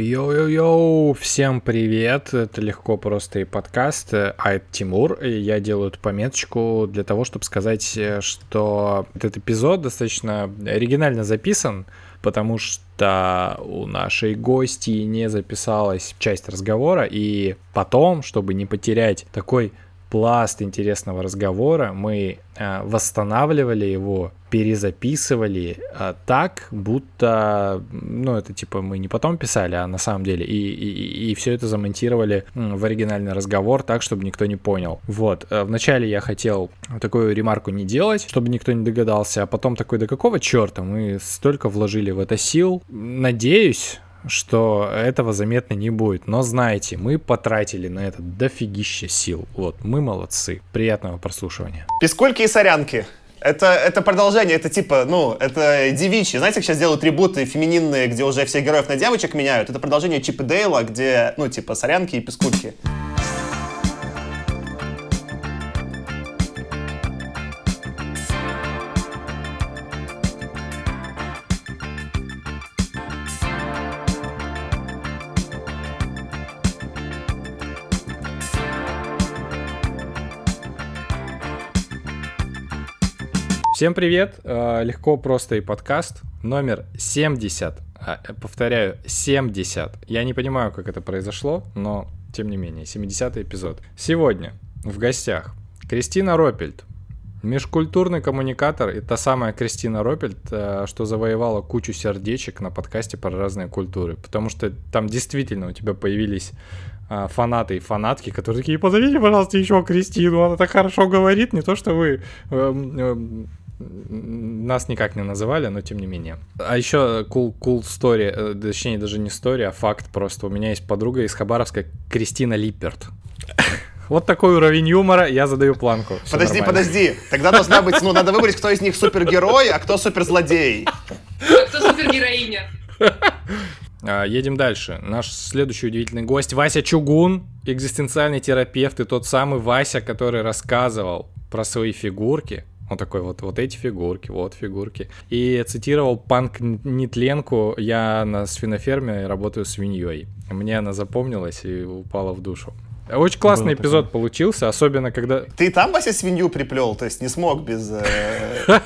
Йоу-йоу-йоу, всем привет, это легко просто и подкаст, а это Тимур, и я делаю эту пометочку для того, чтобы сказать, что этот эпизод достаточно оригинально записан, потому что у нашей гости не записалась часть разговора, и потом, чтобы не потерять такой пласт интересного разговора, мы э, восстанавливали его, перезаписывали э, так, будто, ну, это типа мы не потом писали, а на самом деле, и, и, и все это замонтировали в оригинальный разговор так, чтобы никто не понял. Вот, э, вначале я хотел такую ремарку не делать, чтобы никто не догадался, а потом такой, да какого черта, мы столько вложили в это сил, надеюсь, что этого заметно не будет. Но знаете, мы потратили на это дофигища сил. Вот, мы молодцы. Приятного прослушивания. Пескульки и сорянки. Это, это продолжение, это типа, ну, это девичьи. Знаете, как сейчас делают трибуты фемининные, где уже всех героев на девочек меняют? Это продолжение Чипа Дейла, где, ну, типа, сорянки и пескульки. Всем привет! Э, легко, просто и подкаст номер 70. А, э, повторяю, 70. Я не понимаю, как это произошло, но тем не менее, 70 эпизод. Сегодня в гостях Кристина Ропельд, межкультурный коммуникатор и та самая Кристина Ропельд, э, что завоевала кучу сердечек на подкасте про разные культуры, потому что там действительно у тебя появились фанаты и фанатки, которые такие, позовите, пожалуйста, еще Кристину, она так хорошо говорит, не то, что вы эм, эм, нас никак не называли, но тем не менее. А еще cool, cool story, э, точнее даже не story, а факт просто. У меня есть подруга из Хабаровска Кристина Липперт. Вот такой уровень юмора, я задаю планку. Все подожди, нормально. подожди. Тогда должна быть, ну, надо выбрать, кто из них супергерой, а кто суперзлодей. А кто супергероиня? А, едем дальше. Наш следующий удивительный гость Вася Чугун, экзистенциальный терапевт и тот самый Вася, который рассказывал про свои фигурки, он такой, вот, вот эти фигурки, вот фигурки. И цитировал панк Нитленку «Я на свиноферме работаю свиньей». Мне она запомнилась и упала в душу. Очень классный Было эпизод такое. получился, особенно когда... Ты там, Вася, свинью приплел? То есть не смог без... Э,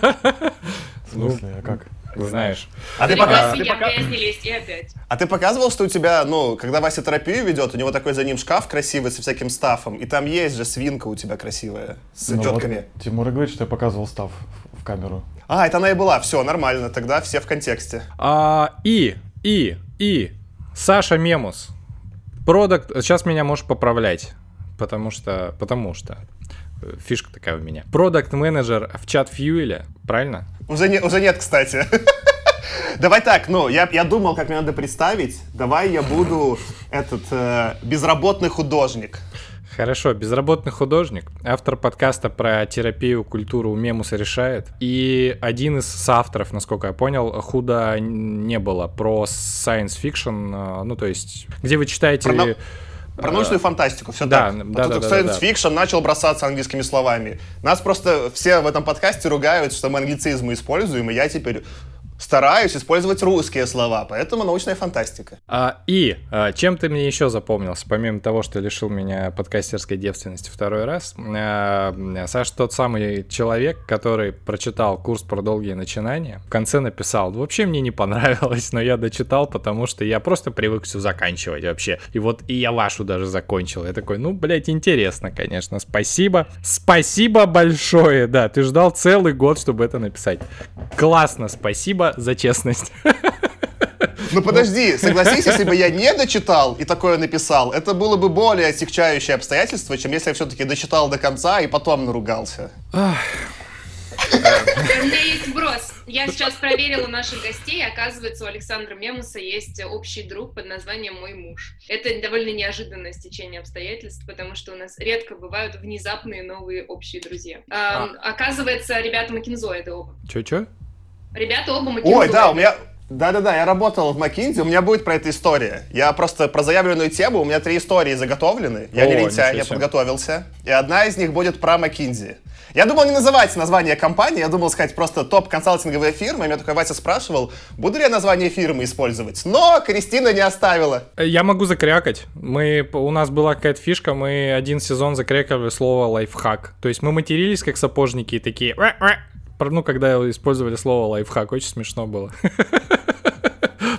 В смысле, а как? Знаешь. А ты, пока... ты, пока... опять. а ты показывал, что у тебя, ну, когда Вася терапию ведет, у него такой за ним шкаф красивый со всяким стафом, и там есть же свинка у тебя красивая с ну тетками. Вот, Тимур говорит, что я показывал став в камеру. А, это она и была, все, нормально, тогда все в контексте. А, и, и, и, Саша Мемус, продукт, сейчас меня можешь поправлять, потому что, потому что, фишка такая у меня. Продукт менеджер в чат Фьюеля, правильно? Уже, не, уже нет, кстати. Давай так, ну, я, я думал, как мне надо представить. Давай я буду этот э, безработный художник. Хорошо, безработный художник, автор подкаста про терапию, культуру Мемуса решает. И один из соавторов, насколько я понял, худо не было про science fiction, э, ну то есть, где вы читаете... Про... Про научную фантастику, все да, так. Да, а да, тут да, science да, fiction начал бросаться английскими словами. Нас просто все в этом подкасте ругают, что мы англицизмы используем, и я теперь стараюсь использовать русские слова, поэтому научная фантастика. А, и а, чем ты мне еще запомнился, помимо того, что лишил меня подкастерской девственности второй раз? А, Саша тот самый человек, который прочитал курс про долгие начинания, в конце написал, вообще мне не понравилось, но я дочитал, потому что я просто привык все заканчивать вообще. И вот и я вашу даже закончил. Я такой, ну, блядь, интересно, конечно, спасибо. Спасибо большое, да, ты ждал целый год, чтобы это написать. Классно, спасибо за честность. Ну подожди, согласись, если бы я не дочитал и такое написал, это было бы более отягчающее обстоятельство, чем если я все-таки дочитал до конца и потом наругался. У меня есть вброс. Я сейчас проверила наших гостей, оказывается, у Александра Мемуса есть общий друг под названием «Мой муж». Это довольно неожиданное стечение обстоятельств, потому что у нас редко бывают внезапные новые общие друзья. А. Оказывается, ребята Макинзоиды оба. Чё-чё? Ребята оба макинзоиды. Ой, да, у меня, Да-да-да, я работал в McKinsey, у меня будет про это история. Я просто про заявленную тему, у меня три истории заготовлены. Я О, не лентяй, я подготовился. И одна из них будет про McKinsey. Я думал не называть название компании, я думал сказать просто топ-консалтинговая фирма. И меня такой Вася спрашивал, буду ли я название фирмы использовать. Но Кристина не оставила. Я могу закрякать. Мы, у нас была какая-то фишка, мы один сезон закрякали слово лайфхак. То есть мы матерились как сапожники и такие... Ну, когда использовали слово лайфхак, очень смешно было.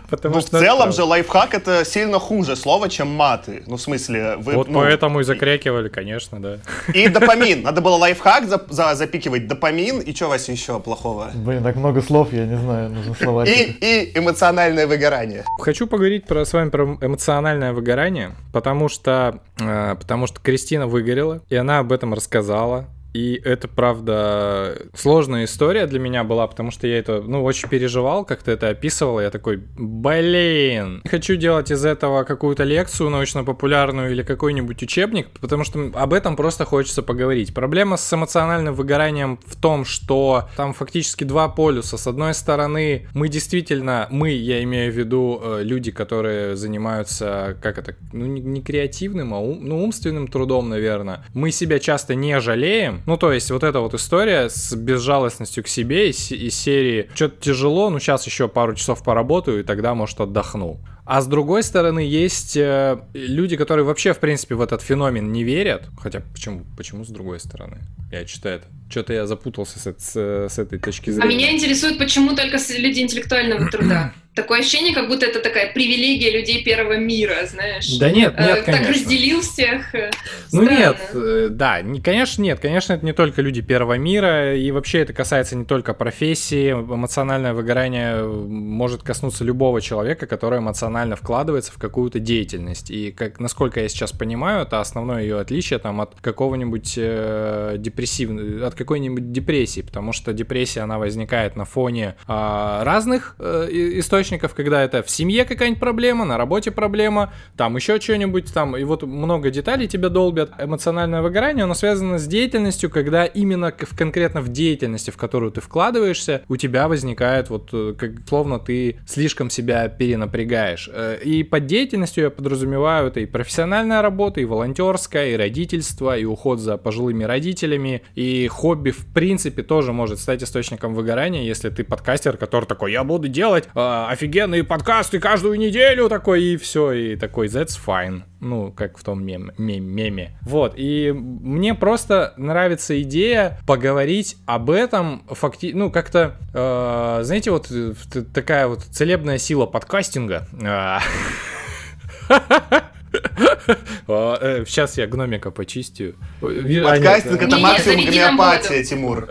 Потому Ну, в что это целом же лайфхак это сильно хуже слово, чем маты. Ну, в смысле, вы... Вот ну, поэтому и закрякивали, конечно, да. И допамин. Надо было лайфхак за, за- запикивать допамин. И что, Вася, еще плохого? Блин, так много слов, я не знаю, нужно И, словарик. и эмоциональное выгорание. Хочу поговорить про, с вами про эмоциональное выгорание, потому что, э, потому что Кристина выгорела, и она об этом рассказала. И это, правда, сложная история для меня была, потому что я это, ну, очень переживал, как ты это описывал. Я такой, блин, хочу делать из этого какую-то лекцию научно-популярную или какой-нибудь учебник, потому что об этом просто хочется поговорить. Проблема с эмоциональным выгоранием в том, что там фактически два полюса. С одной стороны, мы действительно, мы, я имею в виду э, люди, которые занимаются, как это, ну, не креативным, а ум- ну, умственным трудом, наверное. Мы себя часто не жалеем. Ну, то есть, вот эта вот история с безжалостностью к себе из, из серии «Что-то тяжело, ну, сейчас еще пару часов поработаю, и тогда, может, отдохну». А с другой стороны, есть э, люди, которые вообще, в принципе, в этот феномен не верят. Хотя, почему, почему с другой стороны? Я читаю это. Что-то я запутался с, с- с этой точки А зрения. меня интересует, почему только люди интеллектуального труда. Такое ощущение, как будто это такая привилегия людей первого мира, знаешь. Да нет, Э, нет, так конечно. разделил всех. э, Ну странно. нет, э, да, не, конечно нет, конечно это не только люди первого мира, и вообще это касается не только профессии, эмоциональное выгорание может коснуться любого человека, который эмоционально вкладывается в какую-то деятельность, и как, насколько я сейчас понимаю, это основное ее отличие там от какого-нибудь э, депрессивного, от какой-нибудь депрессии, потому что депрессия, она возникает на фоне а, разных э, источников, когда это в семье какая-нибудь проблема, на работе проблема, там еще что-нибудь, там, и вот много деталей тебя долбят. Эмоциональное выгорание, оно связано с деятельностью, когда именно в, конкретно в деятельности, в которую ты вкладываешься, у тебя возникает вот, э, как словно ты слишком себя перенапрягаешь. Э, И под деятельностью я подразумеваю это и профессиональная работа, и волонтерская, и родительство, и уход за пожилыми родителями, и хобби в принципе тоже может стать источником выгорания, если ты подкастер, который такой, я буду делать э, офигенные подкасты каждую неделю, такой, и все, и такой, that's fine. Ну, как в том мем- мем- меме. Вот, и мне просто нравится идея поговорить об этом, факти... ну, как-то, э, знаете, вот э, такая вот целебная сила подкастинга. А. Сейчас я гномика почистю. Подкастинг это максимум гомеопатия. Тимур.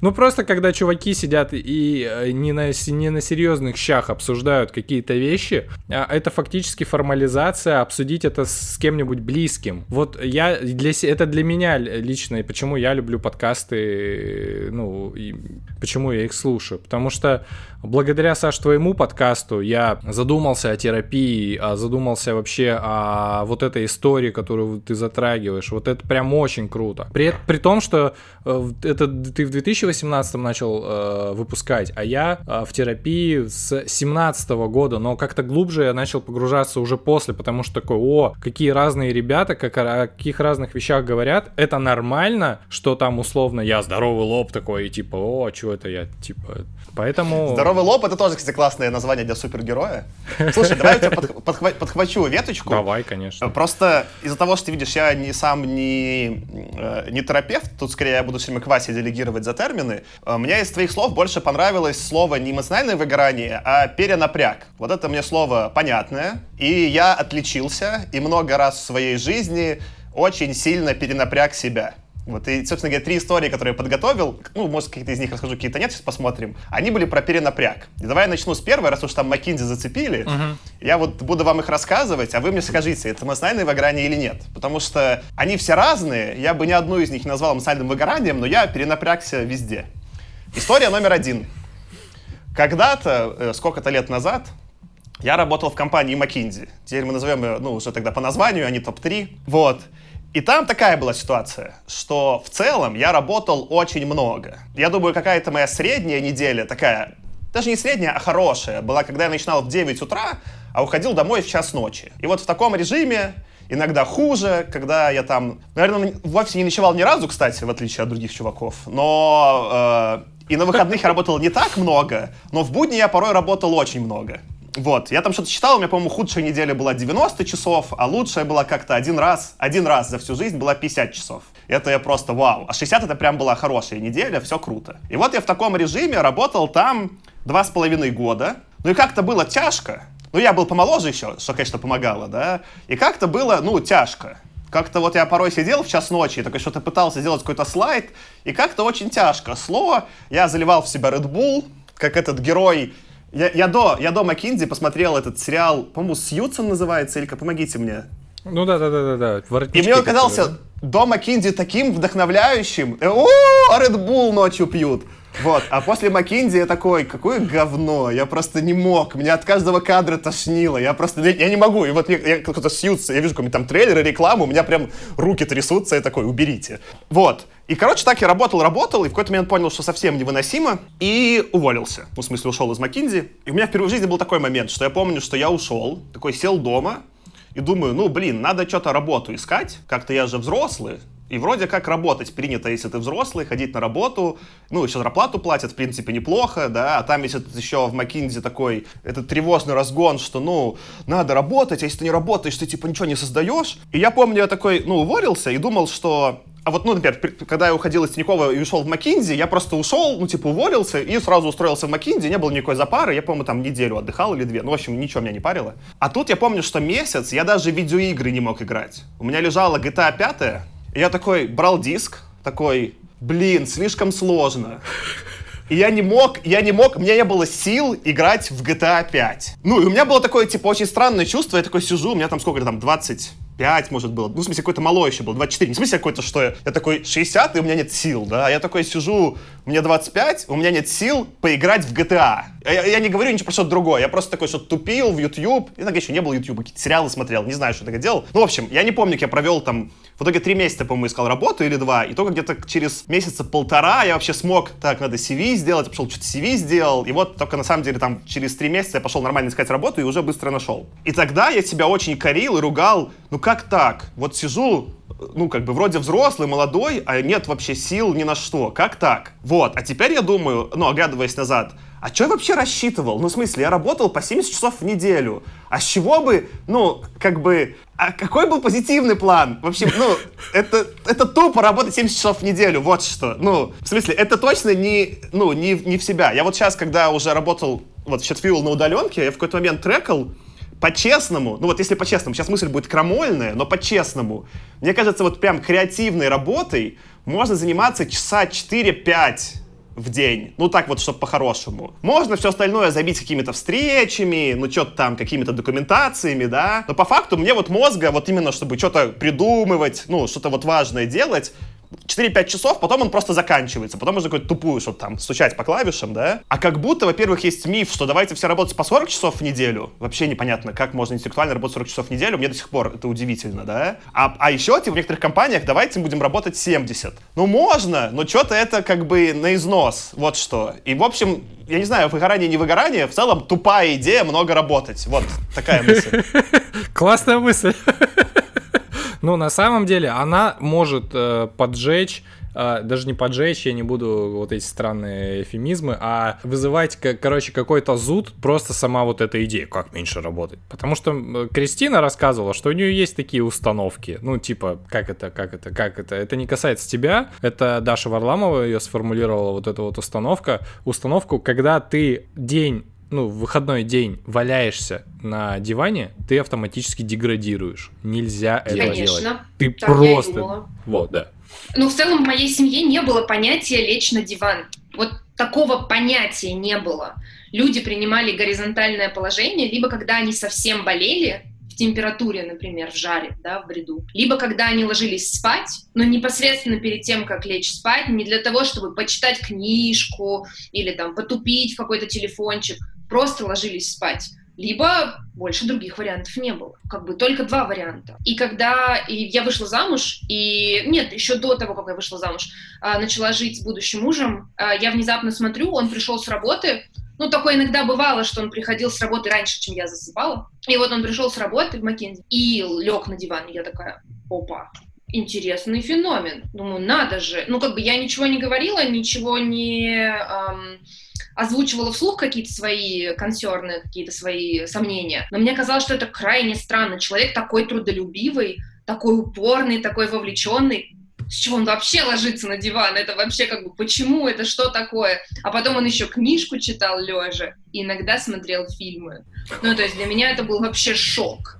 Ну просто когда чуваки сидят и э, не на, не на серьезных щах обсуждают какие-то вещи, а это фактически формализация, обсудить это с кем-нибудь близким. Вот я для это для меня лично, и почему я люблю подкасты, ну, и почему я их слушаю. Потому что благодаря, Саш, твоему подкасту я задумался о терапии, а задумался вообще о вот этой истории, которую ты затрагиваешь. Вот это прям очень круто. При, при том, что э, это ты в 2018 начал э, выпускать, а я э, в терапии с 2017 года, но как-то глубже я начал погружаться уже после, потому что такой, о, какие разные ребята, как, о каких разных вещах говорят, это нормально, что там условно я здоровый лоб такой, и типа, о, что это я, типа, поэтому... Здоровый лоб это тоже, кстати, классное название для супергероя. Слушай, давай я тебя подх- подхва- подхвачу веточку. Давай, конечно. Просто из-за того, что, видишь, я не сам не, э, не терапевт, тут скорее я буду все время к Васе делегировать за термины, э, мне из твоих слов больше понравилось слово не эмоциональное выгорание, а перенапряг. Вот это мне слово понятное, и я отличился и много раз в своей жизни очень сильно перенапряг себя. Вот, и, собственно говоря, три истории, которые я подготовил, ну, может, какие-то из них расскажу, какие-то нет, сейчас посмотрим, они были про перенапряг. И давай я начну с первой, раз уж там Маккинзи зацепили. Я вот буду вам их рассказывать, а вы мне скажите, это эмоциональное выгорание или нет. Потому что они все разные, я бы ни одну из них не назвал эмоциональным выгоранием, но я перенапрягся везде. История номер один. Когда-то, э, сколько-то лет назад, я работал в компании McKinsey. Теперь мы назовем ее, ну, уже тогда по названию, они топ-3. Вот. И там такая была ситуация, что в целом я работал очень много. Я думаю, какая-то моя средняя неделя такая даже не средняя, а хорошая, была, когда я начинал в 9 утра, а уходил домой в час ночи. И вот в таком режиме иногда хуже, когда я там, наверное, в офисе не ночевал ни разу, кстати, в отличие от других чуваков, но э, и на выходных я работал не так много, но в будни я порой работал очень много. Вот, я там что-то читал, у меня, по-моему, худшая неделя была 90 часов, а лучшая была как-то один раз, один раз за всю жизнь была 50 часов. Это я просто вау. А 60 это прям была хорошая неделя, все круто. И вот я в таком режиме работал там два с половиной года. Ну и как-то было тяжко. Ну, я был помоложе еще, что, конечно, помогало, да. И как-то было, ну, тяжко. Как-то вот я порой сидел в час ночи, такой что-то пытался сделать какой-то слайд, и как-то очень тяжко. Слово, я заливал в себя Red Bull, как этот герой я, я, до, я до Маккинзи посмотрел этот сериал, по-моему, Сьюцен называется, или как, помогите мне. Ну да, да, да, да, да. И мне он казался до Маккинзи таким вдохновляющим. Э, о, Red Bull ночью пьют. Вот, а после Маккинзи я такой, какое говно, я просто не мог, меня от каждого кадра тошнило, я просто, я не могу, и вот я кто-то сьются, я вижу какой-нибудь там трейлер, рекламу, у меня прям руки трясутся, я такой, уберите. Вот, и, короче, так я работал, работал, и в какой-то момент понял, что совсем невыносимо, и уволился. Ну, в смысле, ушел из Маккинзи. И у меня впервые в жизни был такой момент, что я помню, что я ушел, такой сел дома, и думаю, ну, блин, надо что-то работу искать. Как-то я же взрослый, и вроде как работать принято, если ты взрослый, ходить на работу, ну, еще зарплату платят, в принципе, неплохо, да, а там есть еще в Макинзе такой, этот тревожный разгон, что, ну, надо работать, а если ты не работаешь, ты, типа, ничего не создаешь. И я помню, я такой, ну, уволился и думал, что а вот, ну, например, когда я уходил из Тинькова и ушел в Макинзи, я просто ушел, ну, типа, уволился и сразу устроился в Макинзи, не было никакой запары, я, по-моему, там неделю отдыхал или две, ну, в общем, ничего меня не парило. А тут я помню, что месяц я даже видеоигры не мог играть. У меня лежала GTA 5, и я такой брал диск, такой, блин, слишком сложно. И я не мог, я не мог, у меня не было сил играть в GTA 5. Ну, и у меня было такое, типа, очень странное чувство, я такой сижу, у меня там сколько там, 20 5, может, было. Ну, в смысле, какой-то малой еще был, 24. Не в смысле какой-то, что я, я такой 60, и у меня нет сил, да. А я такой сижу, меня 25, у меня нет сил поиграть в GTA. Я, я не говорю ничего про что-то другое. Я просто такой что-то тупил в YouTube. И тогда еще не было YouTube, какие-то сериалы смотрел, не знаю, что я делал. Ну, в общем, я не помню, как я провел там... В итоге три месяца, по-моему, искал работу или два. И только где-то через месяца полтора я вообще смог, так, надо CV сделать, я пошел что-то CV сделал. И вот только на самом деле там через три месяца я пошел нормально искать работу и уже быстро нашел. И тогда я себя очень корил и ругал, ну как так? Вот сижу, ну, как бы вроде взрослый, молодой, а нет вообще сил ни на что. Как так? Вот. А теперь я думаю, ну, оглядываясь назад, а что я вообще рассчитывал? Ну, в смысле, я работал по 70 часов в неделю. А с чего бы, ну, как бы, а какой был позитивный план? Вообще, ну, это, это тупо работать 70 часов в неделю, вот что. Ну, в смысле, это точно не, ну, не, не в себя. Я вот сейчас, когда уже работал, вот, в Chatfuel на удаленке, я в какой-то момент трекал, по-честному, ну вот если по-честному, сейчас мысль будет крамольная, но по-честному, мне кажется, вот прям креативной работой можно заниматься часа 4-5 в день. Ну, так вот, чтобы по-хорошему. Можно все остальное забить какими-то встречами, ну, что-то там, какими-то документациями, да. Но по факту мне вот мозга, вот именно, чтобы что-то придумывать, ну, что-то вот важное делать, 4-5 часов, потом он просто заканчивается. Потом можно какую-то тупую что-то там стучать по клавишам, да? А как будто, во-первых, есть миф, что давайте все работать по 40 часов в неделю. Вообще непонятно, как можно интеллектуально работать 40 часов в неделю. Мне до сих пор это удивительно, да? А, а еще, типа, в некоторых компаниях давайте будем работать 70. Ну, можно, но что-то это как бы на износ. Вот что. И, в общем, я не знаю, выгорание, не выгорание, в целом тупая идея много работать. Вот такая мысль. Классная мысль. Но на самом деле она может э, поджечь э, даже не поджечь, я не буду вот эти странные эфемизмы, а вызывать, короче, какой-то зуд, просто сама вот эта идея, как меньше работать. Потому что Кристина рассказывала, что у нее есть такие установки, ну, типа, как это, как это, как это. Это не касается тебя, это Даша Варламова ее сформулировала, вот эта вот установка. Установку, когда ты день ну, в выходной день валяешься на диване, ты автоматически деградируешь. Нельзя это Конечно. делать. Ты так просто... Вот, да. Ну, в целом в моей семье не было понятия лечь на диван. Вот такого понятия не было. Люди принимали горизонтальное положение, либо когда они совсем болели, температуре, например, в жаре, да, в бреду, либо когда они ложились спать, но непосредственно перед тем, как лечь спать, не для того, чтобы почитать книжку или там потупить в какой-то телефончик, просто ложились спать, либо больше других вариантов не было. Как бы только два варианта. И когда я вышла замуж, и нет, еще до того, как я вышла замуж, а, начала жить с будущим мужем, а, я внезапно смотрю, он пришел с работы, Ну, такое иногда бывало, что он приходил с работы раньше, чем я засыпала. И вот он пришел с работы в Маккензи и лег на диван. И я такая, опа, интересный феномен. Думаю, надо же. Ну, как бы я ничего не говорила, ничего не эм, озвучивала вслух какие-то свои консерны, какие-то свои сомнения. Но мне казалось, что это крайне странно. Человек такой трудолюбивый, такой упорный, такой вовлеченный. С чего он вообще ложится на диван? Это вообще как бы почему? Это что такое? А потом он еще книжку читал лежа и иногда смотрел фильмы. Ну, то есть для меня это был вообще шок.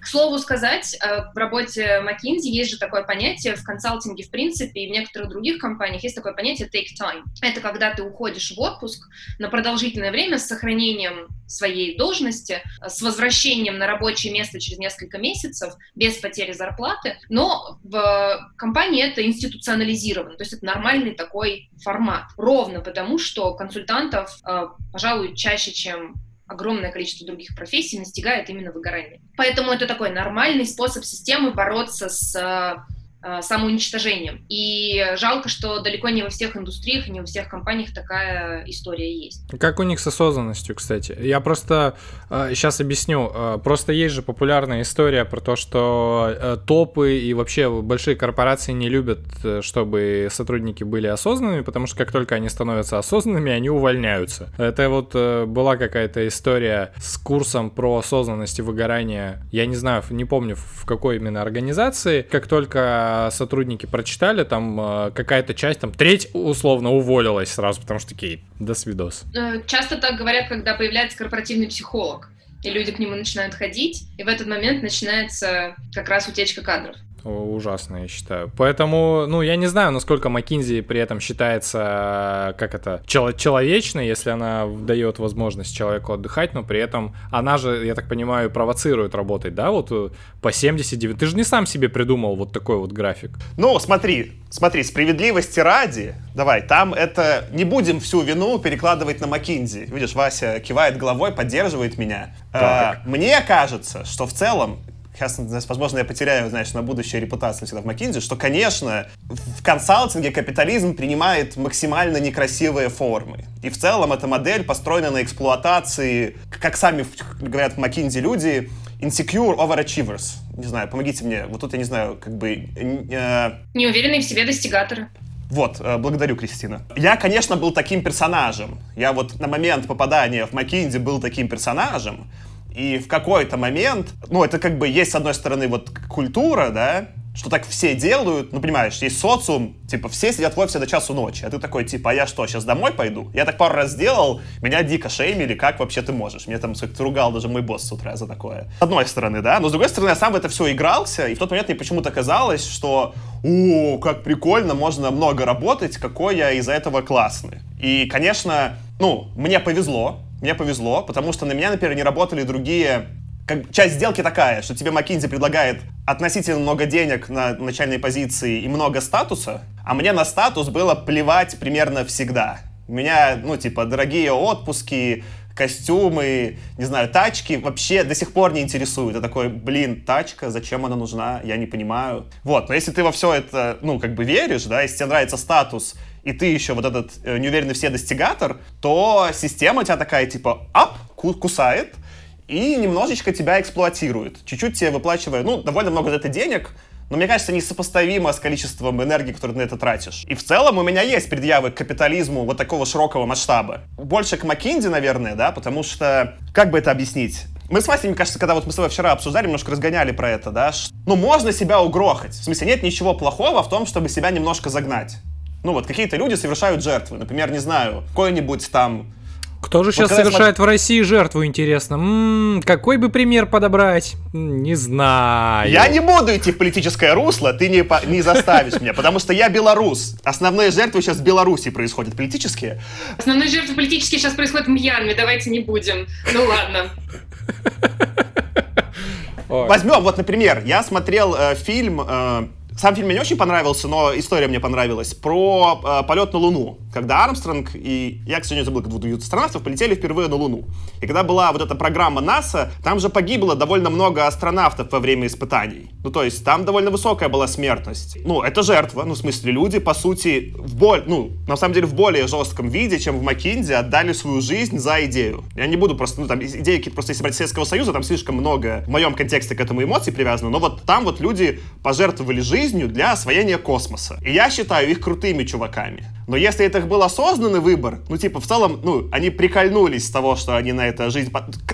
К слову сказать, э, в работе McKinsey есть же такое понятие в консалтинге, в принципе, и в некоторых других компаниях есть такое понятие take time. Это когда ты уходишь в отпуск на продолжительное время с сохранением своей должности, с возвращением на рабочее место через несколько месяцев, без потери зарплаты, но в компании это институционализировано, то есть это нормальный такой формат. Ровно потому, что консультантов, э, пожалуй, чаще, чем огромное количество других профессий настигает именно выгорание. Поэтому это такой нормальный способ системы бороться с Э, самоуничтожением. И жалко, что далеко не во всех индустриях, не во всех компаниях такая история есть. Как у них с осознанностью, кстати? Я просто э, сейчас объясню. Э, просто есть же популярная история про то, что э, топы и вообще большие корпорации не любят, э, чтобы сотрудники были осознанными, потому что как только они становятся осознанными, они увольняются. Это вот э, была какая-то история с курсом про осознанность и выгорание. Я не знаю, не помню в какой именно организации. Как только сотрудники прочитали, там э, какая-то часть, там треть условно уволилась сразу, потому что такие, до свидос. Э, часто так говорят, когда появляется корпоративный психолог, и люди к нему начинают ходить, и в этот момент начинается как раз утечка кадров ужасно, я считаю. Поэтому, ну, я не знаю, насколько Маккинзи при этом считается, как это, чел- человечной, если она дает возможность человеку отдыхать, но при этом она же, я так понимаю, провоцирует работать, да, вот э, по 79. Ты же не сам себе придумал вот такой вот график. Ну, смотри, смотри, справедливости ради, давай, там это, не будем всю вину перекладывать на Маккинзи. Видишь, Вася кивает головой, поддерживает меня. А, мне кажется, что в целом сейчас, возможно, я потеряю, знаешь, на будущее репутацию всегда в Маккинзи, что, конечно, в консалтинге капитализм принимает максимально некрасивые формы. И в целом эта модель построена на эксплуатации, как сами говорят в Маккинзи люди, insecure overachievers. Не знаю, помогите мне. Вот тут я не знаю, как бы... Э... Неуверенные в себе достигаторы. Вот, э, благодарю, Кристина. Я, конечно, был таким персонажем. Я вот на момент попадания в Маккинзи был таким персонажем, и в какой-то момент, ну, это как бы есть, с одной стороны, вот культура, да, что так все делают, ну, понимаешь, есть социум, типа, все сидят в офисе до часу ночи, а ты такой, типа, а я что, сейчас домой пойду? Я так пару раз сделал, меня дико шеймили, как вообще ты можешь? Мне там как-то ругал даже мой босс с утра за такое. С одной стороны, да, но с другой стороны, я сам в это все игрался, и в тот момент мне почему-то казалось, что, о, как прикольно, можно много работать, какой я из-за этого классный. И, конечно, ну, мне повезло, мне повезло, потому что на меня, например, не работали другие как, часть сделки такая, что тебе McKinsey предлагает относительно много денег на начальной позиции и много статуса, а мне на статус было плевать примерно всегда. У меня, ну, типа, дорогие отпуски, костюмы, не знаю, тачки вообще до сих пор не интересуют. Я такой, блин, тачка, зачем она нужна, я не понимаю. Вот, но если ты во все это, ну, как бы веришь, да, если тебе нравится статус, и ты еще вот этот э, неуверенный все достигатор, то система тебя такая, типа, ап, кусает, и немножечко тебя эксплуатирует. Чуть-чуть тебе выплачивая, ну, довольно много за это денег, но мне кажется, несопоставимо с количеством энергии, которую ты на это тратишь. И в целом у меня есть предъявы к капитализму вот такого широкого масштаба. Больше к Маккинзи, наверное, да, потому что, как бы это объяснить? Мы с Васей, мне кажется, когда вот мы с тобой вчера обсуждали, немножко разгоняли про это, да, ну, можно себя угрохать. В смысле, нет ничего плохого в том, чтобы себя немножко загнать. Ну, вот какие-то люди совершают жертвы. Например, не знаю, какой-нибудь там кто же сейчас вот совершает смотр... в России жертву, интересно? М-м, какой бы пример подобрать? Не знаю. Я не буду идти в политическое русло, ты не, по... не заставишь меня, потому что я белорус. Основные жертвы сейчас в Беларуси происходят, политические. Основные жертвы политические сейчас происходят в Мьянме, давайте не будем. Ну ладно. Возьмем, вот, например, я смотрел э, фильм э, Сам фильм мне не очень понравился, но история мне понравилась. Про э, полет на Луну. Когда Армстронг и... Я, к сожалению, забыл, как двух астронавтов полетели впервые на Луну. И когда была вот эта программа НАСА, там же погибло довольно много астронавтов во время испытаний. Ну, то есть там довольно высокая была смертность. Ну, это жертва. Ну, в смысле, люди, по сути, в боль... Ну, на самом деле, в более жестком виде, чем в Макинзе, отдали свою жизнь за идею. Я не буду просто... Ну, там, идеи какие-то просто, если брать Советского Союза, там слишком много в моем контексте к этому эмоций привязано. Но вот там вот люди пожертвовали жизнь жизнью для освоения космоса. И я считаю их крутыми чуваками. Но если это был осознанный выбор, ну, типа, в целом, ну, они прикольнулись с того, что они на это жизнь...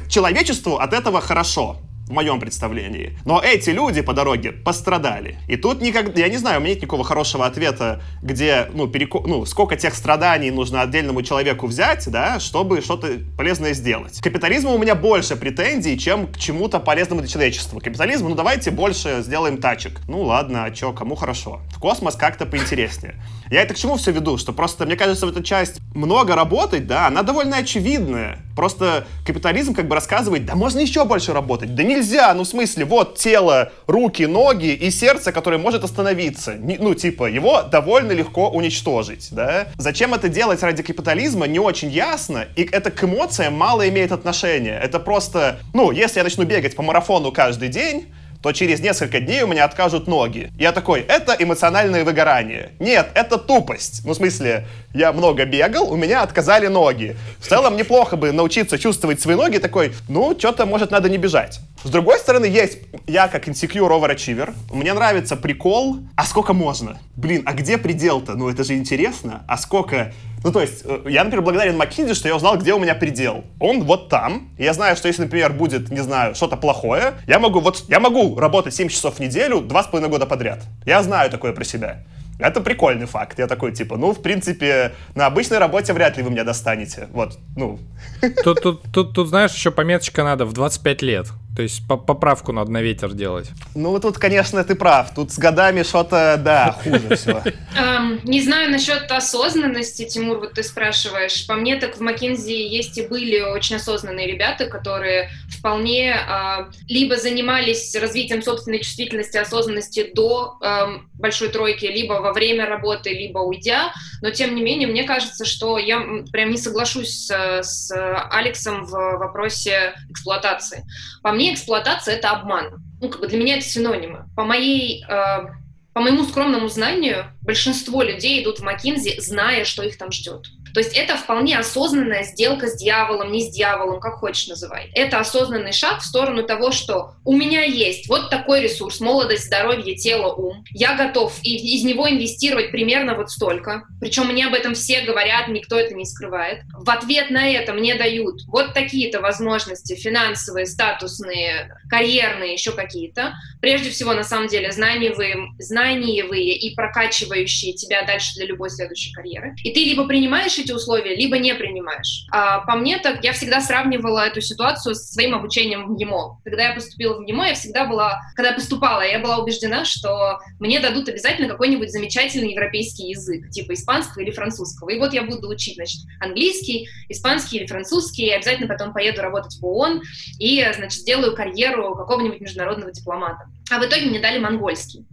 Человечеству от этого хорошо в моем представлении. Но эти люди по дороге пострадали. И тут никогда, я не знаю, у меня нет никакого хорошего ответа, где, ну, переко... ну, сколько тех страданий нужно отдельному человеку взять, да, чтобы что-то полезное сделать. К капитализму у меня больше претензий, чем к чему-то полезному для человечества. Капитализм, ну, давайте больше сделаем тачек. Ну, ладно, а чё, кому хорошо. В космос как-то поинтереснее. Я это к чему все веду? Что просто, мне кажется, в эта часть много работать, да, она довольно очевидная. Просто капитализм как бы рассказывает, да можно еще больше работать. Да нельзя, ну в смысле, вот тело, руки, ноги и сердце, которое может остановиться. Не, ну типа, его довольно легко уничтожить, да. Зачем это делать ради капитализма, не очень ясно. И это к эмоциям мало имеет отношения. Это просто, ну, если я начну бегать по марафону каждый день, то через несколько дней у меня откажут ноги. Я такой, это эмоциональное выгорание. Нет, это тупость. Ну, в смысле, я много бегал, у меня отказали ноги. В целом, неплохо бы научиться чувствовать свои ноги такой, ну, что-то, может, надо не бежать. С другой стороны, есть я как insecure overachiever, мне нравится прикол, а сколько можно? Блин, а где предел-то? Ну, это же интересно. А сколько... Ну, то есть, э, я, например, благодарен Маккинзи, что я узнал, где у меня предел. Он вот там. Я знаю, что если, например, будет, не знаю, что-то плохое, я могу вот, я могу работать 7 часов в неделю, два с половиной года подряд. Я знаю такое про себя. Это прикольный факт. Я такой, типа, ну, в принципе, на обычной работе вряд ли вы меня достанете. Вот, ну. Тут, тут, тут, тут знаешь, еще пометочка надо в 25 лет. То есть поправку надо на ветер делать. Ну, тут, конечно, ты прав. Тут с годами что-то, да, хуже все. Не знаю насчет осознанности, Тимур, вот ты спрашиваешь. По мне, так в Маккензи есть и были очень осознанные ребята, которые вполне а, либо занимались развитием собственной чувствительности, осознанности до большой тройки, либо во время работы, либо уйдя. Но, тем не менее, мне кажется, что я прям не соглашусь с, с Алексом в вопросе эксплуатации. По мне, мне эксплуатация — это обман. Ну, как бы для меня это синонимы. По моей э, по моему скромному знанию, большинство людей идут в Макинзи, зная, что их там ждет. То есть это вполне осознанная сделка с дьяволом, не с дьяволом, как хочешь называй. Это осознанный шаг в сторону того, что у меня есть вот такой ресурс, молодость, здоровье, тело, ум. Я готов из него инвестировать примерно вот столько. Причем мне об этом все говорят, никто это не скрывает. В ответ на это мне дают вот такие-то возможности финансовые, статусные, карьерные, еще какие-то. Прежде всего, на самом деле, знаниевые, знаниевые и прокачивающие тебя дальше для любой следующей карьеры. И ты либо принимаешь эти условия, либо не принимаешь. А по мне так, я всегда сравнивала эту ситуацию со своим обучением в ГИМО. Когда я поступила в ГИМО, я всегда была, когда я поступала, я была убеждена, что мне дадут обязательно какой-нибудь замечательный европейский язык, типа испанского или французского. И вот я буду учить, значит, английский, испанский или французский, и обязательно потом поеду работать в ООН и, значит, сделаю карьеру какого-нибудь международного дипломата. А в итоге мне дали монгольский.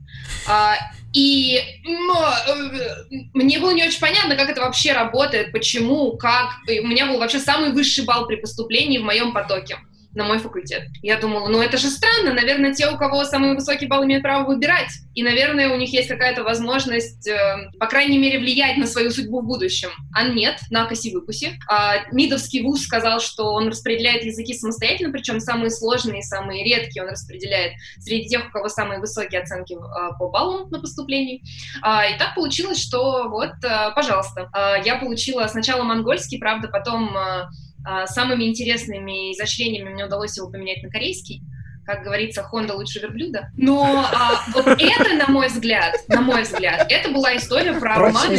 А, и э, мне было не очень понятно, как это вообще работает, почему, как. У меня был вообще самый высший балл при поступлении в моем потоке на мой факультет. Я думала, ну это же странно, наверное, те, у кого самый высокий балл, имеют право выбирать. И, наверное, у них есть какая-то возможность, э, по крайней мере, влиять на свою судьбу в будущем. А нет, на коси-выкуси. А, МИДовский вуз сказал, что он распределяет языки самостоятельно, причем самые сложные, самые редкие он распределяет среди тех, у кого самые высокие оценки э, по баллам на поступлении. А, и так получилось, что вот, э, пожалуйста, э, я получила сначала монгольский, правда, потом э, самыми интересными изощрениями мне удалось его поменять на корейский. Как говорится, Honda лучше верблюда. Но а, вот это, на мой взгляд, на мой взгляд, это была история про обман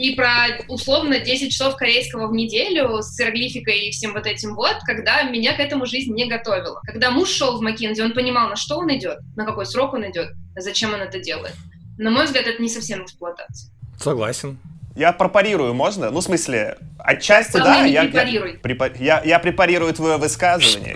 и про условно 10 часов корейского в неделю с иероглификой и всем вот этим вот, когда меня к этому жизнь не готовила. Когда муж шел в Маккензи, он понимал, на что он идет, на какой срок он идет, зачем он это делает. На мой взгляд, это не совсем эксплуатация. Согласен. Я препарирую, можно? Ну, в смысле, отчасти, да. Я, я, препар... я, я препарирую твое высказывание.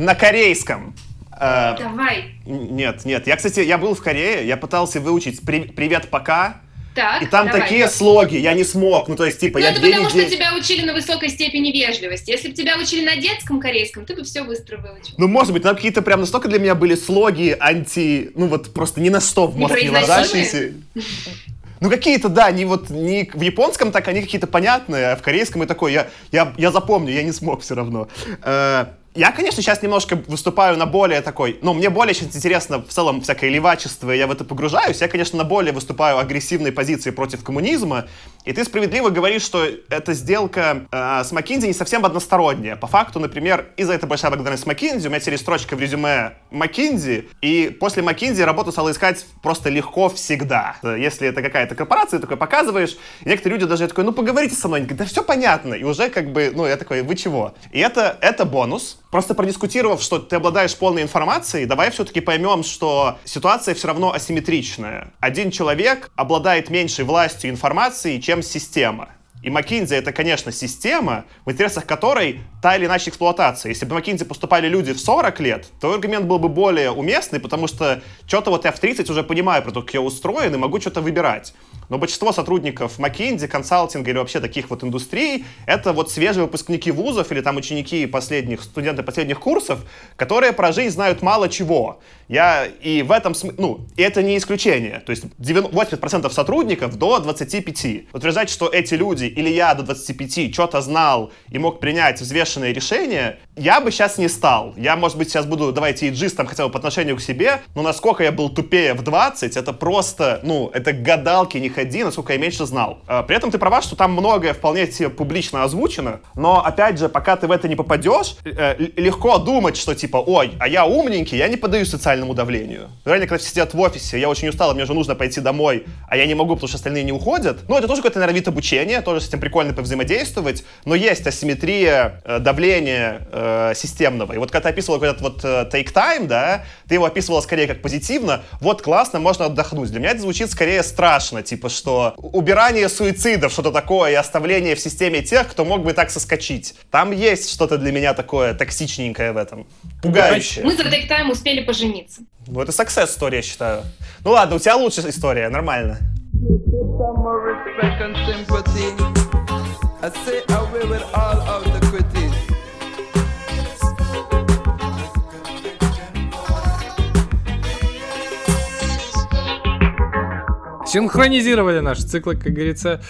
На корейском. Э, Давай. Нет, нет. Я, кстати, я был в Корее, я пытался выучить при- «Привет, пока», Так, и там давай. такие слоги, я не смог. Ну, то есть, типа, Ну, я это две потому, недели... что тебя учили на высокой степени вежливости. Если бы тебя учили на детском корейском, ты бы все быстро выучил. Ну, может быть, там какие-то прям настолько для меня были слоги анти... Ну, вот просто ни на что в мозг не ложащиеся. Ну, какие-то, да, не вот не в японском так, они какие-то понятные, а в корейском и такой, я, я, я запомню, я не смог все равно. Я, конечно, сейчас немножко выступаю на более такой, ну, мне более сейчас интересно в целом всякое левачество, я в это погружаюсь. Я, конечно, на более выступаю агрессивной позиции против коммунизма. И ты справедливо говоришь, что эта сделка э, с Маккинзи не совсем односторонняя. По факту, например, и за это большая благодарность Маккинзи. У меня теперь строчка в резюме Маккинзи, и после Маккинзи работу стало искать просто легко всегда. Если это какая-то корпорация, ты такой показываешь, и некоторые люди даже такой, ну, поговорите со мной. Они говорят, да все понятно. И уже как бы, ну, я такой, вы чего? И это, это бонус. Просто продискутировав, что ты обладаешь полной информацией, давай все-таки поймем, что ситуация все равно асимметричная. Один человек обладает меньшей властью информации, чем система. И McKinsey это, конечно, система, в интересах которой та или иначе эксплуатация. Если бы в McKinsey поступали люди в 40 лет, то аргумент был бы более уместный, потому что что-то вот я в 30 уже понимаю про то, как я устроен, и могу что-то выбирать. Но большинство сотрудников McKinsey, консалтинга или вообще таких вот индустрий, это вот свежие выпускники вузов или там ученики последних, студенты последних курсов, которые про жизнь знают мало чего. Я и в этом смысле, ну, и это не исключение. То есть 80% сотрудников до 25. Утверждать, что эти люди или я до 25 что-то знал и мог принять взвешенные решения, я бы сейчас не стал. Я, может быть, сейчас буду, давайте, иджистом хотя бы по отношению к себе, но насколько я был тупее в 20, это просто, ну, это к гадалке не ходи, насколько я меньше знал. А, При этом ты права, что там многое вполне себе публично озвучено, но, опять же, пока ты в это не попадешь, э, легко думать, что типа, ой, а я умненький, я не поддаюсь социальному давлению. Реально, когда все сидят в офисе, я очень устал, мне уже нужно пойти домой, а я не могу, потому что остальные не уходят. Ну, это тоже какой-то, наверное, вид обучения, тоже с этим прикольно повзаимодействовать, но есть асимметрия э, давления э, системного. И вот когда ты описывал этот вот э, take time, да, ты его описывала скорее как позитивно, вот классно, можно отдохнуть. Для меня это звучит скорее страшно, типа, что убирание суицидов, что-то такое, и оставление в системе тех, кто мог бы так соскочить. Там есть что-то для меня такое токсичненькое в этом. Пугающее. Мы за тайм успели пожениться. Ну, это success story, я считаю. Ну ладно, у тебя лучшая история, нормально. Синхронизировали наши циклы, как говорится.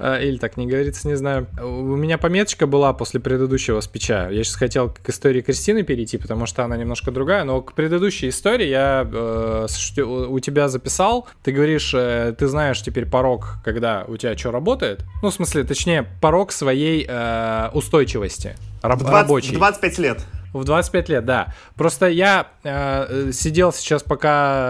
Э, Или так не говорится, не знаю. У меня пометочка была после предыдущего спича. Я сейчас хотел к истории Кристины перейти, потому что она немножко другая. Но к предыдущей истории я э, у тебя записал. Ты говоришь, э, ты знаешь теперь порог, когда у тебя что работает. Ну, в смысле, точнее, порог своей э, устойчивости. Раб- В 20 рабочей. в 25 лет. В 25 лет, да. Просто я э, сидел сейчас, пока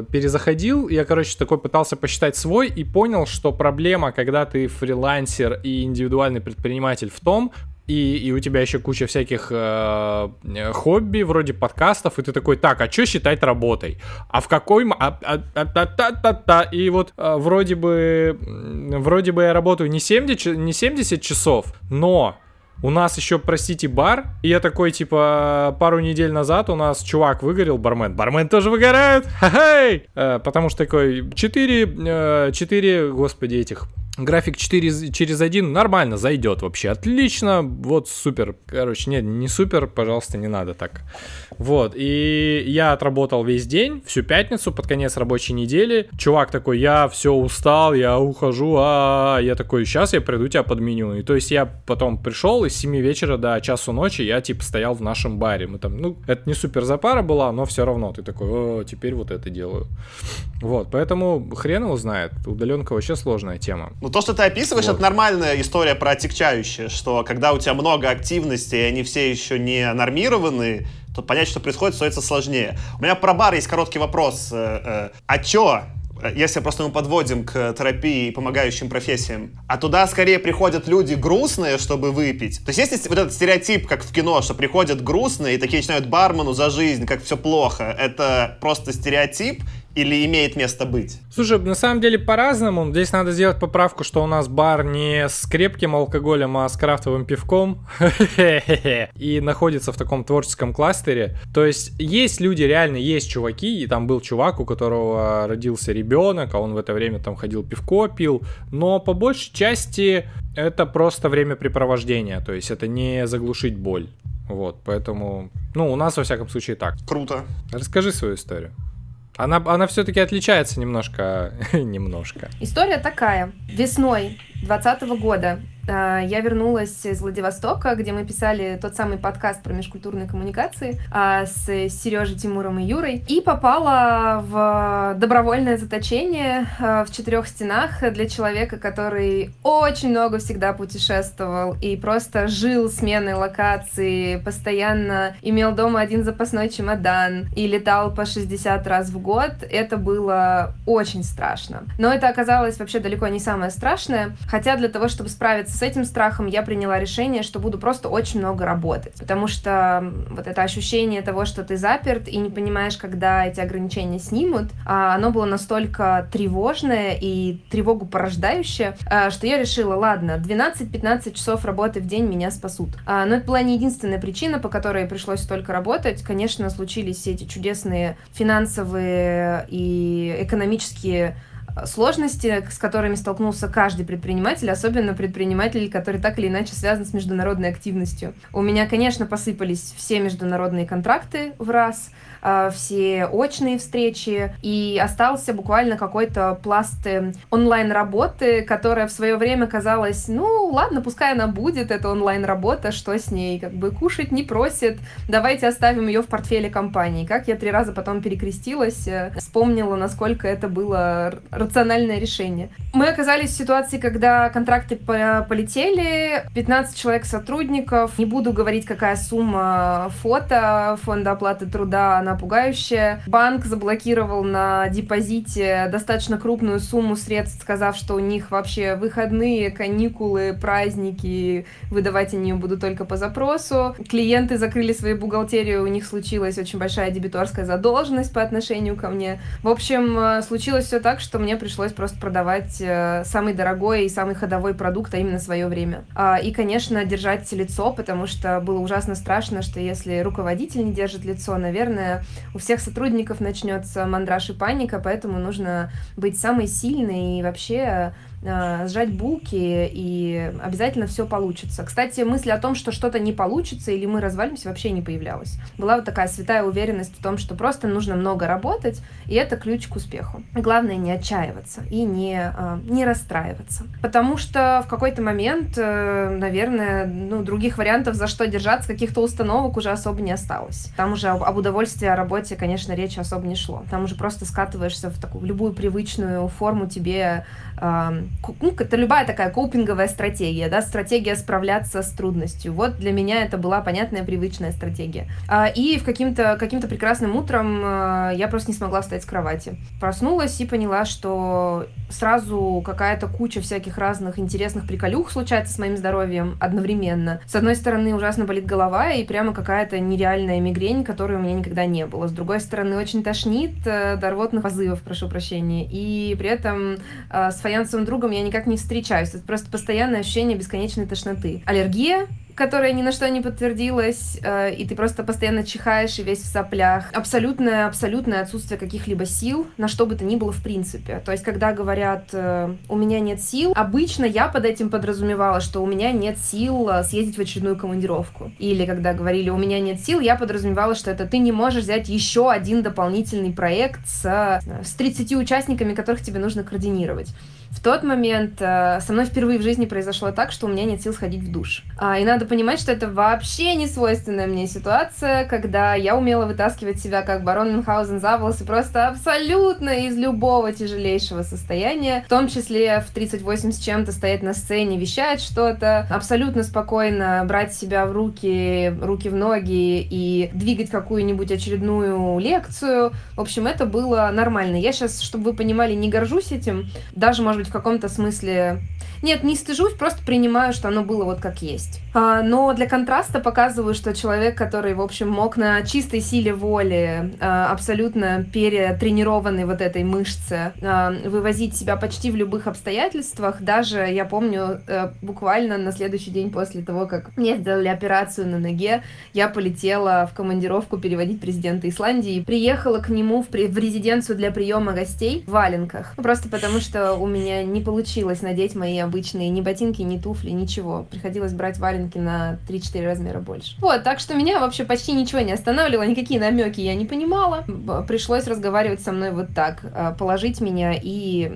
э, перезаходил, я, короче, такой пытался посчитать свой и понял, что проблема, когда ты фрилансер и индивидуальный предприниматель в том, и, и у тебя еще куча всяких э, э, хобби, вроде подкастов, и ты такой, так, а что считать работой? А в какой... А, а- а- та- та- та- та. И вот э, вроде бы... Вроде бы я работаю не 70, ч- не 70 часов, но у нас еще, простите, бар. И я такой, типа, пару недель назад у нас чувак выгорел, бармен. Бармен тоже выгорает. Ха-хей! Э, потому что такой 4, 4, господи, этих График 4 через 1 нормально зайдет вообще. Отлично. Вот супер. Короче, нет, не супер, пожалуйста, не надо так. Вот. И я отработал весь день, всю пятницу, под конец рабочей недели. Чувак такой, я все устал, я ухожу, а я такой, сейчас я приду тебя подменю. И то есть я потом пришел из 7 вечера до часу ночи, я типа стоял в нашем баре. Мы там, ну, это не супер запара была, но все равно ты такой, о, теперь вот это делаю. Вот, поэтому хрен его знает. Удаленка вообще сложная тема. Ну, то, что ты описываешь, Вот. это нормальная история про отягчающее, что когда у тебя много активности, и они все еще не нормированы, то понять, что происходит, становится сложнее. У меня про бар есть короткий вопрос. Э, э, А чё, э, если просто мы подводим к терапии и помогающим профессиям, а туда скорее приходят люди грустные, чтобы выпить. То есть есть вот этот стереотип, как в кино, что приходят грустные и такие начинают бармену за жизнь, как все плохо. Это просто стереотип, или имеет место быть? Слушай, на самом деле по-разному. Здесь надо сделать поправку, что у нас бар не с крепким алкоголем, а с крафтовым пивком. И находится в таком творческом кластере. То есть есть люди, реально есть чуваки, и там был чувак, у которого родился ребенок, а он в это время там ходил пивко пил. Но по большей части это просто времяпрепровождение. То есть это не заглушить боль. Вот, поэтому, ну, у нас во всяком случае так. Круто. Расскажи свою историю. Она, она все-таки отличается немножко, немножко. История такая. Весной 2020 года а, я вернулась из Владивостока, где мы писали тот самый подкаст про межкультурные коммуникации а, с Сережей, Тимуром и Юрой, и попала в добровольное заточение а, в четырех стенах для человека, который очень много всегда путешествовал и просто жил сменой локации, постоянно имел дома один запасной чемодан и летал по 60 раз в год. Это было очень страшно. Но это оказалось вообще далеко не самое страшное, хотя для того, чтобы справиться с этим страхом я приняла решение, что буду просто очень много работать. Потому что вот это ощущение того, что ты заперт и не понимаешь, когда эти ограничения снимут, а, оно было настолько тревожное и тревогу порождающее, а, что я решила, ладно, 12-15 часов работы в день меня спасут. А, но это была не единственная причина, по которой пришлось столько работать. Конечно, случились все эти чудесные финансовые и экономические сложности, с которыми столкнулся каждый предприниматель, особенно предприниматель, который так или иначе связан с международной активностью. У меня, конечно, посыпались все международные контракты в раз, все очные встречи, и остался буквально какой-то пласт э, онлайн-работы, которая в свое время казалась, ну, ладно, пускай она будет, эта онлайн-работа, что с ней, как бы кушать не просит, давайте оставим ее в портфеле компании. Как я три раза потом перекрестилась, э, вспомнила, насколько это было рациональное решение. Мы оказались в ситуации, когда контракты полетели, 15 человек сотрудников, не буду говорить, какая сумма фото фонда оплаты труда, она пугающая. Банк заблокировал на депозите достаточно крупную сумму средств, сказав, что у них вообще выходные, каникулы, праздники, выдавать они ее будут только по запросу. Клиенты закрыли свои бухгалтерии, у них случилась очень большая дебиторская задолженность по отношению ко мне. В общем, э, случилось все так, что мне пришлось просто продавать э, самый дорогой и самый ходовой продукт, а именно свое время. А, и, конечно, держать лицо, потому что было ужасно страшно, что если руководитель не держит лицо, наверное, у всех сотрудников начнется мандраж и паника, поэтому нужно быть самой сильной и вообще сжать булки, и обязательно все получится. Кстати, мысль о том, что что-то не получится или мы развалимся, вообще не появлялась. Была вот такая святая уверенность в том, что просто нужно много работать, и это ключ к успеху. Главное не отчаиваться и не, э, не расстраиваться. Потому что в какой-то момент, э, наверное, ну, других вариантов, за что держаться, каких-то установок уже особо не осталось. Там уже об удовольствии о работе, конечно, речи особо не шло. Там уже просто скатываешься в такую в любую привычную форму тебе ну, это любая такая копинговая стратегия, да, стратегия справляться с трудностью. Вот для меня это была понятная, привычная стратегия. А, и в каким-то каким прекрасным утром а, я просто не смогла встать с кровати. Проснулась и поняла, что сразу какая-то куча всяких разных интересных приколюх случается с моим здоровьем одновременно. С одной стороны, ужасно болит голова и прямо какая-то нереальная мигрень, которой у меня никогда не было. С другой стороны, очень тошнит э, до рвотных позывов, прошу прощения. И при этом э, фаянсовым другом я никак не встречаюсь. Это просто постоянное ощущение бесконечной тошноты. Аллергия, которая ни на что не подтвердилась, э, и ты просто постоянно чихаешь и весь в соплях. Абсолютное, абсолютное отсутствие каких-либо сил на что бы то ни было в принципе. То есть, когда говорят э, «у меня нет сил», обычно я под этим подразумевала, что у меня нет сил э, съездить в очередную командировку. Или когда говорили «у меня нет сил», я подразумевала, что это ты не можешь взять еще один дополнительный проект с, с 30 участниками, которых тебе нужно координировать. В тот момент э, со мной впервые в жизни произошло так, что у меня нет сил сходить в душ. А, и надо понимать, что это вообще не свойственная мне ситуация, когда я умела вытаскивать себя как барон Мюнхгаузен за волосы просто абсолютно из любого тяжелейшего состояния, в том числе в 38 с чем-то стоять на сцене, вещать что-то, абсолютно спокойно брать себя в руки, руки в ноги и двигать какую-нибудь очередную лекцию. В общем, это было нормально. Я сейчас, чтобы вы понимали, не горжусь этим, даже, может быть, в каком-то смысле... Нет, не стыжусь, просто принимаю, что оно было вот как есть. А, но для контраста показываю, что человек, который, в общем, мог на чистой силе воли, а, абсолютно перетренированный вот этой мышце, а, вывозить себя почти в любых обстоятельствах, даже, я помню, э, буквально на следующий день после того, как мне сделали операцию на ноге, я полетела в командировку переводить президента Исландии и приехала к нему в, при- в резиденцию для приема гостей в валенках. Ну, Просто потому, что у меня не получилось надеть мои обычные ни ботинки, ни туфли, ничего. Приходилось брать валенки на 3-4 размера больше. Вот, так что меня вообще почти ничего не останавливало, никакие намеки я не понимала. Пришлось разговаривать со мной вот так, э, положить меня и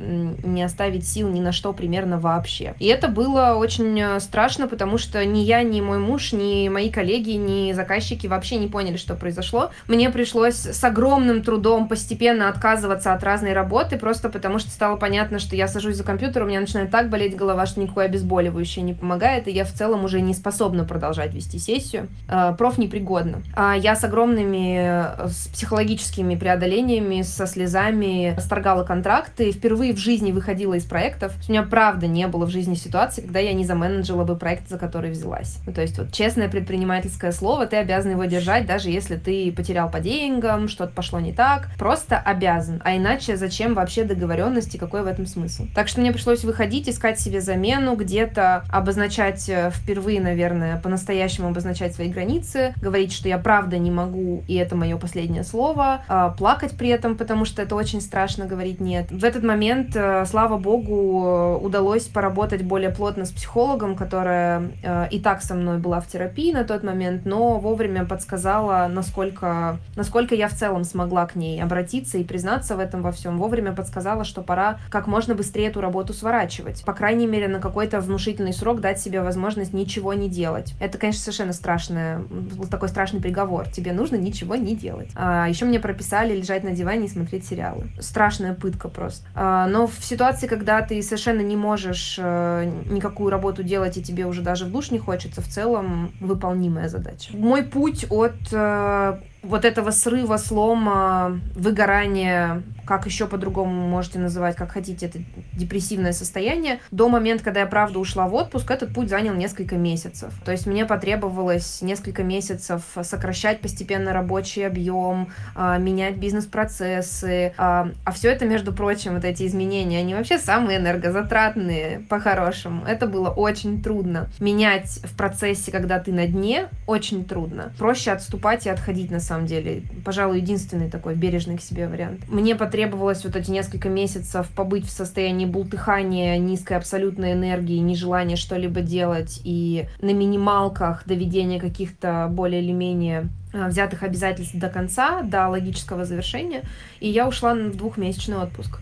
не оставить сил ни на что примерно вообще. И это было очень э, страшно, потому что ни я, ни мой муж, ни мои коллеги, ни заказчики вообще не поняли, что произошло. Мне пришлось с огромным трудом постепенно отказываться от разной работы, просто потому что стало понятно, что я сажусь за компьютер, у меня начинает так болеть голова, что никакое обезболивающее не помогает, и я в целом уже не способна продолжать вести сессию. Э, Проф непригодна. А Я с огромными э, с психологическими преодолениями, со слезами расторгала контракты, впервые в жизни выходила из проектов. У меня правда не было в жизни ситуации, когда я не заменеджила бы проект, за который взялась. Ну, то есть вот честное предпринимательское слово, ты обязан его держать, даже если ты потерял по деньгам, что-то пошло не так. Просто обязан. А иначе зачем вообще договоренности, какой в этом смысл? Так что мне пришлось выходить, искать себе замену, где-то обозначать э, впервые, наверное, по-настоящему обозначать свои границы, говорить, что я правда не могу, и это мое последнее слово, а, плакать при этом, потому что это очень страшно говорить нет. В этот момент, э, слава богу, э, удалось поработать более плотно с психологом, которая и так со мной была в терапии на тот момент, но вовремя подсказала, насколько, насколько я в целом смогла к ней обратиться и признаться в этом во всем. Вовремя подсказала, что пора как можно быстрее эту работу сворачивать. По крайней мере, на какой-то внушительный срок дать себе возможность ничего не делать. Это, конечно, совершенно страшное, такой страшный приговор. Тебе нужно ничего не делать. А еще мне прописали лежать на диване и смотреть сериалы. Страшная пытка просто. А, но в ситуации, когда ты совершенно не можешь э, никакую работу делать, и тебе уже даже в душ не хочется, в целом выполнимая задача. Мой путь от э, вот этого срыва, слома, выгорания, как еще по-другому можете называть, как хотите, это депрессивное состояние, до момента, когда я правда ушла в отпуск, этот путь занял несколько месяцев. То есть мне потребовалось несколько месяцев сокращать постепенно рабочий объем, а, менять бизнес-процессы, а все это, между прочим, вот эти изменения, они вообще самые энергозатратные, по-хорошему. Это было очень трудно. Менять в процессе, когда ты на дне, очень трудно. Проще отступать и отходить, на самом деле. Пожалуй, единственный такой бережный к себе вариант. Мне потребовалось вот эти несколько месяцев побыть в состоянии бултыхания, низкой абсолютной энергии, нежелания что-либо делать и на минималках доведения каких-то более или менее а, взятых обязательств до конца, до логического завершения, и я ушла в двухмесячный отпуск,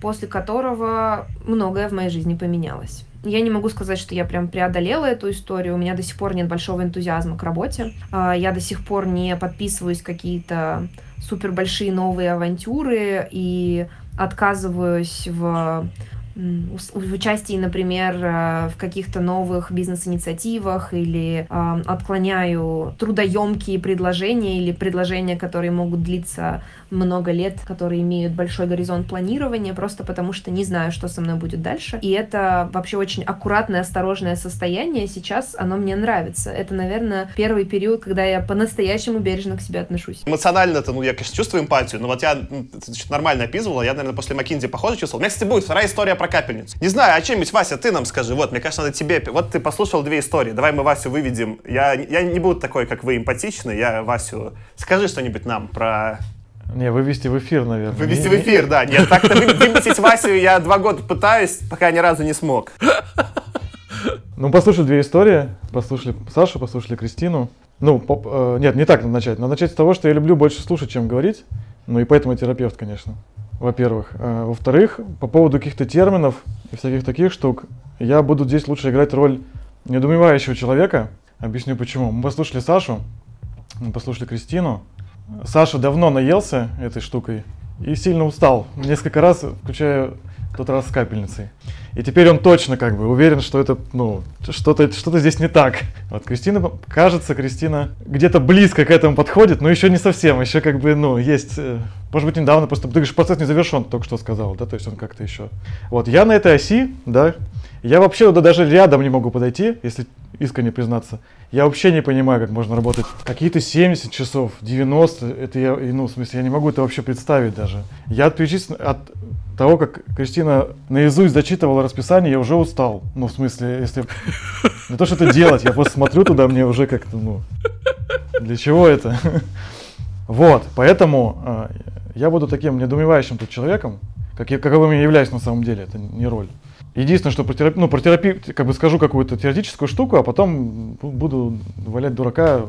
после которого многое в моей жизни поменялось. Я не могу сказать, что я прям преодолела эту историю. У меня до сих пор нет большого энтузиазма к работе. А, Я до сих пор не подписываюсь какие-то супер большие новые авантюры и отказываюсь в в участии, например, э, в каких-то новых бизнес-инициативах или отклоняю трудоемкие предложения или предложения, которые могут длиться много лет, которые имеют большой горизонт планирования, просто потому что не знаю, что со мной будет дальше. И это вообще очень аккуратное, осторожное состояние. Сейчас оно мне нравится. Это, наверное, первый период, когда я по-настоящему бережно к себе отношусь. Эмоционально-то, ну, я, конечно, чувствую эмпатию, но вот я ну, нормально описывала, я, наверное, после Макинзи похоже чувствовал. У меня, кстати, будет вторая история про капельницу. Не знаю, о чем-нибудь, Вася, ты нам скажи. Вот, мне кажется, надо тебе... Вот ты послушал две истории, давай мы Васю выведем. Я, я не буду такой, как вы, эмпатичный, я Васю... Скажи что-нибудь нам про... Не, вывести в эфир, наверное. Вывести Не- в эфир, да. Нет, так-то вы- выбесить Васю я два года пытаюсь, пока ни разу не смог. Ну, послушали две истории. Послушали Сашу, послушали Кристину. Ну, по- э, нет, не так надо начать. Надо начать с того, что я люблю больше слушать, чем говорить. Ну и поэтому я терапевт, конечно. Во-первых. Э, во-вторых, по поводу каких-то терминов и всяких таких штук, я буду здесь лучше играть роль недоумевающего человека. Объясню почему. Мы послушали Сашу, мы послушали Кристину. Саша давно наелся этой штукой. и сильно устал. Несколько раз, включая тот раз с капельницей. И теперь он точно как бы уверен, что это, ну, что-то что здесь не так. Вот Кристина, кажется, Кристина где-то близко к этому подходит, но еще не совсем, еще как бы, ну, есть, э, может быть, недавно просто, ты говоришь, процесс не завершен, только что сказал, да, то есть он как-то еще. Вот, я на этой оси, да, я вообще туда даже рядом не могу подойти, если искренне признаться. Я вообще не понимаю, как можно работать. Какие-то 70 часов, 90, это я, ну, в смысле, я не могу это вообще представить даже. Я отключись от того, как Кристина наизусть зачитывала расписание, я уже устал. Ну, в смысле, если... Не то, что это делать, я просто смотрю туда, мне уже как-то, ну... Для чего это? Вот, поэтому э, я буду таким недоумевающим тут человеком, как я, каковым я являюсь на самом деле, это не роль. Единственное, что про терапию, ну, про терапию, как бы скажу какую-то теоретическую штуку, а потом буду валять дурака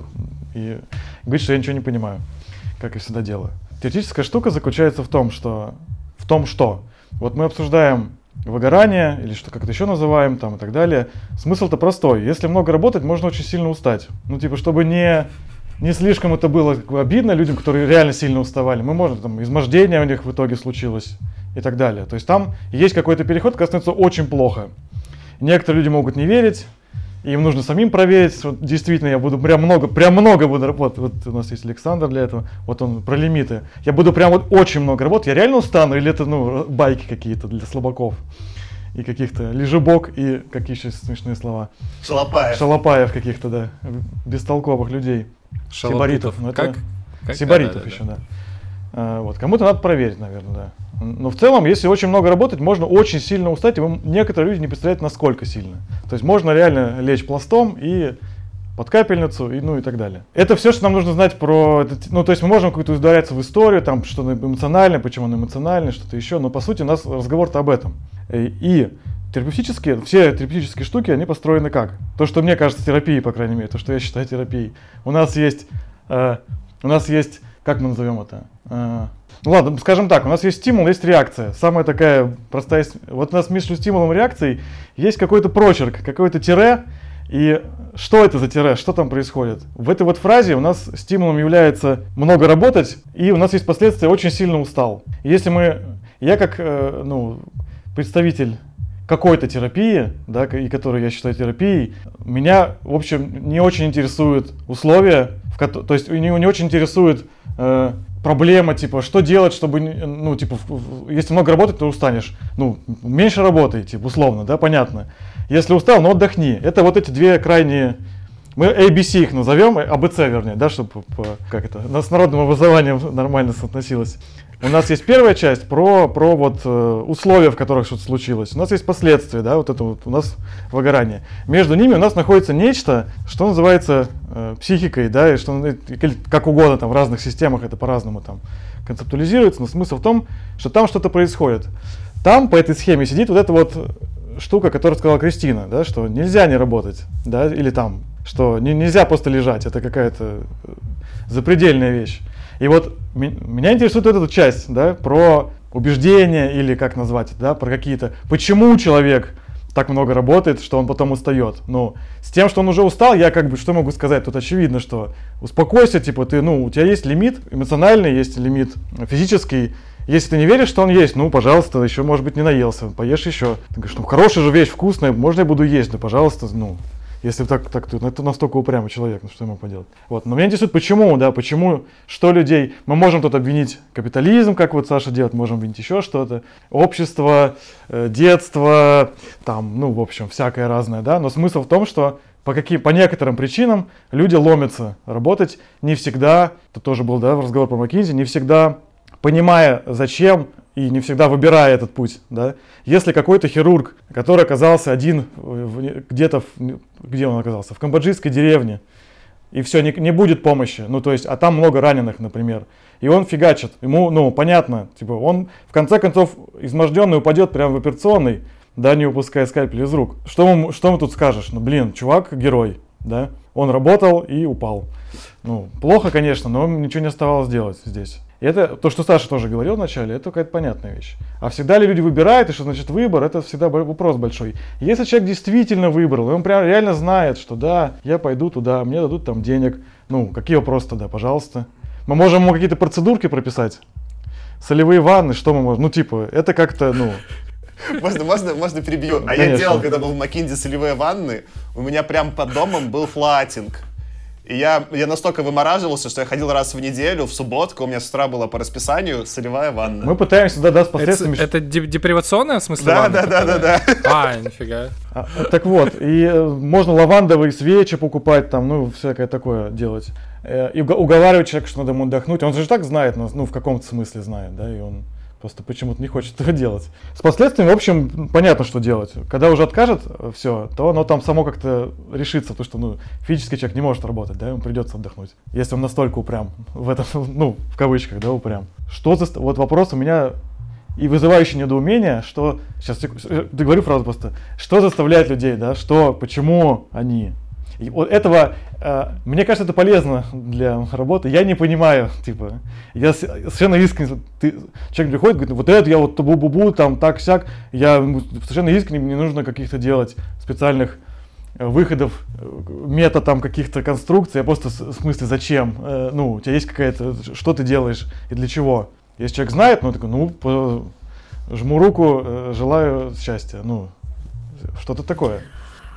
и говорить, что я ничего не понимаю, как я всегда делаю. Теоретическая штука заключается в том, что в том, что вот мы обсуждаем выгорание или что как-то еще называем там и так далее. Смысл-то простой. Если много работать, можно очень сильно устать. Ну, типа, чтобы не, не слишком это было как бы, обидно людям, которые реально сильно уставали. Мы можем, там, измождение у них в итоге случилось и так далее. То есть там есть какой-то переход, который становится очень плохо. Некоторые люди могут не верить, им нужно самим проверить, вот действительно я буду прям много, прям много буду работать. Вот у нас есть Александр для этого, вот он про лимиты. Я буду прям вот очень много работать, я реально устану или это ну байки какие-то для слабаков? И каких-то лежебок и какие еще смешные слова. Шалопаев. Шалопаев каких-то, да, бестолковых людей. Сибаритов. Ну, это... как? Сибаритов да, да, еще, да. да. А, вот. Кому-то надо проверить, наверное, да. Но в целом, если очень много работать, можно очень сильно устать, и вы, некоторые люди не представляют, насколько сильно. То есть можно реально лечь пластом и под капельницу, и, ну и так далее. Это все, что нам нужно знать про... Ну, то есть мы можем какую-то ударяться в историю, там, что-то эмоциональное, почему он эмоциональный, что-то еще, но по сути у нас разговор-то об этом. И терапевтические, все терапевтические штуки, они построены как? То, что мне кажется терапией, по крайней мере, то, что я считаю терапией. У нас есть, э, у нас есть, как мы назовем это? Э, ну ладно, скажем так, у нас есть стимул, есть реакция. Самая такая простая... Вот у нас между стимулом и реакцией есть какой-то прочерк, какой-то тире, и что это за тире, что там происходит? В этой вот фразе у нас стимулом является много работать, и у нас есть последствия очень сильно устал. Если мы, я как ну, представитель какой-то терапии, да, и которую я считаю терапией, меня, в общем, не очень интересуют условия, в ко- то есть не, не очень интересует э, проблема, типа, что делать, чтобы, ну, типа, если много работать, то устанешь. Ну, меньше работай, типа, условно, да, понятно. Если устал, ну, отдохни. Это вот эти две крайние, мы ABC их назовем, ABC, вернее, да, чтобы, как это, с народным образованием нормально соотносилось. У нас есть первая часть про, про вот э, условия, в которых что-то случилось. У нас есть последствия, да, вот это вот у нас выгорание. Между ними у нас находится нечто, что называется э, психикой, да, и что ну, как угодно там в разных системах это по-разному там концептуализируется, но смысл в том, что там что-то происходит. Там по этой схеме сидит вот эта вот штука, которую сказала Кристина, да, что нельзя не работать, да, или там, что не, нельзя просто лежать, это какая-то э, запредельная вещь. И вот меня интересует эта часть, да, про убеждения или как назвать, да, про какие-то, почему человек так много работает, что он потом устает. Ну, с тем, что он уже устал, я как бы, что могу сказать? Тут очевидно, что успокойся, типа, ты, ну, у тебя есть лимит эмоциональный, есть лимит физический. Если ты не веришь, что он есть, ну, пожалуйста, еще, может быть, не наелся, поешь еще. Ты говоришь, ну, хорошая же вещь, вкусная, можно я буду есть, ну, пожалуйста, ну, если так, так ты, это настолько упрямый человек, ну что ему поделать. Вот. Но меня интересует, почему, да, почему, что людей, мы можем тут обвинить капитализм, как вот Саша делает, можем обвинить еще что-то, общество, э, детство, там, ну, в общем, всякое разное, да, но смысл в том, что по, каким, по некоторым причинам люди ломятся работать не всегда, это тоже был да, разговор про Маккинзи, не всегда понимая, зачем и не всегда выбирая этот путь. Да? Если какой-то хирург, который оказался один где-то, где он оказался, в камбоджийской деревне, и все, не, не будет помощи, ну то есть, а там много раненых, например, и он фигачит, ему, ну, понятно, типа, он в конце концов изможденный упадет прямо в операционный, да, не выпуская скальпель из рук. Что ему, что ему тут скажешь? Ну, блин, чувак герой, да, он работал и упал. Ну, плохо, конечно, но ничего не оставалось делать здесь. Это то, что Саша тоже говорил вначале, это какая-то понятная вещь. А всегда ли люди выбирают, и что значит выбор, это всегда вопрос большой. Если человек действительно выбрал, и он прям реально знает, что да, я пойду туда, мне дадут там денег, ну, какие вопросы тогда, пожалуйста. Мы можем ему какие-то процедурки прописать, солевые ванны, что мы можем? Ну, типа, это как-то, ну, Можно, можно, можно перебью. А я делал, когда был в Макинде солевые ванны, у меня прям под домом был флатинг. И я, я настолько вымораживался, что я ходил раз в неделю, в субботку, у меня с утра была по расписанию солевая ванна. мы пытаемся, да, да, с Это, последствиями... это деп- депривационная в смысле? Да, ванна да, да, да, да. А, нифига. А, Так вот, и э, можно лавандовые свечи покупать, там, ну, всякое такое делать. Э, И уговаривать человека, что надо ему отдохнуть. Он же так знает нас, ну, в каком-то смысле знает, да, и он просто почему-то не хочет этого делать. С последствиями, в общем, понятно, что делать. Когда уже откажет все, то оно там само как-то решится, потому что, ну, физически человек не может работать, да, ему придется отдохнуть. Если он настолько упрям в этом, ну, в кавычках, да, упрям. Что за... Вот вопрос у меня и вызывающее недоумение, что... Сейчас, договорю фразу просто. Что заставляет людей, да? Что, почему они? И вот этого, э, мне кажется, это полезно для работы. Я не понимаю, типа, я совершенно искренне, ты, человек приходит, говорит, вот это я вот бу-бу-бу, там так-сяк, я м, совершенно искренне, мне нужно каких-то делать специальных э, выходов, э, мета там каких-то конструкций, я просто в смысле зачем? Э, ну, у тебя есть какая-то, что ты делаешь и для чего? Если человек знает, ну, такой, ну, жму руку, э, желаю счастья, ну, что-то такое.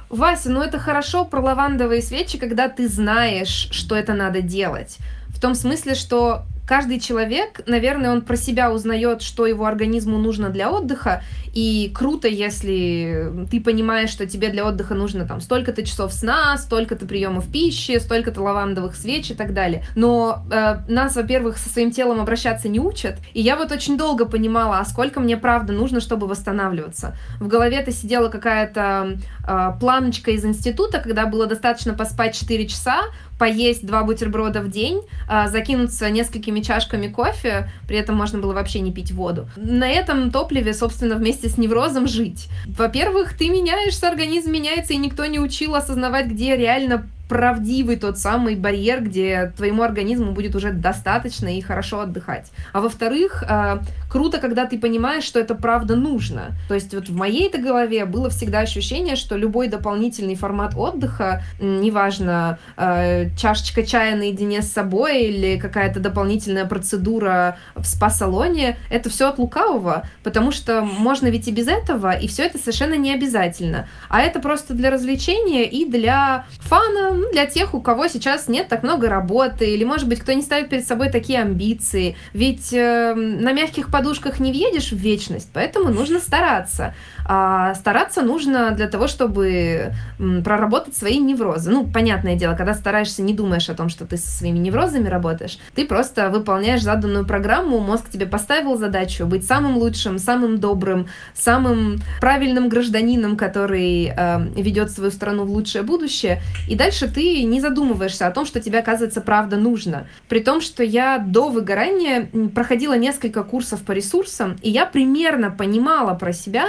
Вася, ну это хорошо про лавандовые свечи, когда ты знаешь, что это надо делать. В том смысле, что каждый человек, наверное, он про себя узнает, что его организму нужно для отдыха, и круто, если ты понимаешь, что тебе для отдыха нужно там столько-то часов сна, столько-то приемов пищи, столько-то лавандовых свеч и так далее. Но э, нас, во-первых, со своим телом обращаться не учат, и я вот очень долго понимала, а сколько мне правда нужно, чтобы восстанавливаться. В голове-то сидела какая-то э, планочка из института, когда было достаточно поспать 4 часа, поесть два бутерброда в день, а, закинуться несколькими чашками кофе, при этом можно было вообще не пить воду. На этом топливе, собственно, вместе с неврозом жить. Во-первых, ты меняешься, организм меняется, и никто не учил осознавать, где реально правдивый тот самый барьер, где твоему организму будет уже достаточно и хорошо отдыхать. А во-вторых, э, круто, когда ты понимаешь, что это правда нужно. То есть вот в моей-то голове было всегда ощущение, что любой дополнительный формат отдыха, неважно, э, чашечка чая наедине с собой или какая-то дополнительная процедура в спа-салоне, это все от лукавого, потому что можно ведь и без этого, и все это совершенно не обязательно. А это просто для развлечения и для фана, ну, для тех, у кого сейчас нет так много работы, или, может быть, кто не ставит перед собой такие амбиции. Ведь э, на мягких подушках не въедешь в вечность, поэтому нужно стараться. А стараться нужно для того, чтобы проработать свои неврозы. Ну, понятное дело, когда стараешься, не думаешь о том, что ты со своими неврозами работаешь, ты просто выполняешь заданную программу, мозг тебе поставил задачу быть самым лучшим, самым добрым, самым правильным гражданином, который э, ведет свою страну в лучшее будущее, и дальше ты не задумываешься о том, что тебе, оказывается, правда нужно. При том, что я до выгорания проходила несколько курсов по ресурсам, и я примерно понимала про себя,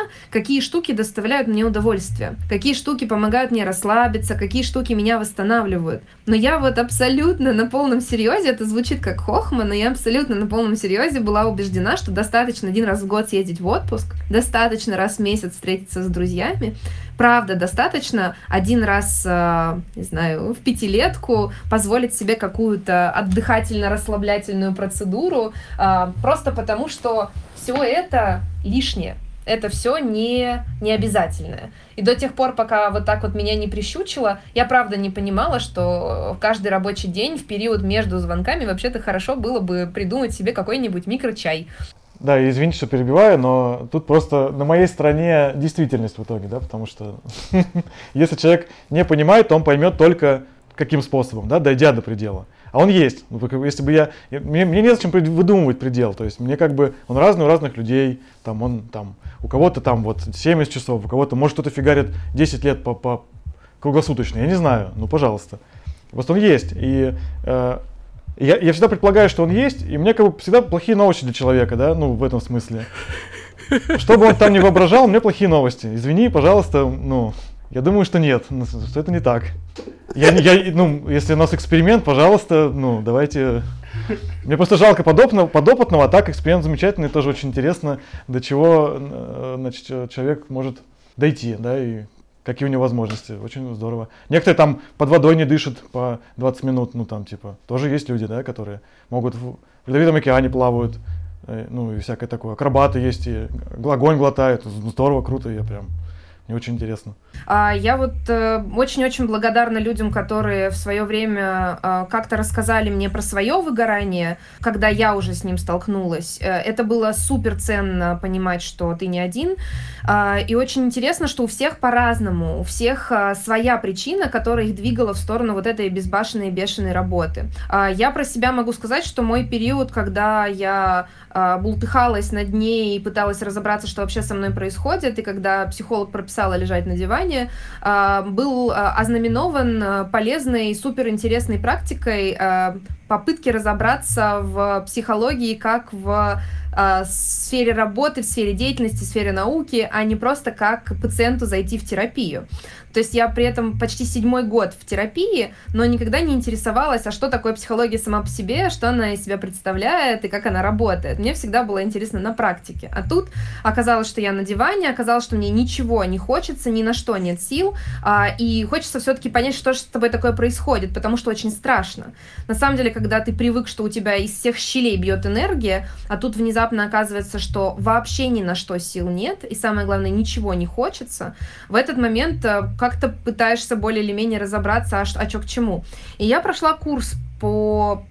какие штуки доставляют мне удовольствие, какие штуки помогают мне расслабиться, какие штуки меня восстанавливают. Но я вот абсолютно на полном серьезе, это звучит как хохма, но я абсолютно на полном серьезе была убеждена, что достаточно один раз в год съездить в отпуск, достаточно раз в месяц встретиться с друзьями, правда, достаточно один раз, э, не знаю, в пятилетку позволить себе какую-то отдыхательно-расслаблятельную процедуру, э, просто потому что все это лишнее. Это все не, не обязательное. И до тех пор, пока вот так вот меня не прищучило, я правда не понимала, что каждый рабочий день в период между звонками вообще-то хорошо было бы придумать себе какой-нибудь микрочай. Да, извините, что перебиваю, но тут просто на моей стороне действительность в итоге, да, потому что если человек не понимает, он поймет только каким способом, да, дойдя до предела. А он есть. Ну, Если бы я... Мне, мне незачем прид- выдумывать предел. То есть мне как бы... Он разный у разных людей. Там он там... У кого-то там вот 70 часов, у кого-то, может, кто-то фигарит 10 лет по, по круглосуточно. Я не знаю. Ну, пожалуйста. Просто он есть. И э, я, я всегда предполагаю, что он есть, и мне как бы всегда плохие новости для человека, да, ну, в этом смысле. Что бы он там ни воображал, меня плохие новости. Извини, пожалуйста, ну, я думаю, что нет, ну, что это не так. Я, я, ну, если у нас эксперимент, пожалуйста, ну, давайте... Мне просто жалко подопного, подопытного, а так эксперимент замечательный, тоже очень интересно, до чего, э, значит, человек может дойти, да, и какие у него возможности. Очень здорово. Некоторые там под водой не дышат по 20 минут, ну там типа, тоже есть люди, да, которые могут в в Ледовитом океане плавают э, ну и всякое такое. Акробаты есть, и огонь глотают, здорово, круто, я прям мне очень интересно. А, я вот э, очень-очень благодарна людям, которые в свое время э, как-то рассказали мне про свое выгорание, когда я уже с ним столкнулась. Э, это было супер ценно понимать, что ты не один. А, и очень интересно, что у всех по-разному, у всех своя причина, которая их двигала в сторону вот этой безбашенной бешеной работы. А, я про себя могу сказать, что мой период, когда я бултыхалась на дне и пыталась разобраться, что вообще со мной происходит, и когда психолог прописала лежать на диване, был ознаменован полезной, суперинтересной практикой попытки разобраться в психологии как в э, сфере работы, в сфере деятельности, в сфере науки, а не просто как пациенту зайти в терапию. То есть я при этом почти седьмой год в терапии, но никогда не интересовалась, а что такое психология сама по себе, что она из себя представляет и как она работает. Мне всегда было интересно на практике. А тут оказалось, что я на диване, оказалось, что мне ничего не хочется, ни на что нет сил, а, и хочется все-таки понять, что же с тобой такое происходит, потому что очень страшно. На самом деле, когда ты привык, что у тебя из всех щелей бьет энергия, а тут внезапно оказывается, что вообще ни на что сил нет, и самое главное, ничего не хочется, в этот момент э, как-то пытаешься более или менее разобраться, а, а что к чему. И я прошла курс по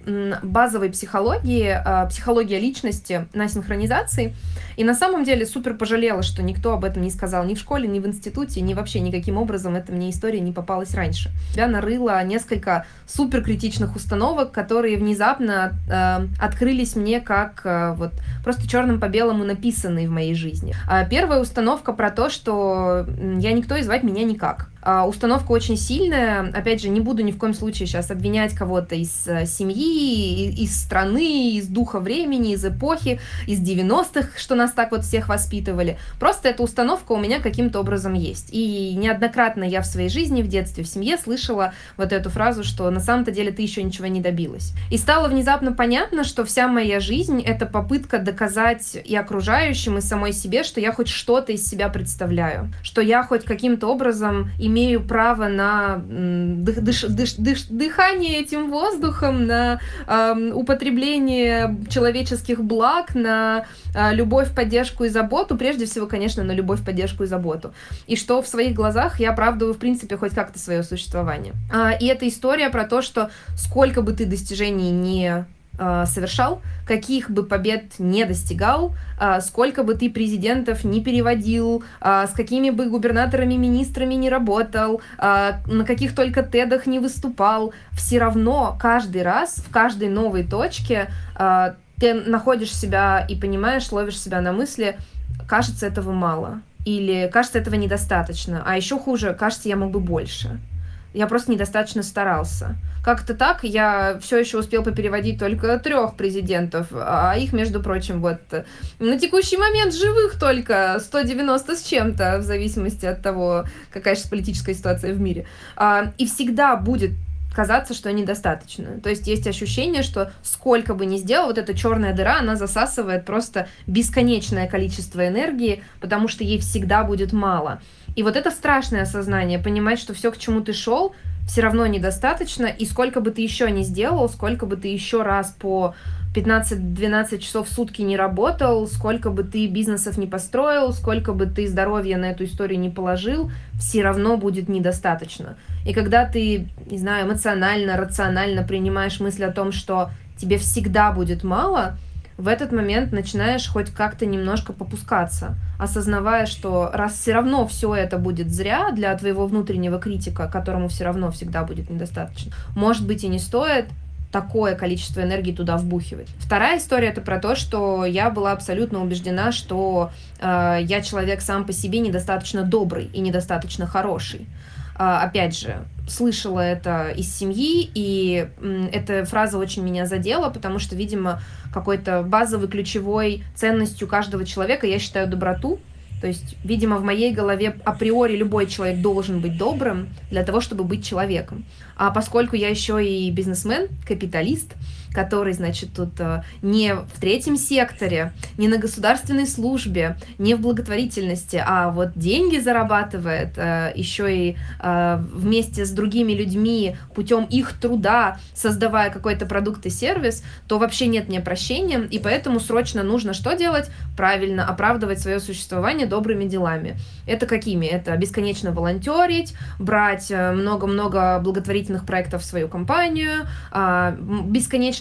базовой психологии, а, психология личности на синхронизации. И на самом деле супер пожалела, что никто об этом не сказал ни в школе, ни в институте, ни вообще никаким образом эта мне история не попалась раньше. Я нарыла несколько супер критичных установок, которые внезапно э, открылись мне как э, вот просто черным по белому написанные в моей жизни. А первая установка про то, что я никто и звать меня никак. А, установка очень сильная. Опять же, не буду ни в коем случае сейчас обвинять кого-то из э, семьи, из страны, из духа времени, из эпохи, из 90-х, что нас так вот всех воспитывали. Просто эта установка у меня каким-то образом есть. И неоднократно я в своей жизни, в детстве, в семье слышала вот эту фразу, что на самом-то деле ты еще ничего не добилась. И стало внезапно понятно, что вся моя жизнь — это попытка доказать и окружающим, и самой себе, что я хоть что-то из себя представляю, что я хоть каким-то образом имею право на дых, дыш, дыш, дыш, дыхание этим воздухом, на э, употребление человеческих благ, на э, любовь, поддержку и заботу, прежде всего, конечно, на любовь, поддержку и заботу. И что в своих глазах я оправдываю, в принципе, хоть как-то свое существование. А, и эта история про то, что сколько бы ты достижений не Э, совершал, каких бы побед не достигал, э, сколько бы ты президентов не переводил, э, с какими бы губернаторами, министрами не работал, на каких только тедах не выступал, все равно каждый раз в каждой новой точке ты находишь себя и понимаешь, ловишь себя на мысли, кажется, этого мало. Или кажется, этого недостаточно. А еще хуже, кажется, я мог бы больше я просто недостаточно старался. Как-то так я все еще успел попереводить только трех президентов, а их, между прочим, вот на текущий момент живых только 190 с чем-то, в зависимости от того, какая сейчас политическая ситуация в мире. А, и всегда будет казаться, что недостаточно. То есть есть ощущение, что сколько бы ни сделал, вот эта черная дыра, она засасывает просто бесконечное количество энергии, потому что ей всегда будет мало. И вот это страшное осознание, понимать, что все, к чему ты шел, все равно недостаточно, и сколько бы ты еще не сделал, сколько бы ты еще раз по 15-12 часов в сутки не работал, сколько бы ты бизнесов не построил, сколько бы ты здоровья на эту историю не положил, все равно будет недостаточно. И когда ты, не знаю, эмоционально, рационально принимаешь мысль о том, что тебе всегда будет мало, в этот момент начинаешь хоть как-то немножко попускаться, осознавая, что раз все равно все это будет зря для твоего внутреннего критика, которому все равно всегда будет недостаточно, может быть и не стоит такое количество энергии туда вбухивать. Вторая история это про то, что я была абсолютно убеждена, что э, я человек сам по себе недостаточно добрый и недостаточно хороший. Э, опять же, слышала это из семьи, и эта фраза очень меня задела, потому что, видимо, какой-то базовой ключевой ценностью каждого человека я считаю доброту. То есть, видимо, в моей голове априори любой человек должен быть добрым для того, чтобы быть человеком. А поскольку я еще и бизнесмен, капиталист, который, значит, тут э, не в третьем секторе, не на государственной службе, не в благотворительности, а вот деньги зарабатывает э, еще и э, вместе с другими людьми путем их труда, создавая какой-то продукт и сервис, то вообще нет мне прощения, и поэтому срочно нужно что делать? Правильно оправдывать свое существование добрыми делами. Это какими? Это бесконечно волонтерить, брать много-много благотворительных проектов в свою компанию, а,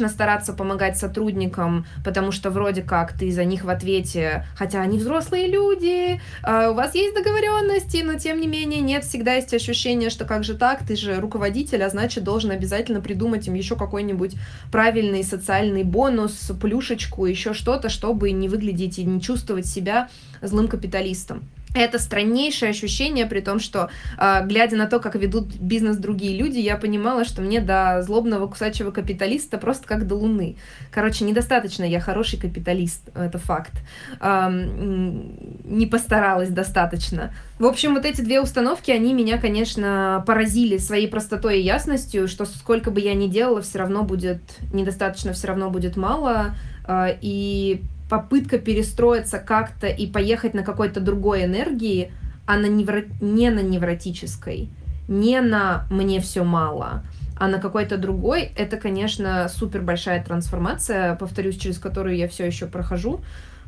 бесконечно стараться помогать сотрудникам, потому что вроде как ты за них в ответе, хотя они взрослые люди, а, у вас есть договоренности, но тем не менее нет, всегда есть ощущение, что как же так, ты же руководитель, а значит должен обязательно придумать им еще какой-нибудь правильный социальный бонус, плюшечку, еще что-то, чтобы не выглядеть и не чувствовать себя злым капиталистом. Это страннейшее ощущение, при том, что, э, глядя на то, как ведут бизнес другие люди, я понимала, что мне до злобного кусачего капиталиста просто как до луны. Короче, недостаточно, я хороший капиталист, это факт. Не постаралась достаточно. В общем, вот эти две установки, они меня, конечно, поразили своей простотой и ясностью, что сколько бы я ни делала, все равно будет недостаточно, все равно будет мало. Э, и попытка перестроиться как-то и поехать на какой-то другой энергии, а на невро... не на невротической, не на «мне все мало», а на какой-то другой, это, конечно, супер большая трансформация, повторюсь, через которую я все еще прохожу,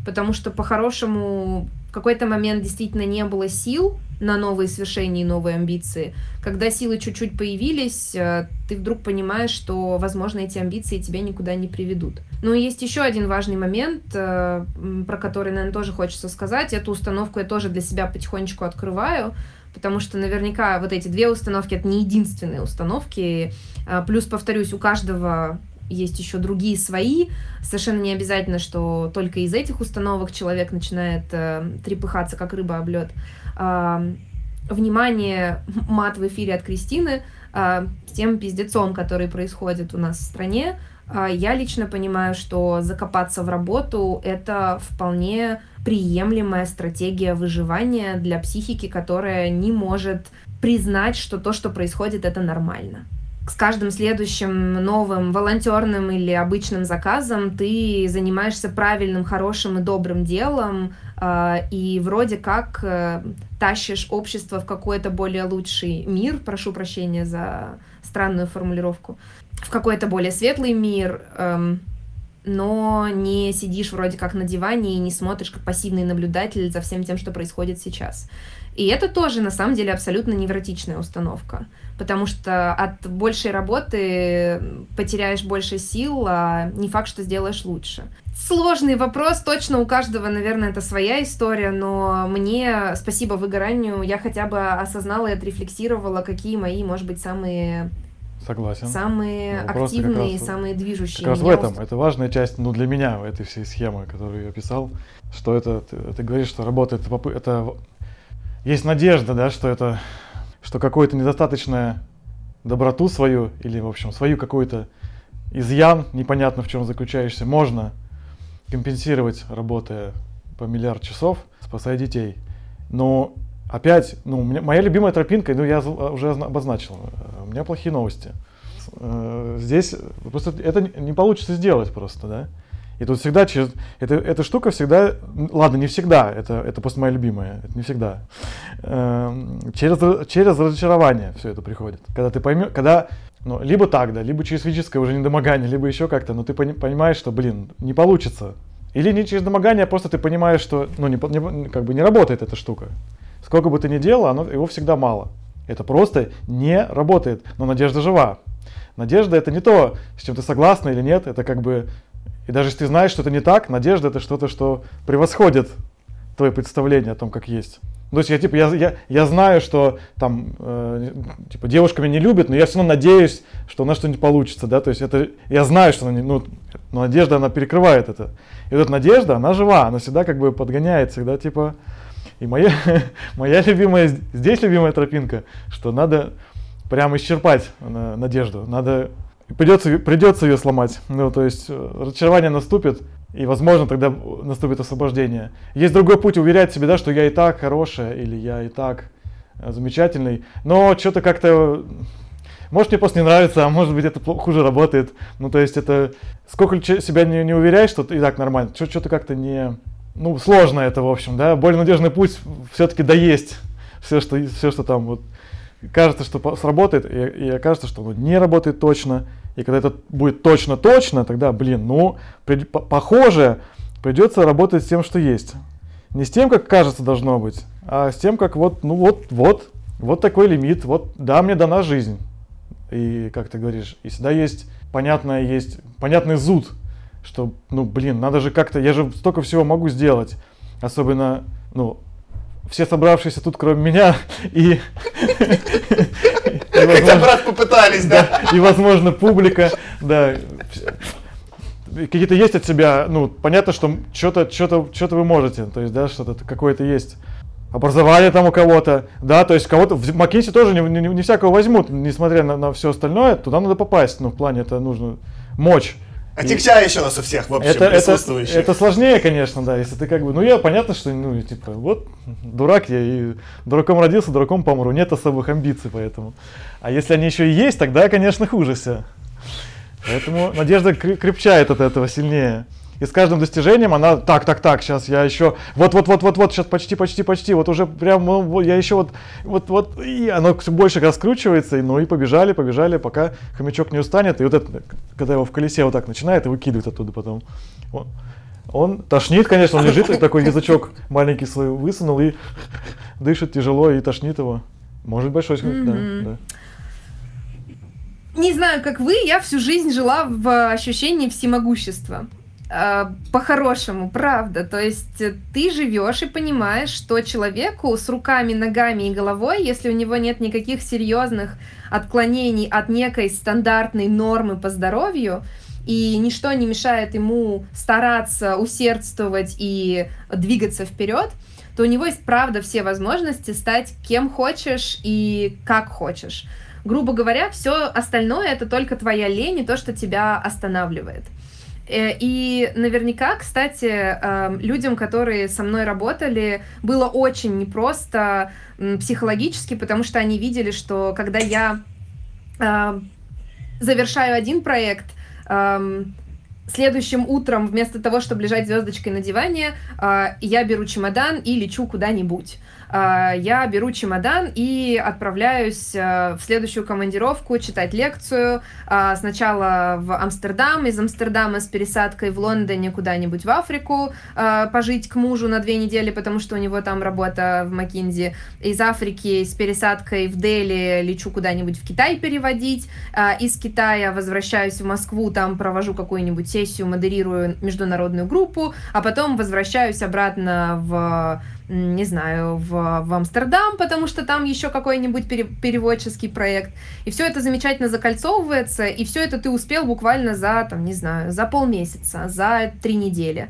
потому что по-хорошему какой-то момент действительно не было сил на новые свершения и новые амбиции. Когда силы чуть-чуть появились, э, ты вдруг понимаешь, что, возможно, эти амбиции тебя никуда не приведут. Ну и есть еще один важный момент, э, про который, наверное, тоже хочется сказать. Эту установку я тоже для себя потихонечку открываю, потому что наверняка вот эти две установки — это не единственные установки. Э, плюс, повторюсь, у каждого есть еще другие свои. Совершенно не обязательно, что только из этих установок человек начинает э, трепыхаться, как рыба об лед. Э, внимание, мат в эфире от Кристины, э, тем пиздецом, который происходит у нас в стране, э, я лично понимаю, что закопаться в работу — это вполне приемлемая стратегия выживания для психики, которая не может признать, что то, что происходит, это нормально с каждым следующим новым волонтерным или обычным заказом ты занимаешься правильным, хорошим и добрым делом, э, и вроде как э, тащишь общество в какой-то более лучший мир, прошу прощения за странную формулировку, в какой-то более светлый мир, э, но не сидишь вроде как на диване и не смотришь как пассивный наблюдатель за всем тем, что происходит сейчас. И это тоже, на самом деле, абсолютно невротичная установка, потому что от большей работы потеряешь больше сил, а не факт, что сделаешь лучше. Сложный вопрос, точно у каждого, наверное, это своя история, но мне, спасибо выгоранию, я хотя бы осознала и отрефлексировала, какие мои, может быть, самые Согласен. Самые Но активные, раз, самые движущие. Как раз в этом. Уст... Это важная часть, ну, для меня, этой всей схемы, которую я писал, что это, ты, ты говоришь, что работает, это есть надежда, да, что это, что какую-то недостаточную доброту свою или, в общем, свою какой-то изъян, непонятно в чем заключающийся, можно компенсировать, работая по миллиард часов, спасая детей. Но опять, ну, моя любимая тропинка, ну, я уже обозначил, у меня плохие новости. Э, здесь просто это не получится сделать просто, да. И тут всегда через... Это, эта штука всегда... Ладно, не всегда. Это, это просто моя любимая. Это не всегда. Эм, через, через разочарование все это приходит. Когда ты поймешь... Когда... Ну, либо так, да, либо через физическое уже недомогание, либо еще как-то, но ты понимаешь, что, блин, не получится. Или не через домогание, а просто ты понимаешь, что, ну, не, не, как бы не работает эта штука. Сколько бы ты ни делал, оно, его всегда мало. Это просто не работает. Но надежда жива. Надежда это не то, с чем ты согласна или нет, это как бы и даже если ты знаешь, что это не так, надежда это что-то, что превосходит твое представление о том, как есть. То есть я типа я, я, я знаю, что там э, типа девушка меня не любит, но я все равно надеюсь, что у нас что-нибудь получится, да. То есть это я знаю, что она не, ну, но надежда она перекрывает это. И вот эта надежда, она жива, она всегда как бы подгоняет, всегда типа. И моя моя любимая здесь любимая тропинка, что надо прямо исчерпать э, надежду, надо придется, придется ее сломать. Ну, то есть э, разочарование наступит, и, возможно, тогда наступит освобождение. Есть другой путь уверять себе, да, что я и так хорошая, или я и так э, замечательный, но что-то как-то Может, мне просто не нравится, а может быть, это хуже работает. Ну, то есть, это сколько себя не, не уверяешь, что и так нормально, что-то как-то не... Ну, сложно это, в общем, да. Более надежный путь все-таки доесть все, что, все, что там вот кажется, что сработает, и, и окажется, что оно не работает точно. И когда это будет точно-точно, тогда, блин, ну, при, по, похоже, придется работать с тем, что есть. Не с тем, как кажется должно быть, а с тем, как вот, ну вот, вот, вот такой лимит, вот, да, мне дана жизнь. И, как ты говоришь, и всегда есть понятное, есть понятный зуд, что, ну, блин, надо же как-то, я же столько всего могу сделать. Особенно, ну, все собравшиеся тут, кроме меня, и... Хотя брат попытались, да? И, возможно, публика, да, какие-то есть от себя, ну, понятно, что что-то что что вы можете, то есть, да, что-то какое-то есть образование там у кого-то, да, то есть кого-то в Маккинси тоже не, не, не всякого возьмут, несмотря на, на все остальное, туда надо попасть, ну, в плане это нужно мочь. А тягча еще нас у всех, в общем, это, присутствующих. Это, это сложнее, конечно, да, если ты как бы, ну я понятно, что, ну, типа, вот, дурак я, и дураком родился, дураком помру, нет особых амбиций поэтому. А если они еще и есть, тогда, конечно, хуже все. Поэтому надежда крепчает от этого сильнее. И с каждым достижением она, так, так, так, сейчас я еще, вот, вот, вот, вот, вот, сейчас почти, почти, почти, вот уже прям, ну, я еще вот, вот, вот, и оно все больше раскручивается, и, ну и побежали, побежали, пока хомячок не устанет, и вот это, когда его в колесе вот так начинает и выкидывает оттуда потом. Он, он тошнит, конечно, он лежит, и такой язычок маленький свой высунул, и дышит тяжело, и тошнит его. Может большой, mm-hmm. да, да. Не знаю, как вы, я всю жизнь жила в ощущении всемогущества. А, по-хорошему, правда. То есть э, ты живешь и понимаешь, что человеку с руками, ногами и головой, если у него нет никаких серьезных отклонений от некой стандартной нормы по здоровью, и ничто не мешает ему стараться, усердствовать и двигаться вперед, то у него есть, правда, все возможности стать кем хочешь и как хочешь. Грубо говоря, все остальное это только твоя лень и то, что тебя останавливает. Э, и наверняка, кстати, эм, людям, которые со мной работали, было очень непросто психологически, потому что они видели, что когда я эм, завершаю один проект, эм, следующим утром вместо того, чтобы лежать звездочкой на диване, э, я беру чемодан и лечу куда-нибудь. А, я беру чемодан и отправляюсь э, в следующую командировку читать лекцию. А, сначала в Амстердам, из Амстердама с пересадкой в Лондоне куда-нибудь в Африку а, пожить к мужу на две недели, потому что у него там работа в Макинзи. Из Африки с пересадкой в Дели лечу куда-нибудь в Китай переводить. Из Китая возвращаюсь в Москву, там провожу какую-нибудь сессию, модерирую международную группу, а потом возвращаюсь обратно в не знаю, в, в Амстердам, потому что там еще какой-нибудь пере, переводческий проект. И все это замечательно закольцовывается, и все это ты успел буквально за, там, не знаю, за полмесяца, за три недели.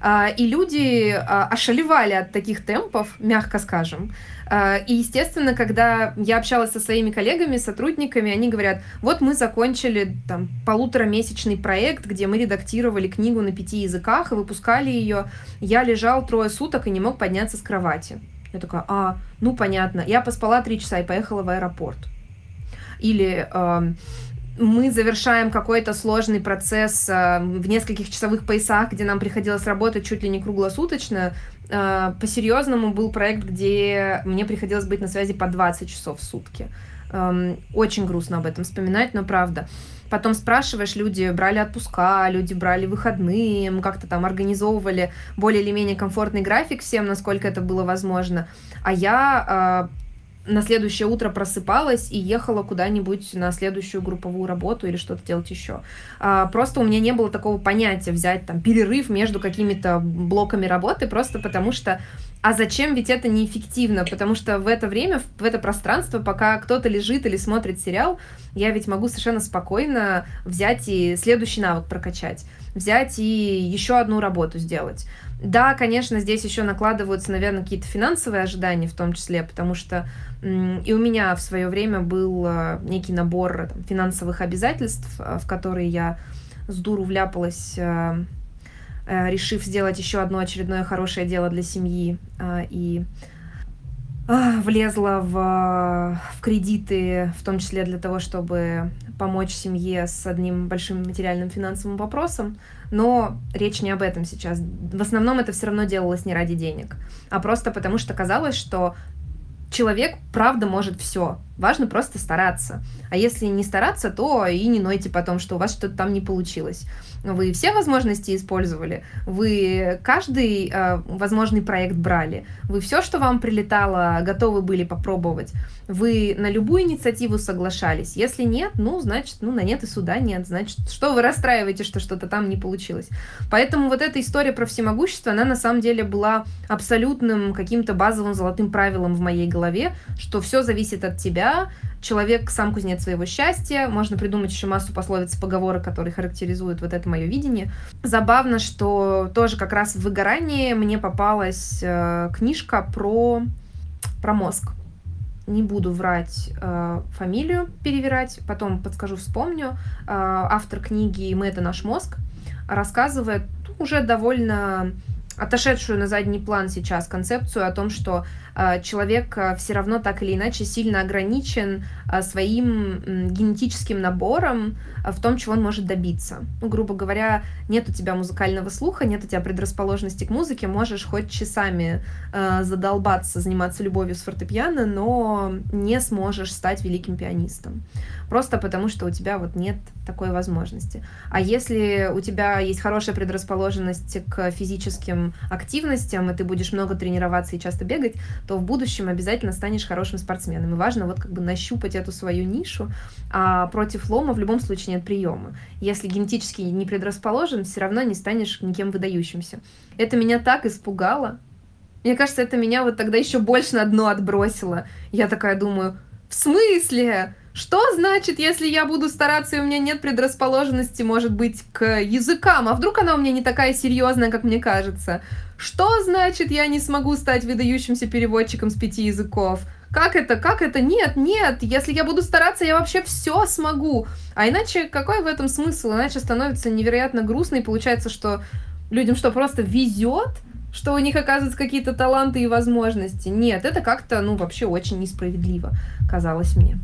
А, и люди а, ошалевали от таких темпов, мягко скажем. А, и, естественно, когда я общалась со своими коллегами, сотрудниками, они говорят, вот мы закончили там полуторамесячный проект, где мы редактировали книгу на пяти языках и выпускали ее. Я лежал трое суток и не мог подняться с кровати. Я такая, а, ну понятно. Я поспала три часа и поехала в аэропорт. Или мы завершаем какой-то сложный процесс э, в нескольких часовых поясах, где нам приходилось работать чуть ли не круглосуточно. Э, по-серьезному был проект, где мне приходилось быть на связи по 20 часов в сутки. Э, очень грустно об этом вспоминать, но правда. Потом спрашиваешь, люди брали отпуска, люди брали выходные, мы как-то там организовывали более или менее комфортный график всем, насколько это было возможно. А я э, на следующее утро просыпалась и ехала куда-нибудь на следующую групповую работу или что-то делать еще. А, просто у меня не было такого понятия взять там перерыв между какими-то блоками работы, просто потому что а зачем? Ведь это неэффективно, потому что в это время, в это пространство, пока кто-то лежит или смотрит сериал, я ведь могу совершенно спокойно взять и следующий навык прокачать, взять и еще одну работу сделать. Да, конечно, здесь еще накладываются, наверное, какие-то финансовые ожидания в том числе, потому что и у меня в свое время был э, некий набор там, финансовых обязательств, э, в которые я с дуру вляпалась, э, решив сделать еще одно очередное хорошее дело для семьи. И а, влезла в, в кредиты, в том числе для того, чтобы помочь семье с одним большим материальным финансовым вопросом. Но речь не об этом сейчас. В основном это все равно делалось не ради денег, а просто потому что казалось, что человек правда может все. Важно просто стараться. А если не стараться, то и не нойте потом, что у вас что-то там не получилось. Вы все возможности использовали, вы каждый э, возможный проект брали, вы все, что вам прилетало, готовы были попробовать, вы на любую инициативу соглашались. Если нет, ну, значит, ну, на нет и суда нет, значит, что вы расстраиваете, что что-то там не получилось. Поэтому вот эта история про всемогущество, она на самом деле была абсолютным каким-то базовым золотым правилом в моей голове, что все зависит от тебя, человек сам кузнец своего счастья. Можно придумать еще массу пословиц и поговорок, которые характеризуют вот это мое видение. Забавно, что тоже как раз в выгорании мне попалась э, книжка про, про мозг. Не буду врать э, фамилию, перевирать, потом подскажу, вспомню. Э, автор книги «Мы — это наш мозг» рассказывает уже довольно отошедшую на задний план сейчас концепцию о том, что человек э, все равно так или иначе сильно ограничен э, своим э, генетическим набором э, в том, чего он может добиться. Ну, грубо говоря, нет у тебя музыкального слуха, нет у тебя предрасположенности к музыке, можешь хоть часами э, задолбаться, заниматься любовью с фортепиано, но не сможешь стать великим пианистом. Просто потому, что у тебя вот нет такой возможности. А если у тебя есть хорошая предрасположенность к физическим активностям, и ты будешь много тренироваться и часто бегать, то в будущем обязательно станешь хорошим спортсменом. И важно вот как бы нащупать эту свою нишу, а против лома в любом случае нет приема. Если генетически не предрасположен, все равно не станешь никем выдающимся. Это меня так испугало. Мне кажется, это меня вот тогда еще больше на дно отбросило. Я такая думаю, в смысле? Что значит, если я буду стараться, и у меня нет предрасположенности, может быть, к языкам? А вдруг она у меня не такая серьезная, как мне кажется? Что значит, я не смогу стать выдающимся переводчиком с пяти языков? Как это? Как это? Нет, нет. Если я буду стараться, я вообще все смогу. А иначе какой в этом смысл? Иначе становится невероятно грустно, и получается, что людям что, просто везет? что у них оказываются какие-то таланты и возможности. Нет, это как-то, ну, вообще очень несправедливо, казалось мне.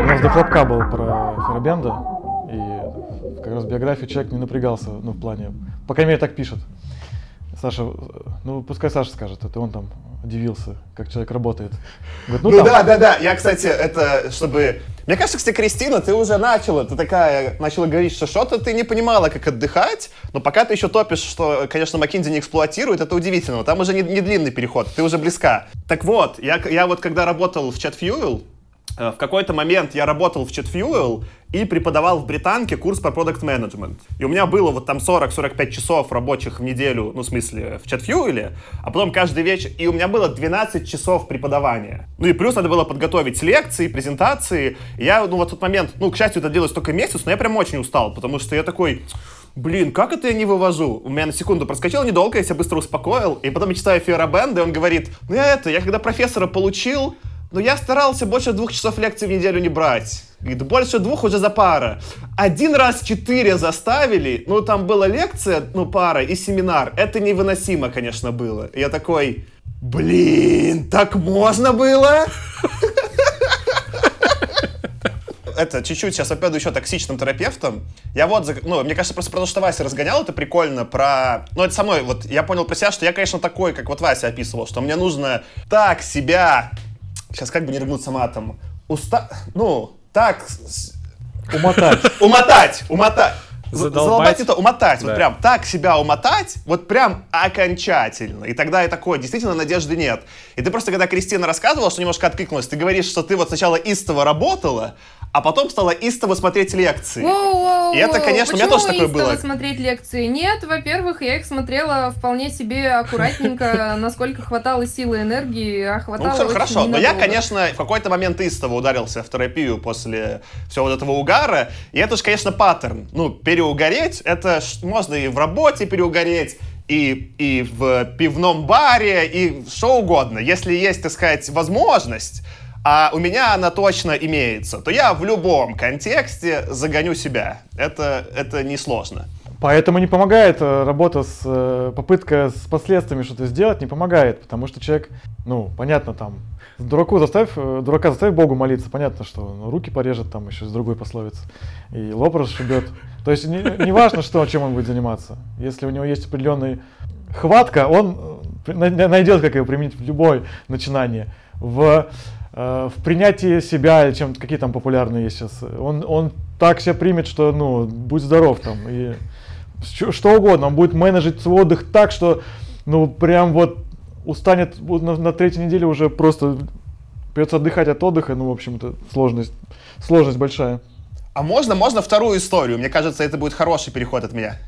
У нас до хлопка был про Фербенда, как раз биографию человек не напрягался, ну, в плане, по крайней мере, так пишет. Саша, ну, пускай Саша скажет, это он там удивился, как человек работает. Говорит, ну, ну да, да, да, я, кстати, это, чтобы... Мне кажется, кстати, Кристина, ты уже начала, ты такая, начала говорить, что что-то ты не понимала, как отдыхать, но пока ты еще топишь, что, конечно, Маккинзи не эксплуатирует, это удивительно, там уже не, не длинный переход, ты уже близка. Так вот, я, я вот когда работал в ChatFuel, в какой-то момент я работал в ChatFuel и преподавал в Британке курс по продукт менеджмент. И у меня было вот там 40-45 часов рабочих в неделю, ну, в смысле, в ChatFuel, а потом каждый вечер, и у меня было 12 часов преподавания. Ну и плюс надо было подготовить лекции, презентации. И я, ну, вот тот момент, ну, к счастью, это делалось только месяц, но я прям очень устал, потому что я такой, блин, как это я не вывожу? У меня на секунду проскочило недолго, я себя быстро успокоил, и потом я читаю Фиора Бенда, и он говорит, ну я это, я когда профессора получил, но я старался больше двух часов лекций в неделю не брать. Больше двух уже за пара. Один раз четыре заставили, ну там была лекция, ну пара и семинар. Это невыносимо, конечно, было. я такой, блин, так можно было? это чуть-чуть сейчас опять еще токсичным терапевтом. Я вот, ну, мне кажется, просто про то, что Вася разгонял, это прикольно. Про, ну, это самой, вот, я понял про себя, что я, конечно, такой, как вот Вася описывал, что мне нужно так себя сейчас как бы не рыгнуться матом, уста... ну, так... Умотать. Умотать, умотать. Задолбать это умотать, да. вот прям так себя умотать, вот прям окончательно. И тогда и такое, действительно, надежды нет. И ты просто, когда Кристина рассказывала, что немножко откликнулась, ты говоришь, что ты вот сначала истово работала, а потом стала истово смотреть лекции. Воу-воу-воу, И это, конечно, у меня почему тоже такое было. смотреть лекции? Нет, во-первых, я их смотрела вполне себе аккуратненько, насколько хватало силы и энергии, а Ну, хватало очень хорошо, но я, конечно, в какой-то момент истово ударился в терапию после всего вот этого угара, и это же, конечно, паттерн. Ну, переугореть, это можно и в работе переугореть, и, и в пивном баре, и что угодно. Если есть, так сказать, возможность, а у меня она точно имеется, то я в любом контексте загоню себя. Это, это несложно. Поэтому не помогает э, работа с э, попытка с последствиями что-то сделать, не помогает, потому что человек, ну, понятно, там, дураку заставь, э, дурака заставь Богу молиться, понятно, что руки порежет там еще с другой пословицы, и лоб расшибет. То есть не, не важно, что, чем он будет заниматься. Если у него есть определенный хватка, он э, на- найдет, как ее применить в любое начинание. В, э, в принятии себя, чем какие там популярные есть сейчас. Он, он так себя примет, что, ну, будь здоров там. И что, что угодно. Он будет менеджить свой отдых так, что, ну, прям вот устанет на, на третьей неделе уже просто придется отдыхать от отдыха. Ну, в общем-то, сложность, сложность большая. А можно, можно вторую историю? Мне кажется, это будет хороший переход от меня.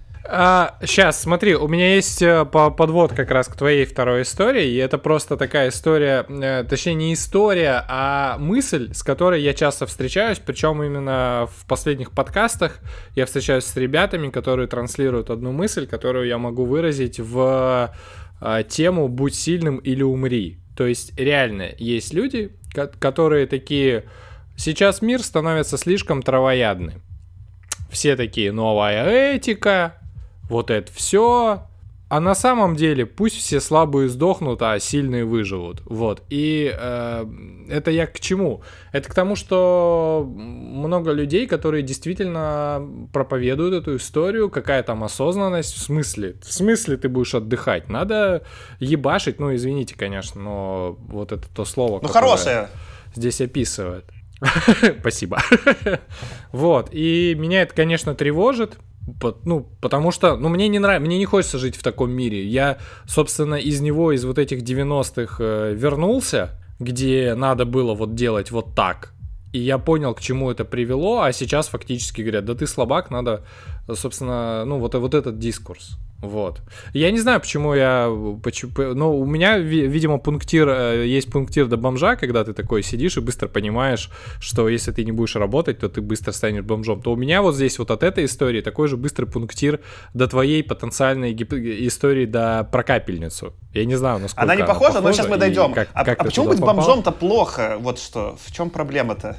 сейчас, смотри, у меня есть э, по- подвод как раз к твоей второй истории, и это просто такая история, э, точнее не история, а мысль, с которой я часто встречаюсь, причем именно в последних подкастах я встречаюсь с ребятами, которые транслируют одну мысль, которую я могу выразить в э, тему «Будь сильным или умри». То есть реально есть люди, ко- которые такие «Сейчас мир становится слишком травоядный». Все такие «Новая этика», вот это все. А на самом деле пусть все слабые сдохнут, а сильные выживут. Вот. И э, это я к чему? Это к тому, что много людей, которые действительно проповедуют эту историю, какая там осознанность, в смысле? В смысле ты будешь отдыхать? Надо ебашить, ну извините, конечно, но вот это то слово, Ну, которое хорошее. здесь описывает. Спасибо. Вот, и меня это, конечно, тревожит, ну, потому что, ну, мне не нравится, мне не хочется жить в таком мире. Я, собственно, из него, из вот этих 90-х э, вернулся, где надо было вот делать вот так. И я понял, к чему это привело, а сейчас фактически говорят, да ты слабак, надо, собственно, ну, вот, вот этот дискурс. Вот. Я не знаю, почему я... Почему, ну, у меня, ви- видимо, пунктир... э, Есть пунктир до бомжа, когда ты такой сидишь и быстро понимаешь, что если ты не будешь работать, то ты быстро станешь бомжом. То у меня вот здесь вот от этой истории такой же быстрый пунктир до твоей потенциальной гип- истории до про капельницу. Я не знаю, насколько Она не похожа, но сейчас мы дойдем. как- а как а почему быть попал? бомжом-то плохо? Вот что. В чем проблема-то?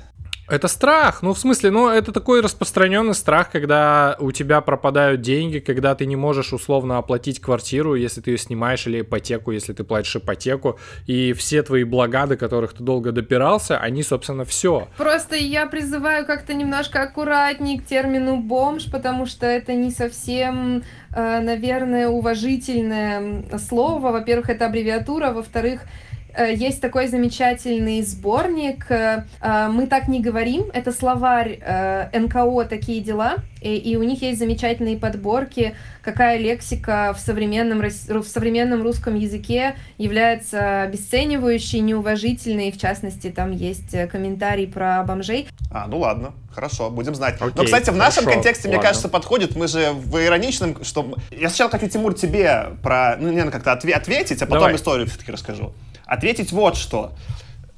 Это страх, ну в смысле, ну это такой распространенный страх, когда у тебя пропадают деньги, когда ты не можешь условно оплатить квартиру, если ты ее снимаешь, или ипотеку, если ты платишь ипотеку, и все твои блага, до которых ты долго допирался, они, собственно, все. Просто я призываю как-то немножко аккуратней к термину бомж, потому что это не совсем, э, наверное, уважительное слово. Во-первых, это аббревиатура, во-вторых, есть такой замечательный сборник э, э, «Мы так не говорим». Это словарь э, НКО «Такие дела», и, и у них есть замечательные подборки, какая лексика в современном, в современном русском языке является обесценивающей, неуважительной. И, В частности, там есть э, комментарий про бомжей. А, ну ладно, хорошо, будем знать. Но, Окей, кстати, в нашем хорошо, контексте, мне ладно. кажется, подходит. Мы же в ироничном, что... Я сначала хочу, Тимур, тебе про... Ну, наверное, как-то отве- ответить, а потом Давай. историю все-таки расскажу. Ответить вот что.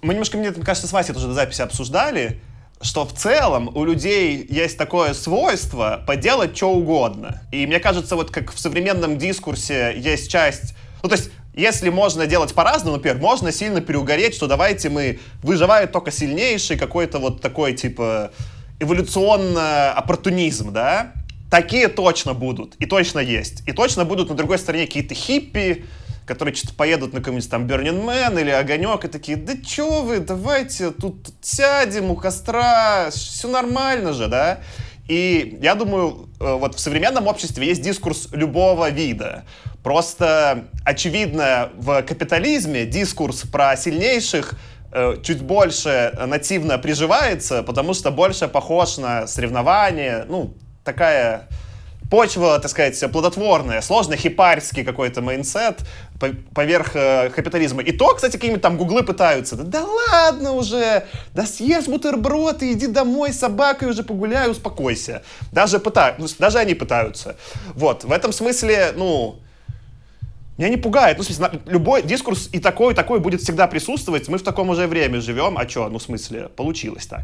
Мы немножко, мне кажется, с Васей тоже до записи обсуждали, что в целом у людей есть такое свойство поделать что угодно. И мне кажется, вот как в современном дискурсе есть часть... Ну, то есть, если можно делать по-разному, например, можно сильно переугореть, что давайте мы выживает только сильнейший, какой-то вот такой, типа, эволюционно оппортунизм, да? Такие точно будут, и точно есть. И точно будут на другой стороне какие-то хиппи, которые что-то поедут на какой-нибудь там Burning Man или Огонек и такие, да чё вы, давайте тут сядем у костра, все нормально же, да? И я думаю, э, вот в современном обществе есть дискурс любого вида. Просто, очевидно, в капитализме дискурс про сильнейших э, чуть больше нативно приживается, потому что больше похож на соревнования, ну, такая почва, так сказать, плодотворная, сложный хипарский какой-то майнсет поверх э, капитализма. И то, кстати, какие-нибудь там гуглы пытаются. Да, да ладно уже, да съешь бутерброд и иди домой с собакой уже погуляй, успокойся. Даже, пытаются, ну, даже они пытаются. Вот, в этом смысле, ну, меня не пугает. Ну, в смысле, любой дискурс и такой, и такой будет всегда присутствовать. Мы в таком уже время живем. А что, ну, в смысле, получилось так.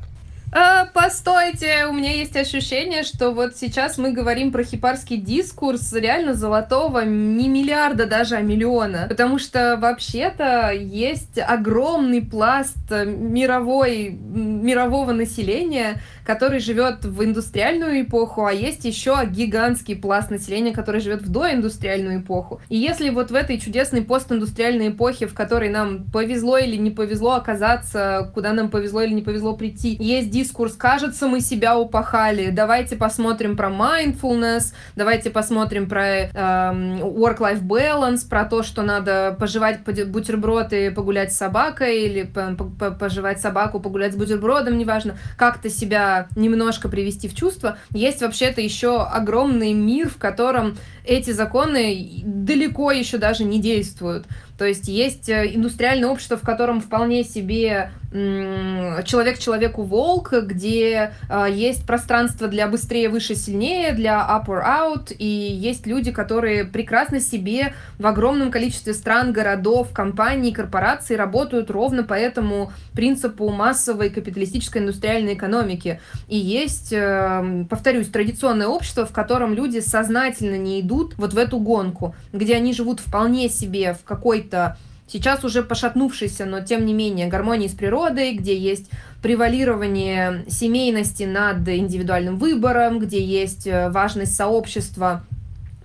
А, постойте, у меня есть ощущение, что вот сейчас мы говорим про хипарский дискурс реально золотого не миллиарда даже, а миллиона. Потому что вообще-то есть огромный пласт мировой, мирового населения, который живет в индустриальную эпоху, а есть еще гигантский пласт населения, который живет в доиндустриальную эпоху. И если вот в этой чудесной постиндустриальной эпохе, в которой нам повезло или не повезло оказаться, куда нам повезло или не повезло прийти, есть дискурс «кажется, мы себя упахали», давайте посмотрим про mindfulness, давайте посмотрим про э, work-life balance, про то, что надо пожевать бутерброд и погулять с собакой, или пожевать собаку, погулять с бутербродом, неважно, как-то себя немножко привести в чувство. Есть вообще-то еще огромный мир, в котором эти законы далеко еще даже не действуют. То есть есть э, индустриальное общество, в котором вполне себе человек человеку волк, где э, есть пространство для быстрее, выше, сильнее, для up or out, и есть люди, которые прекрасно себе в огромном количестве стран, городов, компаний, корпораций работают ровно по этому принципу массовой капиталистической индустриальной экономики. И есть, э, повторюсь, традиционное общество, в котором люди сознательно не идут вот в эту гонку, где они живут вполне себе в какой-то сейчас уже пошатнувшейся, но тем не менее гармонии с природой, где есть превалирование семейности над индивидуальным выбором, где есть э, важность сообщества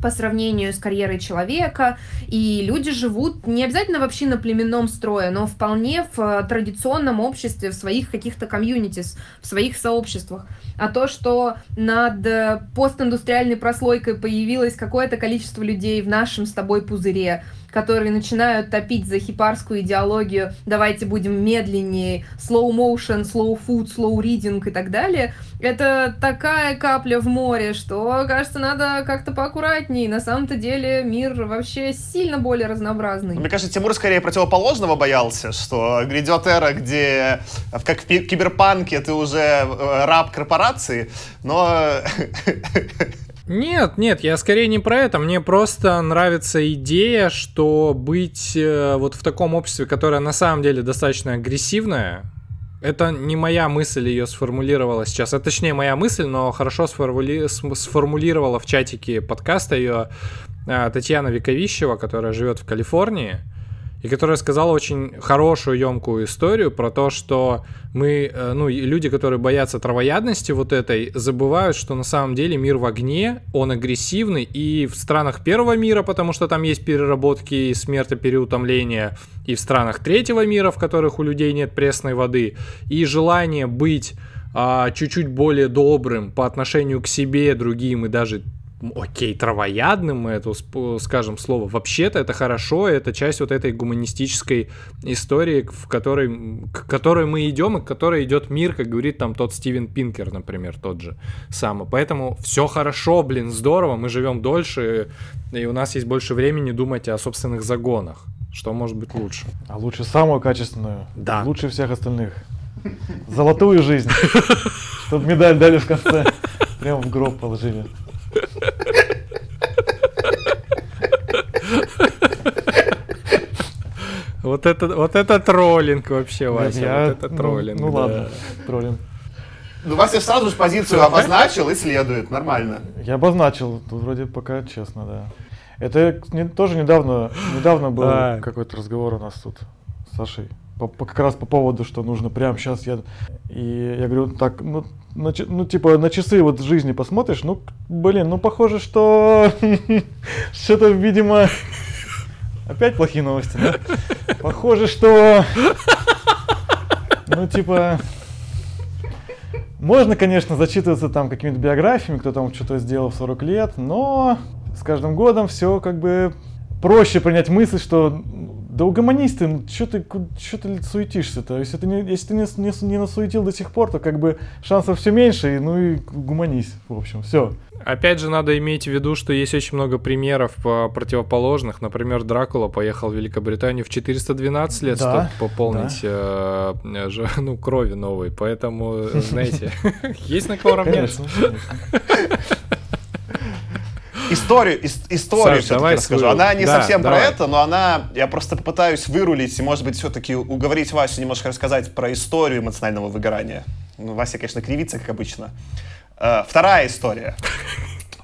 по сравнению с карьерой человека, и люди живут не обязательно вообще на племенном строе, но вполне в э, традиционном обществе, в своих каких-то комьюнитис, в своих сообществах. А то, что над э, постиндустриальной прослойкой появилось какое-то количество людей в нашем с тобой пузыре, которые начинают топить за хипарскую идеологию «давайте будем медленнее», slow motion, slow food, slow reading и так далее, это такая капля в море, что, кажется, надо как-то поаккуратнее. На самом-то деле мир вообще сильно более разнообразный. Мне кажется, Тимур скорее противоположного боялся, что грядет эра, где, как в киберпанке, ты уже э, раб корпорации, но Нет, нет, я скорее не про это. Мне просто нравится идея, что быть э, вот в таком обществе, которое на самом деле достаточно агрессивное, это не моя мысль ее сформулировала сейчас. Это точнее моя мысль, но хорошо сформули... сформулировала в чатике подкаста ее э, Татьяна Вековищева, которая живет в Калифорнии и которая сказала очень хорошую, емкую историю про то, что мы, э, ну, люди, которые боятся травоядности вот этой, забывают, что на самом деле мир в огне, он агрессивный, и в странах первого мира, потому что там есть переработки, смерти, переутомления, и в странах третьего мира, в которых у людей нет пресной воды, и желание быть а, чуть-чуть более добрым по отношению к себе, другим и даже окей, травоядным мы это скажем слово. Вообще-то это хорошо, это часть вот этой гуманистической истории, в которой, к которой мы идем и к которой идет мир, как говорит там тот Стивен Пинкер, например, тот же самый. Поэтому все хорошо, блин, здорово, мы живем дольше, и у нас есть больше времени думать о собственных загонах. Что может быть лучше? А лучше самую качественную. Да. Лучше всех остальных. Золотую жизнь. Чтобы медаль дали в конце. Прямо в гроб положили. Вот это, вот это троллинг вообще, Вася, я, вот это ну, троллинг. Ну, ну да. ладно, троллинг. Ну, Вася сразу же позицию обозначил и следует, нормально. Я обозначил, тут вроде пока честно, да. Это не, тоже недавно, недавно был а. какой-то разговор у нас тут с Сашей. По, по, как раз по поводу, что нужно прямо сейчас я... И я говорю, так, ну, на, ну, типа, на часы вот жизни посмотришь, ну, блин, ну, похоже, что что-то, видимо, опять плохие новости, да? Похоже, что, ну, типа, можно, конечно, зачитываться там какими-то биографиями, кто там что-то сделал в 40 лет, но с каждым годом все как бы проще принять мысль, что да угомонись ты, что ты, что ты суетишься-то? Если ты, не, если ты не, не, не насуетил до сих пор, то как бы шансов все меньше, и, ну и гуманись, в общем, все. Опять же, надо иметь в виду, что есть очень много примеров противоположных. Например, Дракула поехал в Великобританию в 412 лет, да, чтобы пополнить да. э, ну, крови новой. Поэтому, знаете, есть на кого равняться. Историю, историю Саш, все-таки расскажу. Свою... Она не да, совсем давай. про это, но она, я просто попытаюсь вырулить и, может быть, все-таки уговорить Васю немножко рассказать про историю эмоционального выгорания. Ну, Вася, конечно, кривится, как обычно. Э, вторая история.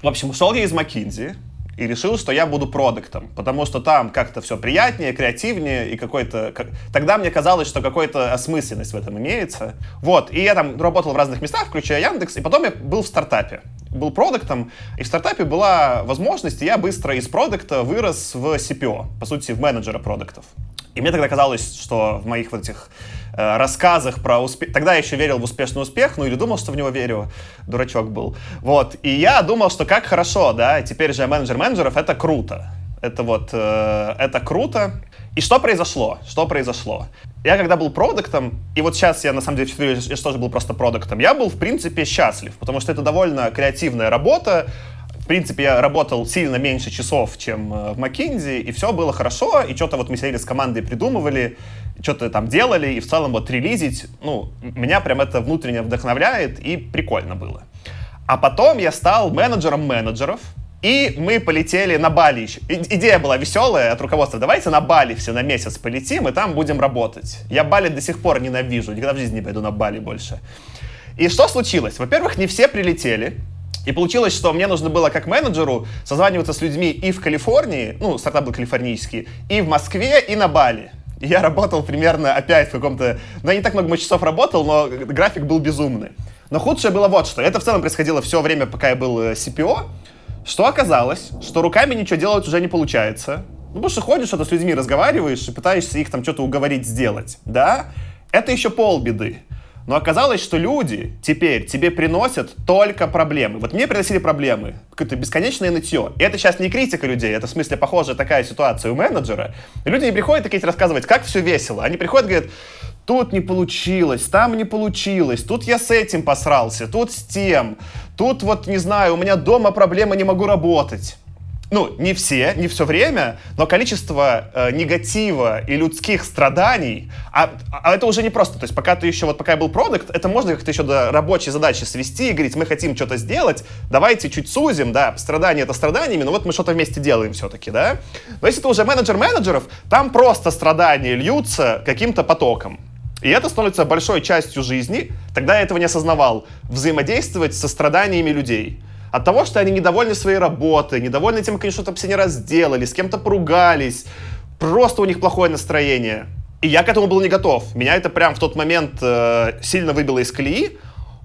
В общем, ушел я из Макинзи и решил, что я буду продуктом, потому что там как-то все приятнее, креативнее и какой-то... Как... Тогда мне казалось, что какая-то осмысленность в этом имеется. Вот, и я там работал в разных местах, включая Яндекс, и потом я был в стартапе. Был продуктом, и в стартапе была возможность, и я быстро из продукта вырос в CPO, по сути, в менеджера продуктов. И мне тогда казалось, что в моих вот этих Э, рассказах про успех. Тогда я еще верил в успешный успех, ну или думал, что в него верю. Дурачок был. Вот. И я думал, что как хорошо, да, теперь же я менеджер менеджеров, это круто. Это вот, э, это круто. И что произошло? Что произошло? Я когда был продуктом, и вот сейчас я на самом деле я тоже был просто продуктом, я был в принципе счастлив, потому что это довольно креативная работа, принципе, я работал сильно меньше часов, чем э, в McKinsey, и все было хорошо, и что-то вот мы сидели с командой, придумывали, что-то там делали, и в целом вот релизить, ну, меня прям это внутренне вдохновляет, и прикольно было. А потом я стал менеджером менеджеров, и мы полетели на Бали еще. идея была веселая от руководства. Давайте на Бали все на месяц полетим, и там будем работать. Я Бали до сих пор ненавижу, никогда в жизни не пойду на Бали больше. И что случилось? Во-первых, не все прилетели. И получилось, что мне нужно было как менеджеру созваниваться с людьми и в Калифорнии, ну, стартап был калифорнийский, и в Москве, и на Бали я работал примерно опять в каком-то... Ну, я не так много часов работал, но график был безумный. Но худшее было вот что. Это в целом происходило все время, пока я был э, CPO. Что оказалось, что руками ничего делать уже не получается. Ну, потому что ходишь, что-то с людьми разговариваешь и пытаешься их там что-то уговорить сделать, да? Это еще полбеды. Но оказалось, что люди теперь тебе приносят только проблемы. Вот мне приносили проблемы, какое-то бесконечное нытье. И это сейчас не критика людей, это в смысле похожая такая ситуация у менеджера. И люди не приходят такие рассказывать, как все весело. Они приходят и говорят, тут не получилось, там не получилось, тут я с этим посрался, тут с тем, тут вот, не знаю, у меня дома проблема, не могу работать ну, не все, не все время, но количество э, негатива и людских страданий, а, а это уже не просто, то есть пока ты еще, вот пока я был продукт, это можно как-то еще до рабочей задачи свести и говорить, мы хотим что-то сделать, давайте чуть сузим, да, страдания это страданиями, но вот мы что-то вместе делаем все-таки, да. Но если ты уже менеджер менеджеров, там просто страдания льются каким-то потоком. И это становится большой частью жизни, тогда я этого не осознавал, взаимодействовать со страданиями людей. От того, что они недовольны своей работой, недовольны тем, как они что-то последний раз сделали, с кем-то поругались, просто у них плохое настроение. И я к этому был не готов. Меня это прям в тот момент э, сильно выбило из колеи.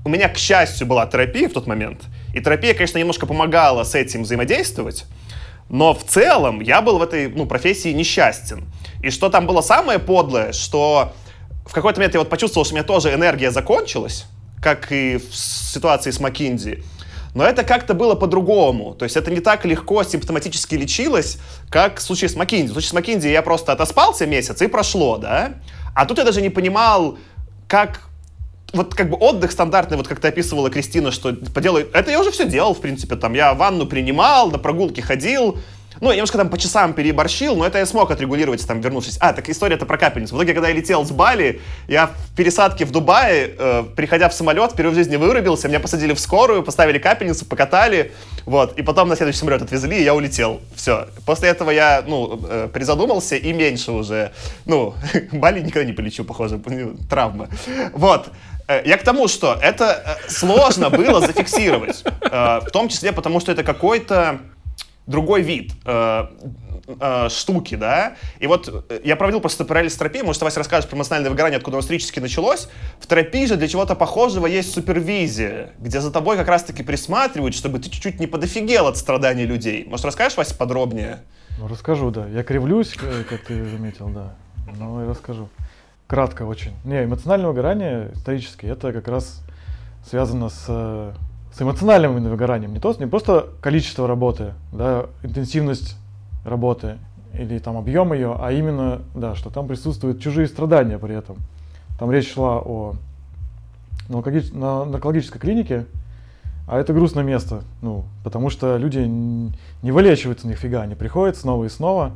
У меня, к счастью, была терапия в тот момент. И терапия, конечно, немножко помогала с этим взаимодействовать. Но в целом я был в этой ну, профессии несчастен. И что там было самое подлое, что в какой-то момент я вот почувствовал, что у меня тоже энергия закончилась, как и в ситуации с Маккинзи. Но это как-то было по-другому. То есть это не так легко симптоматически лечилось, как в случае с Маккинзи. В случае с Маккинзи я просто отоспался месяц и прошло, да? А тут я даже не понимал, как вот как бы отдых стандартный, вот как ты описывала, Кристина, что поделаю, это я уже все делал, в принципе, там, я ванну принимал, на прогулки ходил, ну, я немножко там по часам переборщил, но это я смог отрегулировать, там, вернувшись. А, так история это про капельницу. В итоге, когда я летел с Бали, я в пересадке в Дубае, э, приходя в самолет, впервые в жизни вырубился, меня посадили в скорую, поставили капельницу, покатали, вот, и потом на следующий самолет отвезли, и я улетел. Все. После этого я, ну, э, призадумался и меньше уже, ну, Бали никогда не полечу, похоже, травма. Вот. Э, я к тому, что это э, сложно было зафиксировать, э, в том числе потому, что это какой-то другой вид э, э, штуки, да. И вот э, я проводил просто параллель с терапией, может, Вася расскажет про эмоциональное выгорание, откуда оно исторически началось. В терапии же для чего-то похожего есть супервизия, где за тобой как раз-таки присматривают, чтобы ты чуть-чуть не подофигел от страданий людей. Может, расскажешь, Вася, подробнее? Ну, расскажу, да. Я кривлюсь, как ты заметил, да. Ну, и расскажу. Кратко очень. Не, эмоциональное выгорание исторически, это как раз связано с с эмоциональным выгоранием, не, то, не просто количество работы, да, интенсивность работы или там объем ее, а именно, да, что там присутствуют чужие страдания при этом. Там речь шла о на наркологической клинике, а это грустное место, ну, потому что люди не вылечиваются нифига, они приходят снова и снова,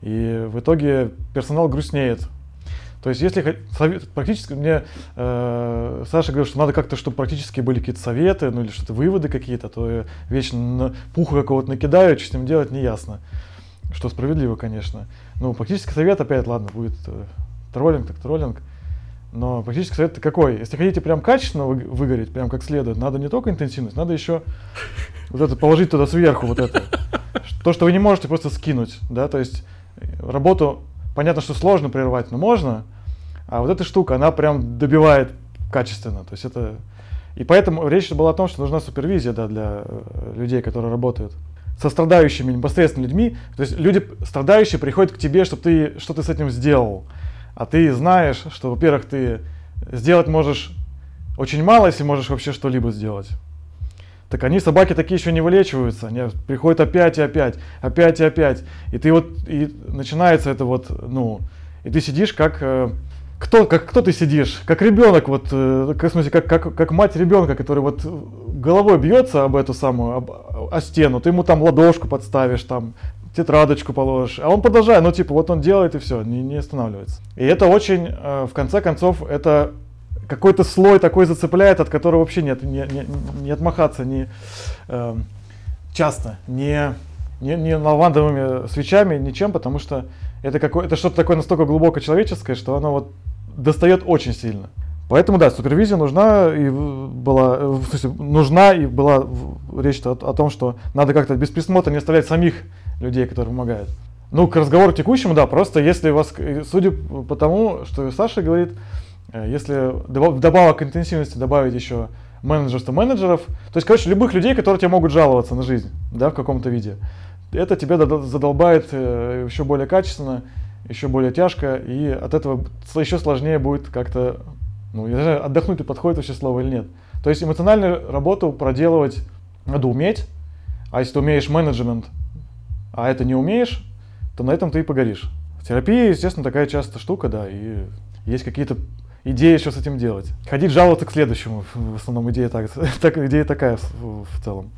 и в итоге персонал грустнеет. То есть, если практически мне э, Саша говорил, что надо как-то, чтобы практически были какие-то советы, ну или что-то выводы какие-то, то я вечно пуху какого-то накидаю, что с ним делать, не ясно. Что справедливо, конечно. Ну, практически совет опять, ладно, будет э, троллинг, так троллинг. Но практически совет какой? Если хотите прям качественно выгореть, прям как следует, надо не только интенсивность, надо еще вот это положить туда сверху, вот это. То, что вы не можете просто скинуть, да, то есть э, работу, понятно, что сложно прервать, но можно, а вот эта штука, она прям добивает качественно, то есть это... И поэтому речь была о том, что нужна супервизия, да, для э, людей, которые работают со страдающими непосредственно людьми. То есть люди страдающие приходят к тебе, чтобы ты что то с этим сделал а ты знаешь, что, во-первых, ты сделать можешь очень мало, если можешь вообще что-либо сделать. Так они, собаки, такие еще не вылечиваются. Они приходят опять и опять, опять и опять. И ты вот, и начинается это вот, ну, и ты сидишь как, э, кто, как, кто ты сидишь? Как ребенок, вот, э, в смысле, как, как, как мать ребенка, который вот головой бьется об эту самую, об, о стену, ты ему там ладошку подставишь, там, тетрадочку положишь, а он продолжает, ну типа вот он делает и все, не, не останавливается. И это очень, э, в конце концов, это какой-то слой такой зацепляет, от которого вообще нет, не, не, не отмахаться не э, часто, не, не, не лавандовыми свечами, ничем, потому что это, какое, это что-то такое настолько глубоко человеческое, что оно вот достает очень сильно. Поэтому, да, супервизия нужна и была, в смысле, нужна и была речь о, о том, что надо как-то без присмотра не оставлять самих людей, которые помогают. Ну, к разговору текущему, да, просто если вас, судя по тому, что Саша говорит, если добавок к интенсивности добавить еще менеджерство менеджеров, то есть, короче, любых людей, которые тебе могут жаловаться на жизнь, да, в каком-то виде, это тебя задолбает э, еще более качественно, еще более тяжко, и от этого еще сложнее будет как-то, ну, я знаю, отдохнуть подходит вообще слово или нет. То есть эмоциональную работу проделывать надо уметь, а если ты умеешь менеджмент, а это не умеешь, то на этом ты и погоришь. Терапия, естественно, такая частая штука, да, и есть какие-то идеи, что с этим делать. Ходить жаловаться к следующему, в основном идея, так, так, идея такая в, в целом.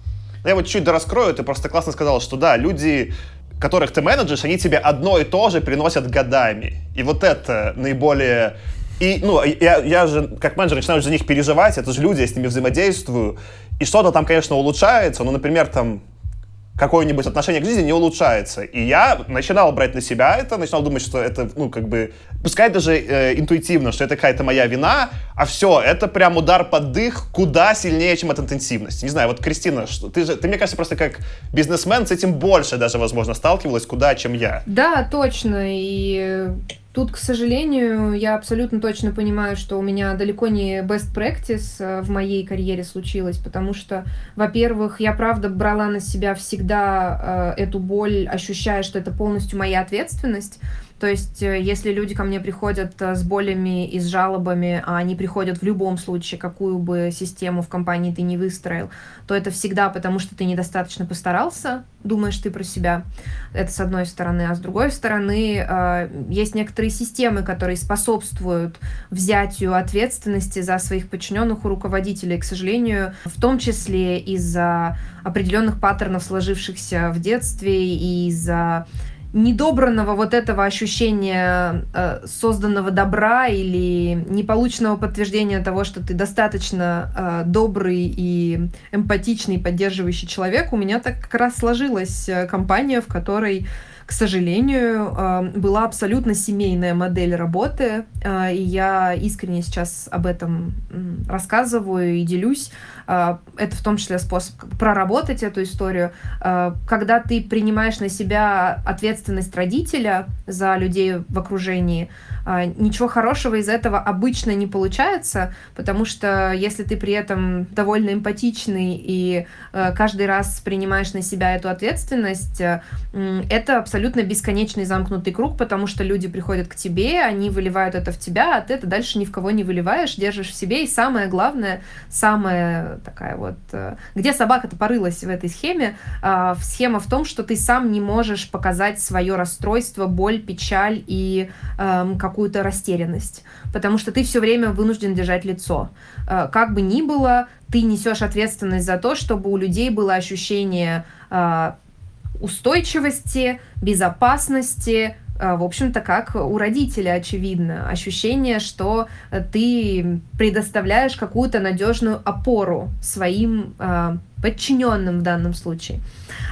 Я вот чуть дораскрою, ты просто классно сказал, что да, люди, которых ты менеджешь, они тебе одно и то же приносят годами. И вот это наиболее и, ну, я, я же, как менеджер, начинаю за них переживать, это же люди, я с ними взаимодействую, и что-то там, конечно, улучшается, ну, например, там, какое-нибудь отношение к жизни не улучшается. И я начинал брать на себя это, начинал думать, что это, ну, как бы, пускай даже э, интуитивно, что это какая-то моя вина, а все, это прям удар под дых куда сильнее, чем от интенсивности. Не знаю, вот, Кристина, что, ты же, ты, мне кажется, просто как бизнесмен с этим больше даже, возможно, сталкивалась куда, чем я. Да, точно, и Тут, к сожалению, я абсолютно точно понимаю, что у меня далеко не best practice э, в моей карьере случилось, потому что, во-первых, я правда брала на себя всегда э, эту боль, ощущая, что это полностью моя ответственность, то есть, э, если люди ко мне приходят э, с болями и с жалобами, а они приходят в любом случае, какую бы систему в компании ты не выстроил, то это всегда потому, что ты недостаточно постарался, думаешь ты про себя. Это с одной стороны. А с другой стороны, э, есть некоторые системы, которые способствуют взятию ответственности за своих подчиненных у руководителей. К сожалению, в том числе из-за определенных паттернов, сложившихся в детстве, и из-за недобранного вот этого ощущения э, созданного добра или неполученного подтверждения того, что ты достаточно э, добрый и эмпатичный, поддерживающий человек, у меня так как раз сложилась э, компания, в которой к сожалению, э, была абсолютно семейная модель работы, э, и я искренне сейчас об этом рассказываю и делюсь. Э, это в том числе способ проработать эту историю. Когда ты принимаешь на себя ответственность родителя за людей в окружении, ничего хорошего из этого обычно не получается, потому что если ты при этом довольно эмпатичный и каждый раз принимаешь на себя эту ответственность, это абсолютно абсолютно бесконечный замкнутый круг, потому что люди приходят к тебе, они выливают это в тебя, а ты это дальше ни в кого не выливаешь, держишь в себе. И самое главное, самая такая вот... Э, где собака-то порылась в этой схеме? А, схема в том, что ты сам не можешь показать свое расстройство, боль, печаль и эм, какую-то растерянность, потому что ты все время вынужден держать лицо. Э, как бы ни было, ты несешь ответственность за то, чтобы у людей было ощущение э, устойчивости, безопасности, э, в общем-то, как у родителя, очевидно. Ощущение, что ты предоставляешь какую-то надежную опору своим подчиненным в данном случае.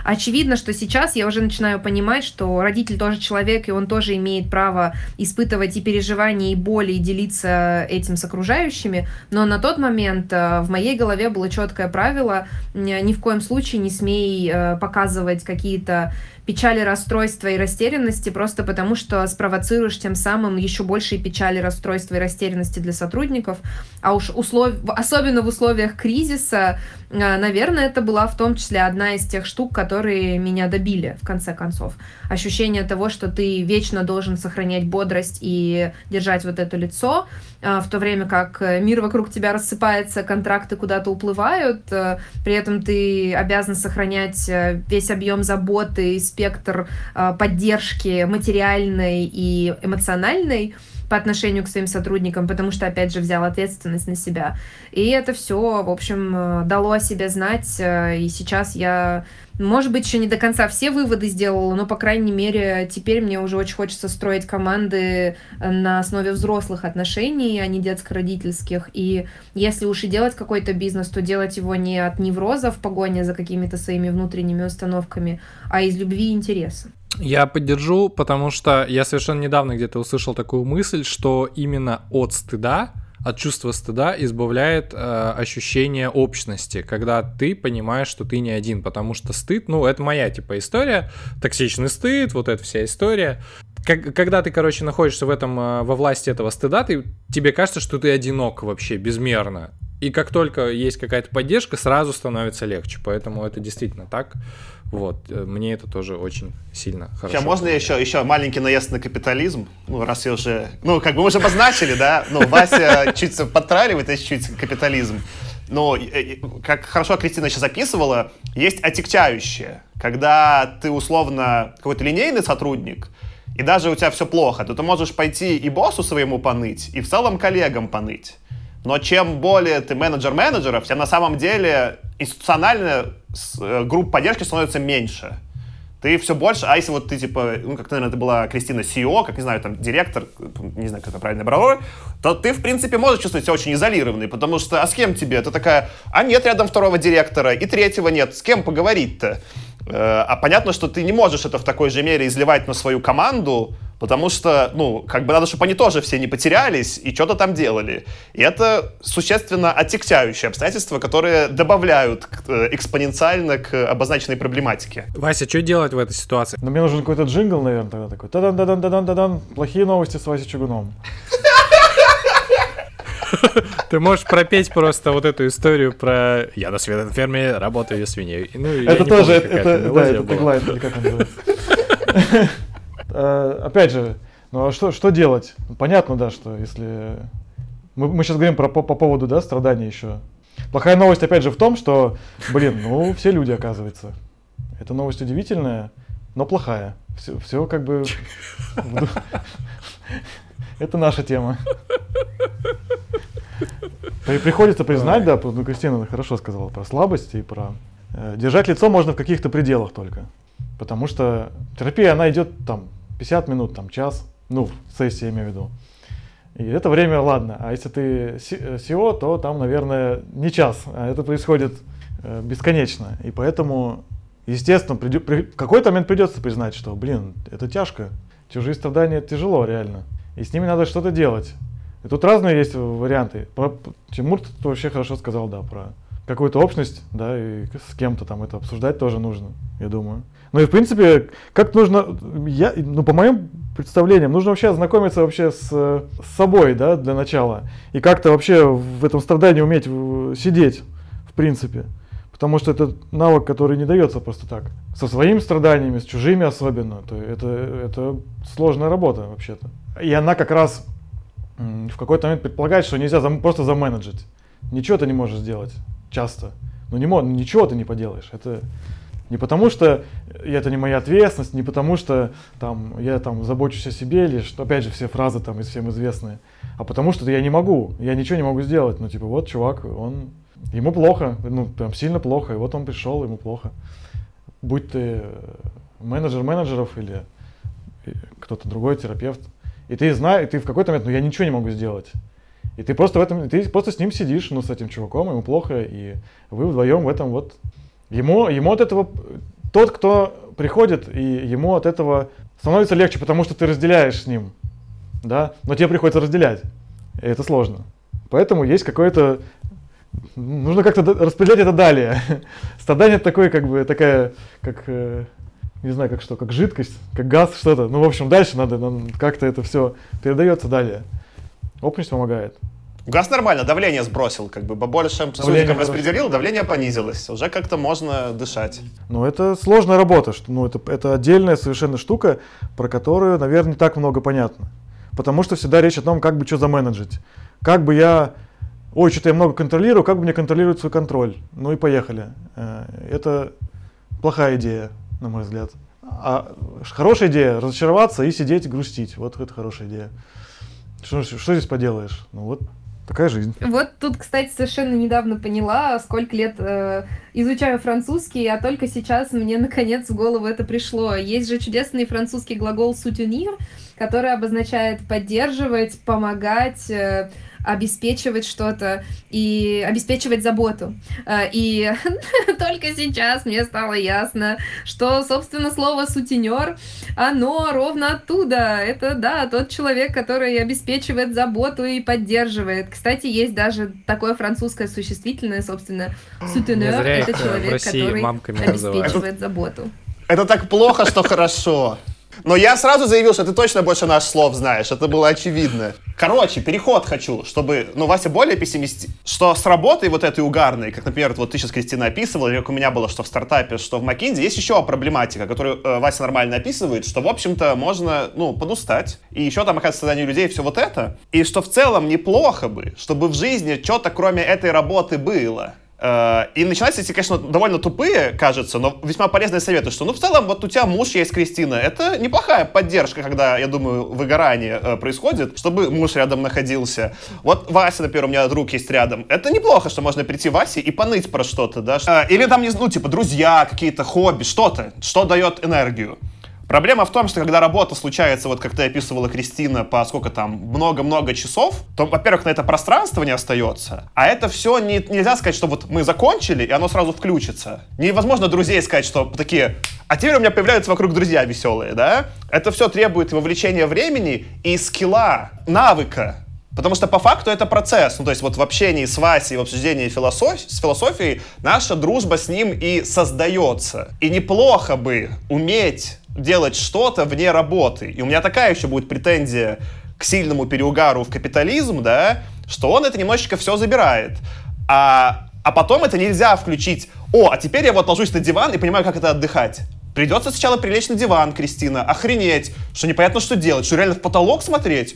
Очевидно, что сейчас я уже начинаю понимать, что родитель тоже человек, и он тоже имеет право испытывать и переживания, и боли, и делиться этим с окружающими. Но на тот момент э, в моей голове было четкое правило, ни в коем случае не смей э, показывать какие-то печали, расстройства и растерянности, просто потому что спровоцируешь тем самым еще большие печали, расстройства и растерянности для сотрудников. А уж услов... особенно в условиях кризиса, э, наверное, это была в том числе одна из тех штук, которые меня добили, в конце концов. Ощущение того, что ты вечно должен сохранять бодрость и держать вот это лицо, э, в то время как мир вокруг тебя рассыпается, контракты куда-то уплывают, э, при этом ты обязан сохранять весь объем заботы спектр а, поддержки материальной и эмоциональной по отношению к своим сотрудникам, потому что, опять же, взял ответственность на себя. И это все, в общем, э, дало о себе знать, э, и сейчас я, может быть, еще не до конца все выводы сделала, но, по крайней мере, теперь мне уже очень хочется строить команды на основе взрослых отношений, а не детско-родительских. И если уж и делать какой-то бизнес, то делать его не от невроза в погоне за какими-то своими внутренними установками, а из любви и интереса. Я поддержу, потому что я совершенно недавно где-то услышал такую мысль, что именно от стыда, от чувства стыда избавляет э, ощущение общности, когда ты понимаешь, что ты не один, потому что стыд, ну, это моя типа история, токсичный стыд, вот эта вся история. Когда ты, короче, находишься в этом, э, во власти этого стыда, ты, тебе кажется, что ты одинок вообще, безмерно. И как только есть какая-то поддержка, сразу становится легче. Поэтому это действительно так. Вот, э, мне это тоже очень сильно хорошо. Сейчас можно еще, еще маленький наезд на капитализм? Ну, раз я уже... Ну, как бы мы уже обозначили, да? Ну, Вася чуть подтраливает, а чуть капитализм. Но, как хорошо Кристина сейчас записывала, есть отягчающее. Когда ты условно какой-то линейный сотрудник, и даже у тебя все плохо, то ты можешь пойти и боссу своему поныть, и в целом коллегам поныть. Но чем более ты менеджер менеджеров, тем на самом деле институциональная э, группа поддержки становится меньше. Ты все больше, а если вот ты, типа, ну, как, наверное, ты была Кристина CEO, как, не знаю, там, директор, не знаю, как это правильно брало, то ты, в принципе, можешь чувствовать себя очень изолированной, потому что, а с кем тебе? Ты такая, а нет рядом второго директора, и третьего нет, с кем поговорить-то? Э, а понятно, что ты не можешь это в такой же мере изливать на свою команду, Потому что, ну, как бы надо, чтобы они тоже все не потерялись и что-то там делали. И это существенно отягчающие обстоятельства, которые добавляют э, экспоненциально к обозначенной проблематике. Вася, что делать в этой ситуации? Ну, мне нужен какой-то джингл, наверное, тогда такой. Тадан, тадан, тадан, тадан. Плохие новости с Васей Чугуном. Ты можешь пропеть просто вот эту историю про «Я на свиной ферме работаю свиней». Ну, это тоже, это, да, это теглайн, или как он называется. Э, опять же, ну а что, что делать? Понятно, да, что если... Мы, мы сейчас говорим про, по, по поводу да, страданий еще. Плохая новость, опять же, в том, что, блин, ну, все люди, оказывается. Это новость удивительная, но плохая. Все, все как бы... Это наша тема. Приходится признать, да, ну, Кристина хорошо сказала про слабости и про... Э, держать лицо можно в каких-то пределах только. Потому что терапия, она идет там 50 минут, там час, ну, сессия я имею в виду. И это время, ладно. А если ты SEO, то там, наверное, не час, а это происходит э, бесконечно. И поэтому, естественно, при, какой-то момент придется признать, что, блин, это тяжко. Чужие страдания тяжело, реально. И с ними надо что-то делать. И тут разные есть варианты. Про, Тимур вообще хорошо сказал, да, про какую-то общность, да, и с кем-то там это обсуждать тоже нужно, я думаю. Ну и в принципе, как нужно, я, ну по моим представлениям, нужно вообще ознакомиться вообще с, с собой, да, для начала. И как-то вообще в этом страдании уметь сидеть, в принципе. Потому что это навык, который не дается просто так. Со своими страданиями, с чужими особенно. То это, это сложная работа вообще-то. И она как раз в какой-то момент предполагает, что нельзя зам, просто заменеджить. Ничего ты не можешь сделать часто. Ну не можешь, ничего ты не поделаешь. Это не потому, что это не моя ответственность, не потому, что там, я там забочусь о себе, что, опять же, все фразы там из всем известные, а потому что я не могу, я ничего не могу сделать. Ну, типа, вот чувак, он, ему плохо, ну, прям сильно плохо, и вот он пришел, ему плохо. Будь ты менеджер менеджеров или кто-то другой, терапевт, и ты знаешь, ты в какой-то момент, ну, я ничего не могу сделать. И ты просто в этом, ты просто с ним сидишь, ну, с этим чуваком, ему плохо, и вы вдвоем в этом вот Ему, ему от этого, тот, кто приходит, и ему от этого становится легче, потому что ты разделяешь с ним, да, но тебе приходится разделять, и это сложно. Поэтому есть какое-то, нужно как-то распределять это далее. Страдание такое, как бы, такая, как, э, не знаю, как что, как жидкость, как газ, что-то. Ну, в общем, дальше надо, как-то это все передается далее. Опытность помогает. Газ нормально, давление сбросил, как бы больше сосудиком распределил, давление понизилось. Уже как-то можно дышать. Ну, это сложная работа. Что, ну, это, это отдельная совершенно штука, про которую, наверное, не так много понятно. Потому что всегда речь о том, как бы что заменеджить. Как бы я... Ой, что-то я много контролирую, как бы мне контролировать свой контроль? Ну и поехали. Э, это плохая идея, на мой взгляд. А хорошая идея разочароваться и сидеть грустить. Вот это хорошая идея. Что, что здесь поделаешь? Ну вот Такая жизнь. Вот тут, кстати, совершенно недавно поняла, сколько лет э, изучаю французский, а только сейчас мне наконец в голову это пришло. Есть же чудесный французский глагол «soutenir», который обозначает поддерживать, помогать, э, обеспечивать что-то и обеспечивать заботу. Э, и только сейчас мне стало ясно, что, собственно, слово «сутенер», оно ровно оттуда. Это, да, тот человек, который обеспечивает заботу и поддерживает. Кстати, есть даже такое французское существительное, собственно, «сутенер» — это человек, который обеспечивает заботу. Это так плохо, что хорошо. Но я сразу заявил, что ты точно больше наш слов знаешь. Это было очевидно. Короче, переход хочу, чтобы, ну, Вася более пессимистичен. Что с работой вот этой угарной, как, например, вот ты сейчас, Кристина, описывала, как у меня было, что в стартапе, что в Макинзе, есть еще проблематика, которую э, Вася нормально описывает, что, в общем-то, можно, ну, подустать. И еще там, оказывается, создание людей, все вот это. И что в целом неплохо бы, чтобы в жизни что-то кроме этой работы было. Э, и начинаются эти, конечно, довольно тупые, кажется, но весьма полезные советы, что, ну, в целом, вот у тебя муж есть, Кристина, это неплохая поддержка, когда, я думаю, выгорание э, происходит, чтобы муж рядом находился. Вот Вася, например, у меня друг есть рядом. Это неплохо, что можно прийти Васе и поныть про что-то, да? Э, или там, ну, типа, друзья, какие-то хобби, что-то, что дает энергию. Проблема в том, что когда работа случается, вот как ты описывала, Кристина, по сколько там, много-много часов, то, во-первых, на это пространство не остается, а это все не, нельзя сказать, что вот мы закончили, и оно сразу включится. Невозможно друзей сказать, что такие, а теперь у меня появляются вокруг друзья веселые, да? Это все требует вовлечения времени и скилла, навыка. Потому что по факту это процесс. Ну, то есть вот в общении с Васей, в обсуждении философ... с философией наша дружба с ним и создается. И неплохо бы уметь делать что-то вне работы. И у меня такая еще будет претензия к сильному переугару в капитализм, да, что он это немножечко все забирает. А, а потом это нельзя включить. О, а теперь я вот ложусь на диван и понимаю, как это отдыхать. Придется сначала прилечь на диван, Кристина, охренеть, что непонятно, что делать, что реально в потолок смотреть.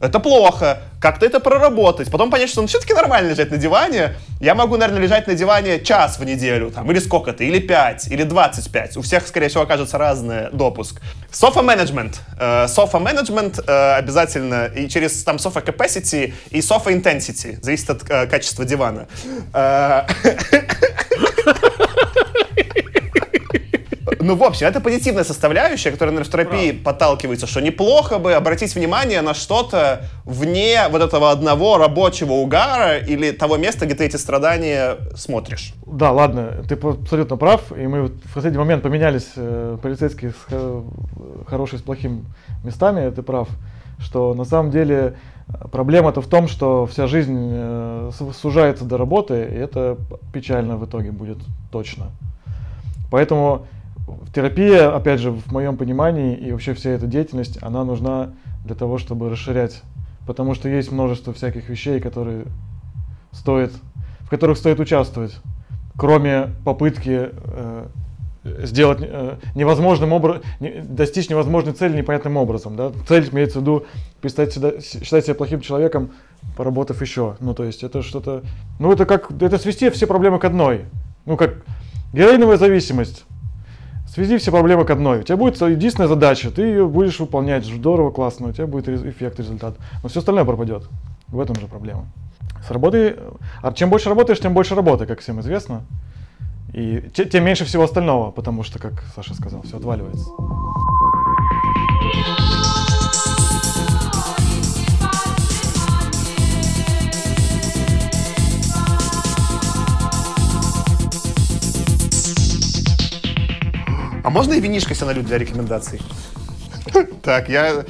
Это плохо. Как-то это проработать. Потом понять, что он все-таки нормально лежать на диване. Я могу, наверное, лежать на диване час в неделю, там, или сколько-то, или 5, или 25. У всех, скорее всего, окажется разный допуск. Софа менеджмент. Софа менеджмент обязательно и через там софа capacity и софа intensity. Зависит от э, качества дивана. Ну, в общем, это позитивная составляющая, которая, в терапии подталкивается, что неплохо бы обратить внимание на что-то вне вот этого одного рабочего угара или того места, где ты эти страдания смотришь. Да, ладно, ты абсолютно прав, и мы в последний момент поменялись э, полицейские с э, хорошими с плохим местами, ты прав, что на самом деле э, проблема-то в том, что вся жизнь э, сужается до работы, и это печально в итоге будет точно. Поэтому терапия, опять же, в моем понимании и вообще вся эта деятельность, она нужна для того, чтобы расширять. Потому что есть множество всяких вещей, которые стоит, в которых стоит участвовать. кроме попытки э, сделать э, невозможным образом, достичь невозможной цели непонятным образом. Да? Цель имеется в виду представить себя, считать себя плохим человеком, поработав еще. Ну, то есть это что-то... Ну, это как... Это свести все проблемы к одной. Ну, как героиновая зависимость. Свези все проблемы к одной. У тебя будет единственная задача, ты ее будешь выполнять здорово, классно, у тебя будет эффект, результат. Но все остальное пропадет. В этом же проблема. С работой... А чем больше работаешь, тем больше работы, как всем известно. И тем меньше всего остального, потому что, как Саша сказал, все отваливается. А можно и винишко себе налью для рекомендаций? Так, я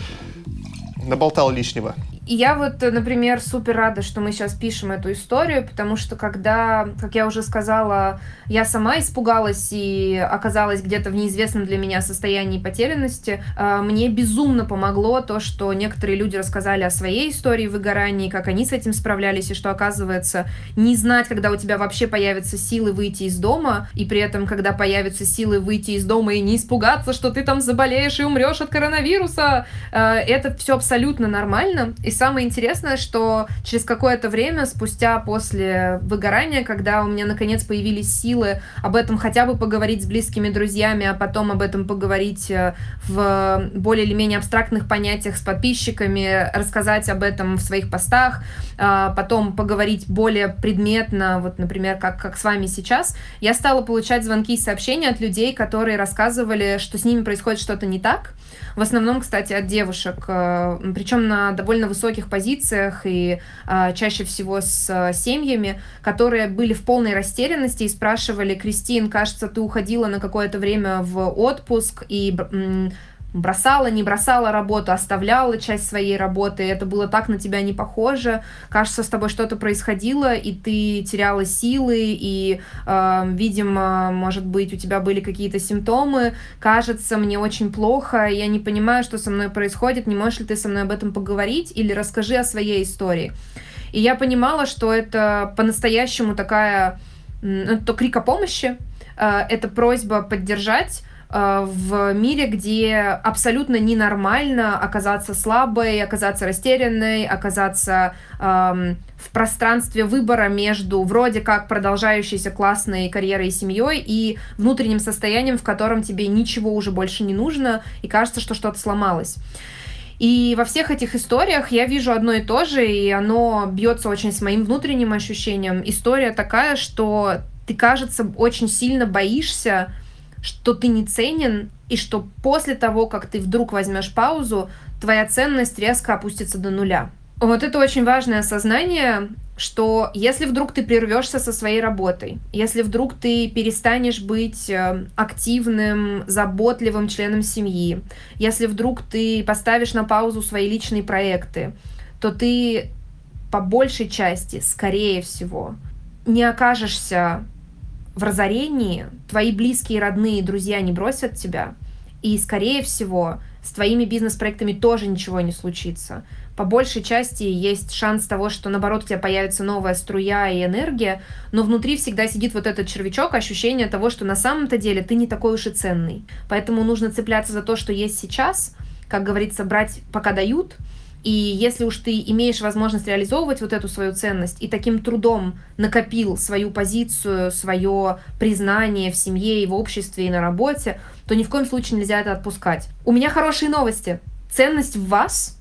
наболтал лишнего. И я вот, например, супер рада, что мы сейчас пишем эту историю, потому что когда, как я уже сказала, я сама испугалась и оказалась где-то в неизвестном для меня состоянии потерянности, а, мне безумно помогло то, что некоторые люди рассказали о своей истории выгорания, как они с этим справлялись, и что, оказывается, не знать, когда у тебя вообще появятся силы выйти из дома, и при этом, когда появятся силы выйти из дома и не испугаться, что ты там заболеешь и умрешь от коронавируса, а, это все абсолютно нормально. И самое интересное, что через какое-то время, спустя после выгорания, когда у меня наконец появились силы об этом хотя бы поговорить с близкими друзьями, а потом об этом поговорить э, в более или менее абстрактных понятиях с подписчиками, рассказать об этом в своих постах, а, потом поговорить более предметно, вот, например, как, как с вами сейчас, я стала получать звонки и сообщения от людей, которые рассказывали, что с ними происходит что-то не так, в основном, кстати, от девушек, э, причем на довольно высоких позициях и э, чаще всего с э, семьями, которые были в полной растерянности и спрашивали, Кристин, кажется, ты уходила на какое-то время в отпуск, и бросала, не бросала работу, оставляла часть своей работы, это было так на тебя не похоже, кажется, с тобой что-то происходило, и ты теряла силы, и, э, видимо, может быть, у тебя были какие-то симптомы, кажется, мне очень плохо, я не понимаю, что со мной происходит, не можешь ли ты со мной об этом поговорить, или расскажи о своей истории. И я понимала, что это по-настоящему такая, это крик о помощи, э, это просьба поддержать, в мире, где абсолютно ненормально оказаться слабой, оказаться растерянной, оказаться эм, в пространстве выбора между вроде как продолжающейся классной карьерой и семьей и внутренним состоянием, в котором тебе ничего уже больше не нужно и кажется, что что-то сломалось. И во всех этих историях я вижу одно и то же, и оно бьется очень с моим внутренним ощущением. История такая, что ты, кажется, очень сильно боишься что ты не ценен, и что после того, как ты вдруг возьмешь паузу, твоя ценность резко опустится до нуля. Вот это очень важное осознание, что если вдруг ты прервешься со своей работой, если вдруг ты перестанешь быть э, активным, заботливым членом семьи, если вдруг ты поставишь на паузу свои личные проекты, то ты по большей части, скорее всего, не окажешься в разорении твои близкие, родные, друзья не бросят тебя, и, скорее всего, с твоими бизнес-проектами тоже ничего не случится. По большей части есть шанс того, что, наоборот, у тебя появится новая струя и энергия, но внутри всегда сидит вот этот червячок, ощущение того, что на самом-то деле ты не такой уж и ценный. Поэтому нужно цепляться за то, что есть сейчас, как говорится, брать пока дают – и если уж ты имеешь возможность реализовывать вот эту свою ценность и таким трудом накопил свою позицию, свое признание в семье и в обществе и на работе, то ни в коем случае нельзя это отпускать. У меня хорошие новости. Ценность в вас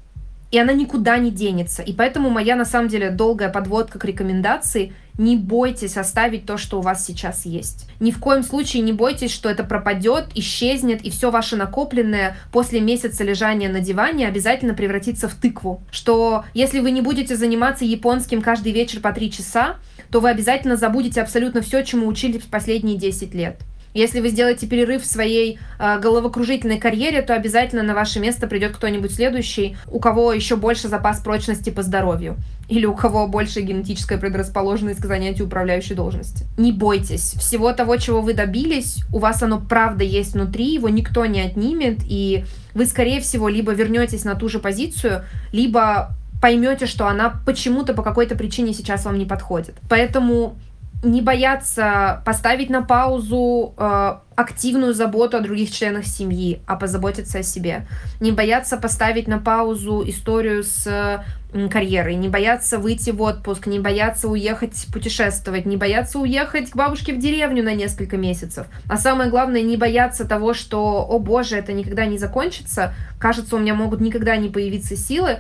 и она никуда не денется. И поэтому моя, на самом деле, долгая подводка к рекомендации – не бойтесь оставить то, что у вас сейчас есть. Ни в коем случае не бойтесь, что это пропадет, исчезнет, и все ваше накопленное после месяца лежания на диване обязательно превратится в тыкву. Что если вы не будете заниматься японским каждый вечер по три часа, то вы обязательно забудете абсолютно все, чему учились последние 10 лет. Если вы сделаете перерыв в своей э, головокружительной карьере, то обязательно на ваше место придет кто-нибудь следующий, у кого еще больше запас прочности по здоровью. Или у кого больше генетическая предрасположенность к занятию управляющей должности. Не бойтесь. Всего того, чего вы добились, у вас оно правда есть внутри, его никто не отнимет, и вы, скорее всего, либо вернетесь на ту же позицию, либо поймете, что она почему-то по какой-то причине сейчас вам не подходит. Поэтому не бояться поставить на паузу э, активную заботу о других членах семьи, а позаботиться о себе. Не бояться поставить на паузу историю с карьерой, не бояться выйти в отпуск, не бояться уехать путешествовать, не бояться уехать к бабушке в деревню на несколько месяцев. А самое главное, не бояться того, что, о боже, это никогда не закончится, кажется, у меня могут никогда не появиться силы.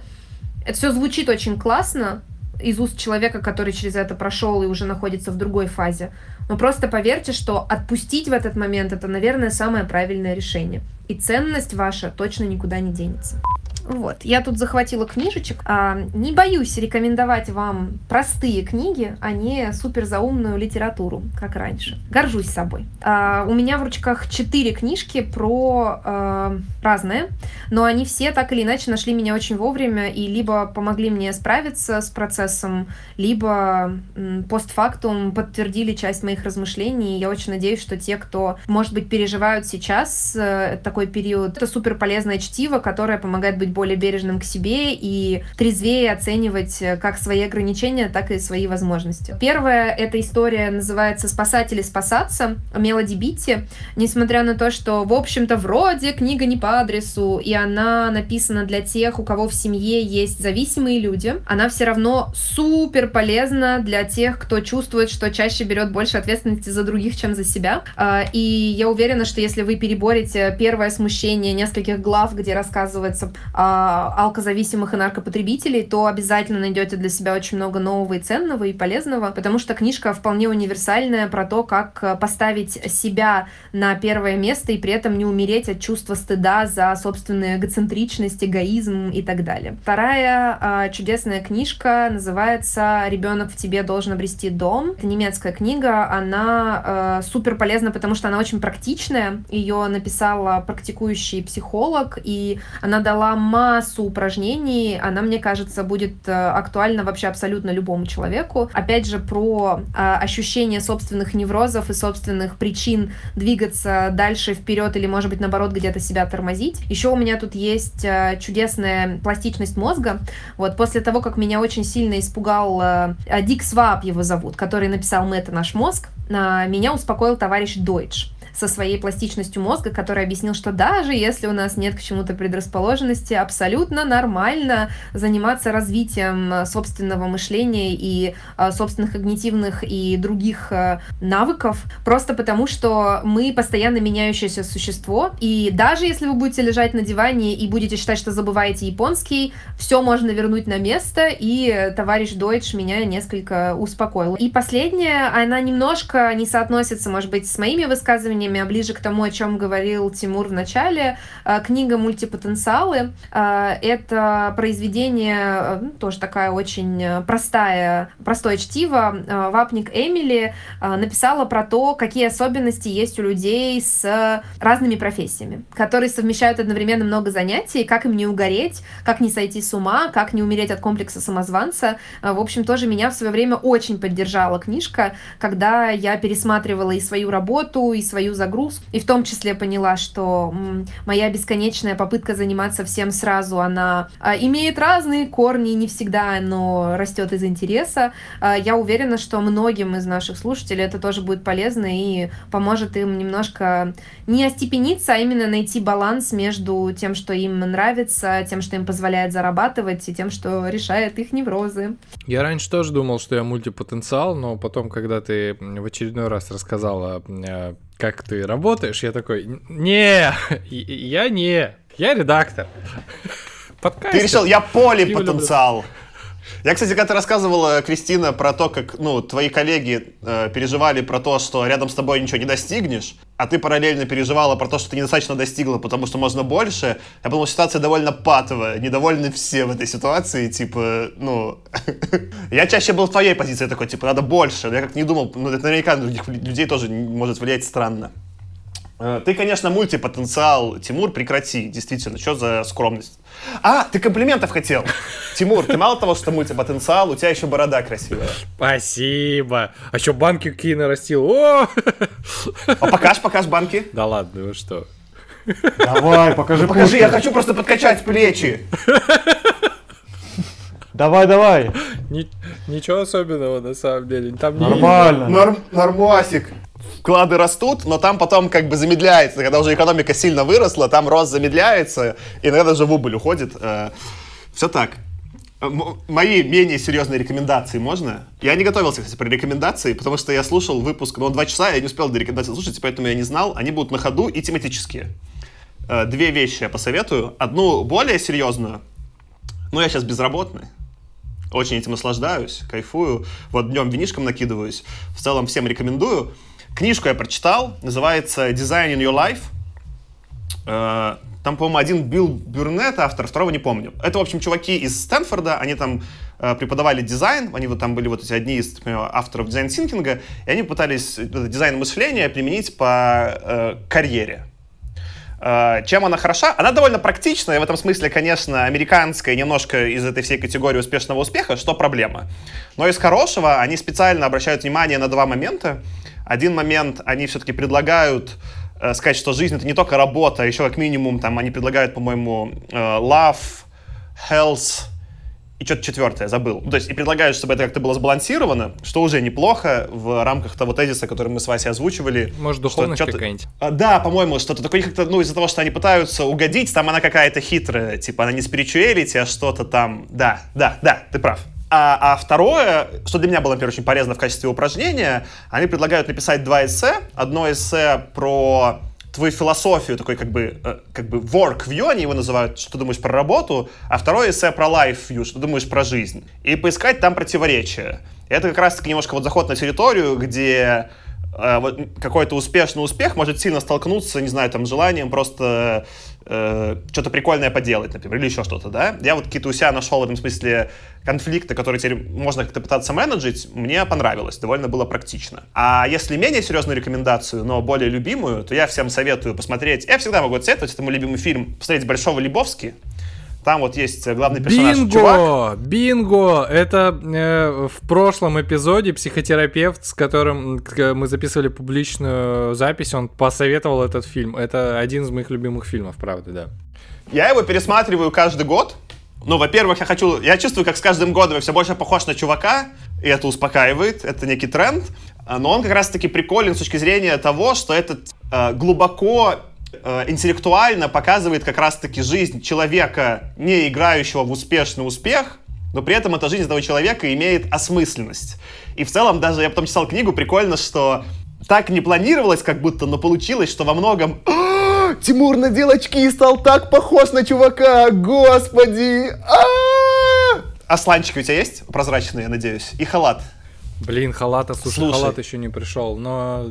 Это все звучит очень классно, из уст человека, который через это прошел и уже находится в другой фазе. Но просто поверьте, что отпустить в этот момент это, наверное, самое правильное решение. И ценность ваша точно никуда не денется. Вот, я тут захватила книжечек. А, не боюсь рекомендовать вам простые книги, а не супер заумную литературу, как раньше. Горжусь собой. А, у меня в ручках четыре книжки про а, разные, но они все так или иначе нашли меня очень вовремя и либо помогли мне справиться с процессом, либо постфактум подтвердили часть моих размышлений. Я очень надеюсь, что те, кто, может быть, переживают сейчас э, такой период, это супер полезное чтиво, которое помогает быть более бережным к себе и трезвее оценивать э, как свои ограничения, так и свои возможности. Первая эта история называется «Спасатели спасаться» Мелоди Битти. Несмотря на то, что, в общем-то, вроде книга не по адресу, и она написана для тех, у кого в семье есть зависимые люди, она все равно супер полезна для тех, кто чувствует, что чаще берет больше ответственности за других, чем за себя. А, и я уверена, что если вы переборете первое смущение нескольких глав, где рассказывается алкозависимых и наркопотребителей, то обязательно найдете для себя очень много нового и ценного и полезного, потому что книжка вполне универсальная про то, как поставить себя на первое место и при этом не умереть от чувства стыда за собственную эгоцентричность, эгоизм и так далее. Вторая э, чудесная книжка называется «Ребенок в тебе должен обрести дом». Это немецкая книга, она э, супер полезна, потому что она очень практичная. Ее написала практикующий психолог, и она дала массу упражнений, она, мне кажется, будет э, актуальна вообще абсолютно любому человеку. Опять же, про э, ощущение собственных неврозов и собственных причин двигаться дальше, вперед или, может быть, наоборот, где-то себя тормозить. Еще у меня тут есть э, чудесная пластичность мозга. Вот после того, как меня очень сильно испугал Дик Свааб его зовут, который написал «Мы — это наш мозг», меня успокоил товарищ Дойдж со своей пластичностью мозга, который объяснил, что даже если у нас нет к чему-то предрасположенности, абсолютно нормально заниматься развитием э, собственного мышления и э, собственных когнитивных и других э, навыков, просто потому что мы постоянно меняющееся существо, и даже если вы будете лежать на диване и будете считать, что забываете японский, все можно вернуть на место, и товарищ Дойдж меня несколько успокоил. И последняя, она немножко не соотносится, может быть, с моими высказываниями, воспоминаниями, а ближе к тому, о чем говорил Тимур в начале. Э, книга «Мультипотенциалы». Э, это произведение, э, ну, тоже такая очень простая, простое чтиво. Вапник Эмили написала про то, какие особенности есть у людей с разными профессиями, которые совмещают одновременно много занятий, как им не угореть, как не сойти с ума, как не умереть от комплекса самозванца. В общем, тоже меня в свое время очень поддержала книжка, когда я пересматривала и свою работу, и свою загруз. И в том числе поняла, что моя бесконечная попытка заниматься всем сразу, она а, имеет разные корни, не всегда оно растет из интереса. А, я уверена, что многим из наших слушателей это тоже будет полезно и поможет им немножко не остепениться, а именно найти баланс между тем, что им нравится, тем, что им позволяет зарабатывать, и тем, что решает их неврозы. Я раньше тоже думал, что я мультипотенциал, но потом, когда ты в очередной раз рассказала э, как ты работаешь, я такой, не, я не, я редактор. Подкастер. Ты решил, я полипотенциал. Я, кстати, когда ты рассказывала, Кристина, про то, как ну, твои коллеги э, переживали про то, что рядом с тобой ничего не достигнешь, а ты параллельно переживала про то, что ты недостаточно достигла, потому что можно больше, я подумал, ситуация довольно патовая, недовольны все в этой ситуации, типа, ну... я чаще был в твоей позиции такой, типа, надо больше, я как не думал, ну, это наверняка на других людей тоже может влиять странно. Э, ты, конечно, мультипотенциал, Тимур, прекрати, действительно, что за скромность. А, ты комплиментов хотел. Тимур, ты мало того, что мультипотенциал, у тебя еще борода красивая. Спасибо. А что, банки какие нарастил? О! А покажь, покажь банки. Да ладно, вы что? Давай, покажи. Ну, покажи, я хочу просто подкачать плечи. Давай, давай. Ни- ничего особенного на самом деле. Там не- Нормально. Норм, нормасик. Вклады растут, но там потом как бы замедляется. Когда уже экономика сильно выросла, там рост замедляется, иногда даже в убыль уходит. Все так. М- Мои менее серьезные рекомендации можно? Я не готовился, кстати, про рекомендации, потому что я слушал выпуск, но два часа, я не успел до рекомендаций слушать, поэтому я не знал. Они будут на ходу и тематические. Э, Две вещи я посоветую. Одну более серьезную. Ну, я сейчас безработный. Очень этим наслаждаюсь, кайфую. Вот днем винишком накидываюсь. В целом всем рекомендую. Книжку я прочитал, называется «Designing Your Life». Э, Там, по-моему, один Билл Бёрнетт автор, второго не помню. Это, в общем, чуваки из Стэнфорда, они там э, преподавали дизайн, они вот там были вот эти одни из например, авторов design thinking а, и они пытались этот дизайн мышления применить по э, карьере. Э, Чем она хороша? Она довольно практичная, в этом смысле, конечно, американская, немножко из этой всей категории успешного успеха, что проблема. Но из хорошего они специально обращают внимание на два момента. Один момент они все-таки предлагают э, сказать, что жизнь это не только работа, а еще как минимум там они предлагают, по-моему, э, love, health и что-то четвертое, забыл. Ну, то есть и предлагают, чтобы это как-то было сбалансировано, что уже неплохо в рамках того тезиса, который мы с Васей озвучивали. Может, духовность какая-нибудь? а, Да, по-моему, что-то такое как-то, ну, из-за того, что они пытаются угодить, там она какая-то хитрая, типа она не спиричуэлити, а что-то там, да, да, да, ты прав. А, а второе, что для меня было, например, очень полезно в качестве упражнения, они предлагают написать два эссе. Одно эссе про твою философию, такой как бы, э, как бы work view, они его называют, что ты думаешь про работу, а второе эссе про life view, что ты думаешь про жизнь. И поискать там противоречия. И это как раз-таки немножко вот заход на территорию, где э, вот какой-то успешный успех может сильно столкнуться, не знаю, там, желанием просто э, что-то прикольное поделать, например, или еще что-то, да. Я вот какие-то у себя нашел в этом смысле конфликты, которые теперь можно как-то пытаться менеджить, мне понравилось, довольно было практично. А если менее серьезную рекомендацию, но более любимую, то я всем советую посмотреть, я всегда могу советовать, это мой любимый фильм, посмотреть «Большого Лебовски», там вот есть э, главный персонаж чувак. Бинго! Бинго! Это э, в прошлом эпизоде психотерапевт, с которым мы записывали публичную запись, он посоветовал этот фильм. Это один из моих любимых фильмов, правда, да. Я его пересматриваю каждый год. Ну, во-первых, я хочу... Я чувствую, как с каждым годом я все больше похож на чувака, и это успокаивает, это некий тренд. А, Но он как раз-таки приколен с точки зрения того, что этот э, глубоко интеллектуально показывает как раз-таки жизнь человека, не играющего в успешный успех, но при этом эта жизнь этого человека имеет осмысленность. И в целом, даже я потом читал книгу, прикольно, что так не планировалось как будто, но получилось, что во многом «А, Тимур надел очки и стал так похож на чувака, господи! А!» Асланчики у тебя есть? Прозрачные, я надеюсь. И халат. Блин, халата, слушай, Слушай. халат еще не пришел, но...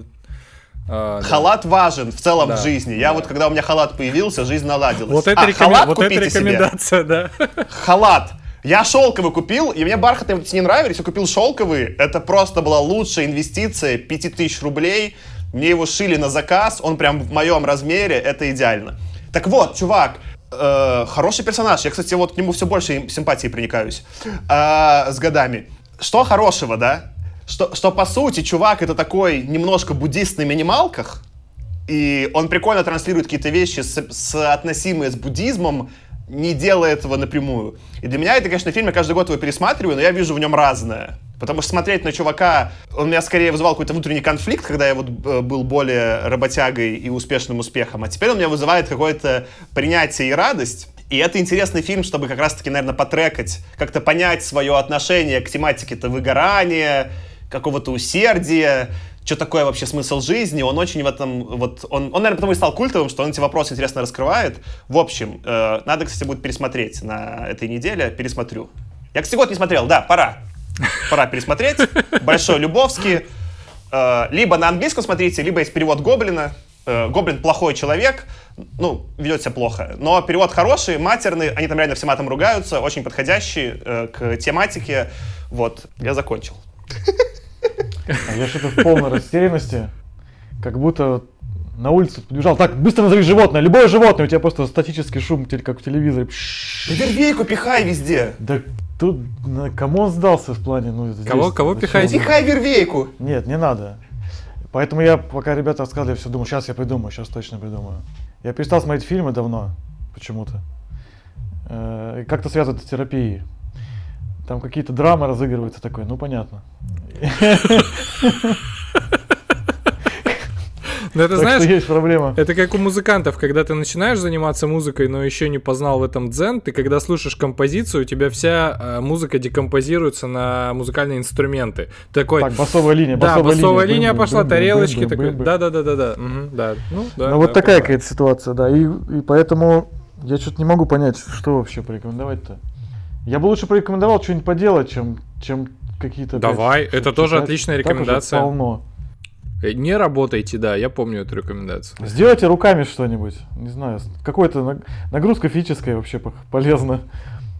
а, да. Халат важен в целом Да, в жизни. Я да. вот, когда у меня халат появился, жизнь наладилась. Вот это, А, рекомен- халат вот это купите себе. рекомендация, да. Халат. Я шелковый купил, и мне бархатные вот не нравились, я купил шелковый. Это просто была лучшая инвестиция, 5000 рублей. Мне его шили на заказ, он прям в моем размере, это идеально. Так вот, чувак, э, хороший персонаж. Я, кстати, вот к нему все больше им- симпатии проникаюсь э, с годами. Что хорошего, да? Что, что по сути, чувак это такой немножко буддист на минималках, и он прикольно транслирует какие-то вещи, соотносимые с буддизмом, не делая этого напрямую. И для меня это, конечно, фильм, я каждый год его пересматриваю, но я вижу в нем разное. Потому что смотреть на чувака, он меня скорее вызывал какой-то внутренний конфликт, когда я вот э, был более работягой и успешным успехом. А теперь он меня вызывает какое-то принятие и радость. И это интересный фильм, чтобы как раз-таки, наверное, потрекать, как-то понять свое отношение к тематике-то выгорания, какого-то усердия, что такое вообще смысл жизни. Он очень в этом, вот, он, он наверное, потому и стал культовым, что он эти вопросы интересно раскрывает. В общем, э, надо, кстати, будет пересмотреть на этой неделе, пересмотрю. Я, кстати, год не смотрел, да, пора. Пора пересмотреть. Большой Любовский. Э, либо на английском смотрите, либо есть перевод Гоблина. Э, Гоблин плохой человек, ну, ведет себя плохо. Но перевод хороший, матерный, они там реально все матом ругаются, очень подходящий э, к тематике. Вот, я закончил. А Я что-то в полной растерянности, как будто на улицу побежал. Так, быстро назови животное, любое животное, у тебя просто статический шум, как в телевизоре. Вервейку пихай везде. Да тут на кому он сдался в плане? Ну, здесь- Кого- кого он? Пихай вервейку. Нет, не надо. Поэтому я, пока ребята рассказывали, я все думал, сейчас я придумаю, сейчас точно придумаю. Я перестал смотреть фильмы давно, почему-то. Э, Как-то связано с терапией. Там какие-то драмы разыгрываются такой, ну понятно. Ну, это Так знаешь, есть проблема. это как у музыкантов, когда ты начинаешь заниматься музыкой, но еще не познал в этом дзен, ты когда слушаешь композицию, у тебя вся э, музыка декомпозируется на музыкальные инструменты. Ты такой, Так, басовая линия, да, басовая, басовая линия, линия пошла, бым-бым, тарелочки, бым-бым, такой, да-да-да-да-да, мгм, да, ну, да. Ну вот да, такая какая-то ситуация, да. И, и поэтому я что-то не могу понять, что вообще порекомендовать-то. Я бы лучше порекомендовал что-нибудь поделать, чем, чем какие-то... опять Давай, что-то это тоже читать. отличная рекомендация. полно. Э, Не работайте, да, я помню эту рекомендацию. Сделайте руками что-нибудь, не знаю, наг- нагрузка физическая вообще полезна.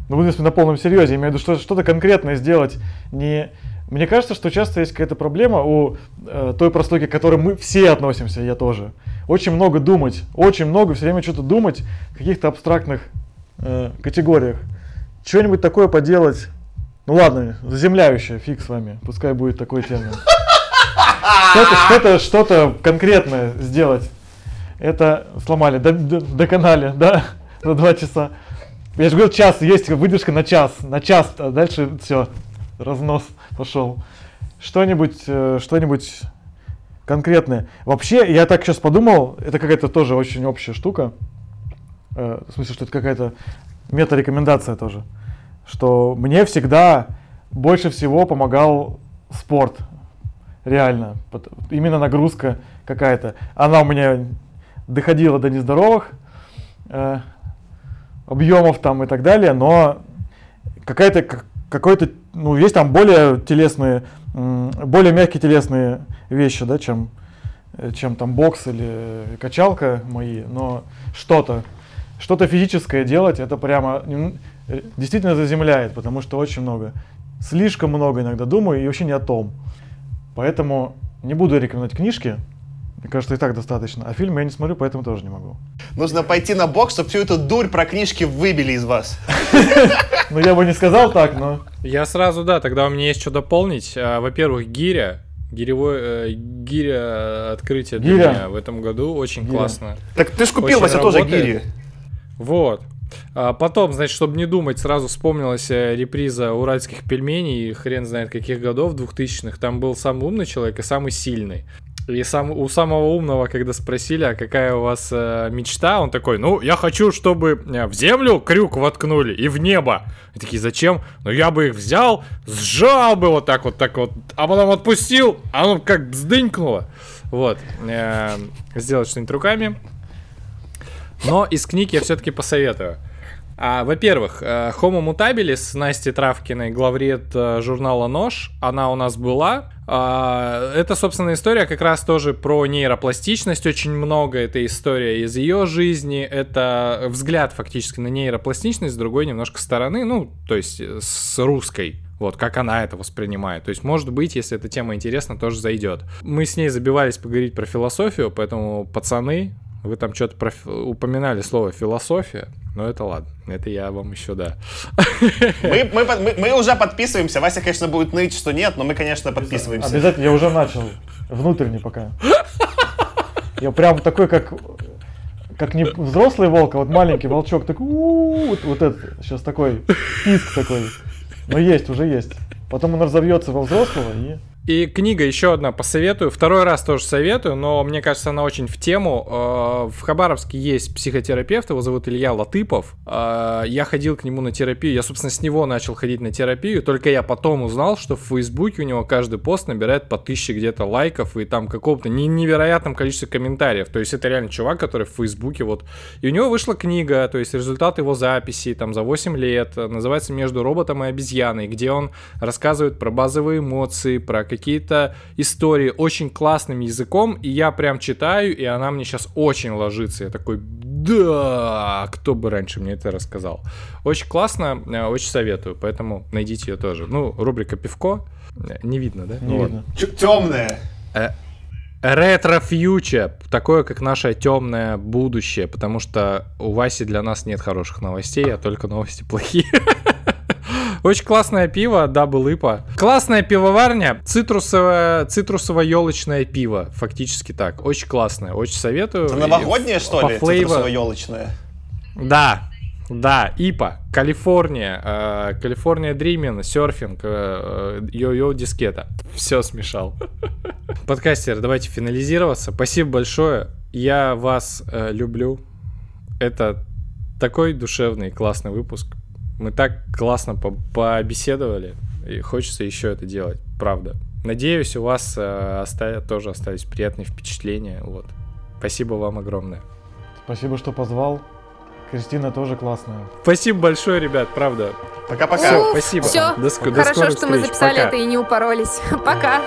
Ну, если на полном серьезе, я имею в виду, что что-то конкретное сделать. Не... Мне кажется, что часто есть какая-то проблема у э, той прослойки, к которой мы все относимся, я тоже. Очень много думать, очень много все время что-то думать в каких-то абстрактных э, категориях. Что-нибудь такое поделать. Ну ладно, заземляющее, фиг с вами, пускай будет такой термин. Что-то, что-то, что-то конкретное сделать. Это сломали, до- до- доконали, да, за два часа. Я же говорю, час, есть выдержка на час, на час, а дальше все, разнос пошел. Что-нибудь, э, что-нибудь конкретное. Вообще, я так сейчас подумал, это какая-то тоже очень общая штука. Э, В смысле, что это какая-то мета-рекомендация тоже. Что мне всегда больше всего помогал спорт. Реально. Именно нагрузка какая-то. Она у меня доходила до нездоровых э, объемов там и так далее, но какая-то как- какой-то, ну, есть там более телесные, более мягкие телесные вещи, да, чем, э, чем там бокс или качалка мои, но что-то, что-то физическое делать, это прямо э, действительно заземляет, потому что очень много, слишком много иногда думаю и вообще не о том. Поэтому не буду рекомендовать книжки, мне кажется, и так достаточно. А фильмы я не смотрю, поэтому тоже не могу. Нужно пойти на бокс, чтобы всю эту дурь про книжки выбили из вас. Ну, я бы не сказал так, но... Я сразу, да, тогда у меня есть что дополнить. А, Во-первых, гиря. Гиревой, э, гиря открытие для меня в этом году очень Гиря. классно. Так ты ж купил, Очень Вася, тоже гири. Вот. А потом, значит, чтобы не думать, сразу вспомнилась э, реприза уральских пельменей, хрен знает каких годов, 2000-х. Там был самый умный человек и самый сильный. И сам, у самого умного, когда спросили, а какая у вас э, мечта, он такой, ну, я хочу, чтобы э, в землю крюк воткнули и в небо. И такие, зачем? Ну, я бы их взял, сжал бы вот так вот, так вот, а потом отпустил, а оно как вздынькнуло. Вот. Э, сделать что-нибудь руками. Но из книг я все-таки посоветую. А, во-первых, э, Homo mutabilis Насти Травкиной, главред э, журнала «Нож», она у нас была. А, Это, собственно, история как раз тоже про нейропластичность. Очень много это история из ее жизни. Это взгляд фактически на нейропластичность с другой немножко стороны, ну, то есть э, с русской. Вот, как она это воспринимает. То есть, может быть, если эта тема интересна, тоже зайдет. Мы с ней забивались поговорить про философию, поэтому, пацаны, вы там что-то про упоминали слово философия, но это ладно, это я вам еще, да. Мы, мы, мы- мы уже подписываемся. Вася, конечно, будет ныть, что нет, но мы, конечно, подписываемся. Обязательно, я уже начал. Внутренне пока. Я прям такой, как как не взрослый волк, а вот маленький волчок, такой, «У-у-у», вот, вот этот, сейчас такой, писк такой. Но есть, уже есть. Потом он разовьется во взрослого и... И книга еще одна посоветую. Второй раз тоже советую, но мне кажется, она очень в тему. Э, В Хабаровске есть психотерапевт, его зовут Илья Латыпов. Э, Я ходил к нему на терапию. Я, собственно, с него начал ходить на терапию. Только я потом узнал, что в Фейсбуке у него каждый пост набирает по тысяче где-то лайков и там какого-то не- невероятном количестве комментариев. То есть это реально чувак, который в Фейсбуке вот... И у него вышла книга, то есть результат его записи там за 8 лет. Называется «Между роботом и обезьяной», где он рассказывает про базовые эмоции, про какие-то истории очень классным языком, и я прям читаю, и она мне сейчас очень ложится. Я такой, да, кто бы раньше мне это рассказал. Очень классно, э, очень советую, поэтому найдите ее тоже. Ну, рубрика «Пивко», э, не видно, да? Не Ну видно. Темная. Retro-future, такое, как наше темное будущее, потому что у Васи для нас нет хороших новостей, а только новости плохие. Очень классное пиво, Double IPA. Классная пивоварня, цитрусовое, цитрусово-елочное пиво, фактически так. Очень классное, очень советую. Это новогоднее, что По ли? flavor- Цитрусово-елочное. Да, Да, IPA, California, э, California Dreamin', серфинг, э, э, йо-йо дискета. Все смешал. Подкастеры, давайте финализироваться. Спасибо большое. Я вас э, люблю. Это такой душевный классный выпуск. Мы так классно по побеседовали. И хочется еще это делать, правда. Надеюсь, у вас э, оста- тоже остались приятные впечатления. Вот. Спасибо вам огромное. Спасибо, что позвал. Кристина тоже классная. Спасибо большое, ребят, правда. Пока-пока. Спасибо. всё. До до Хорошо, скорых что мы встреч. записали Пока. это и не упоролись. Пока.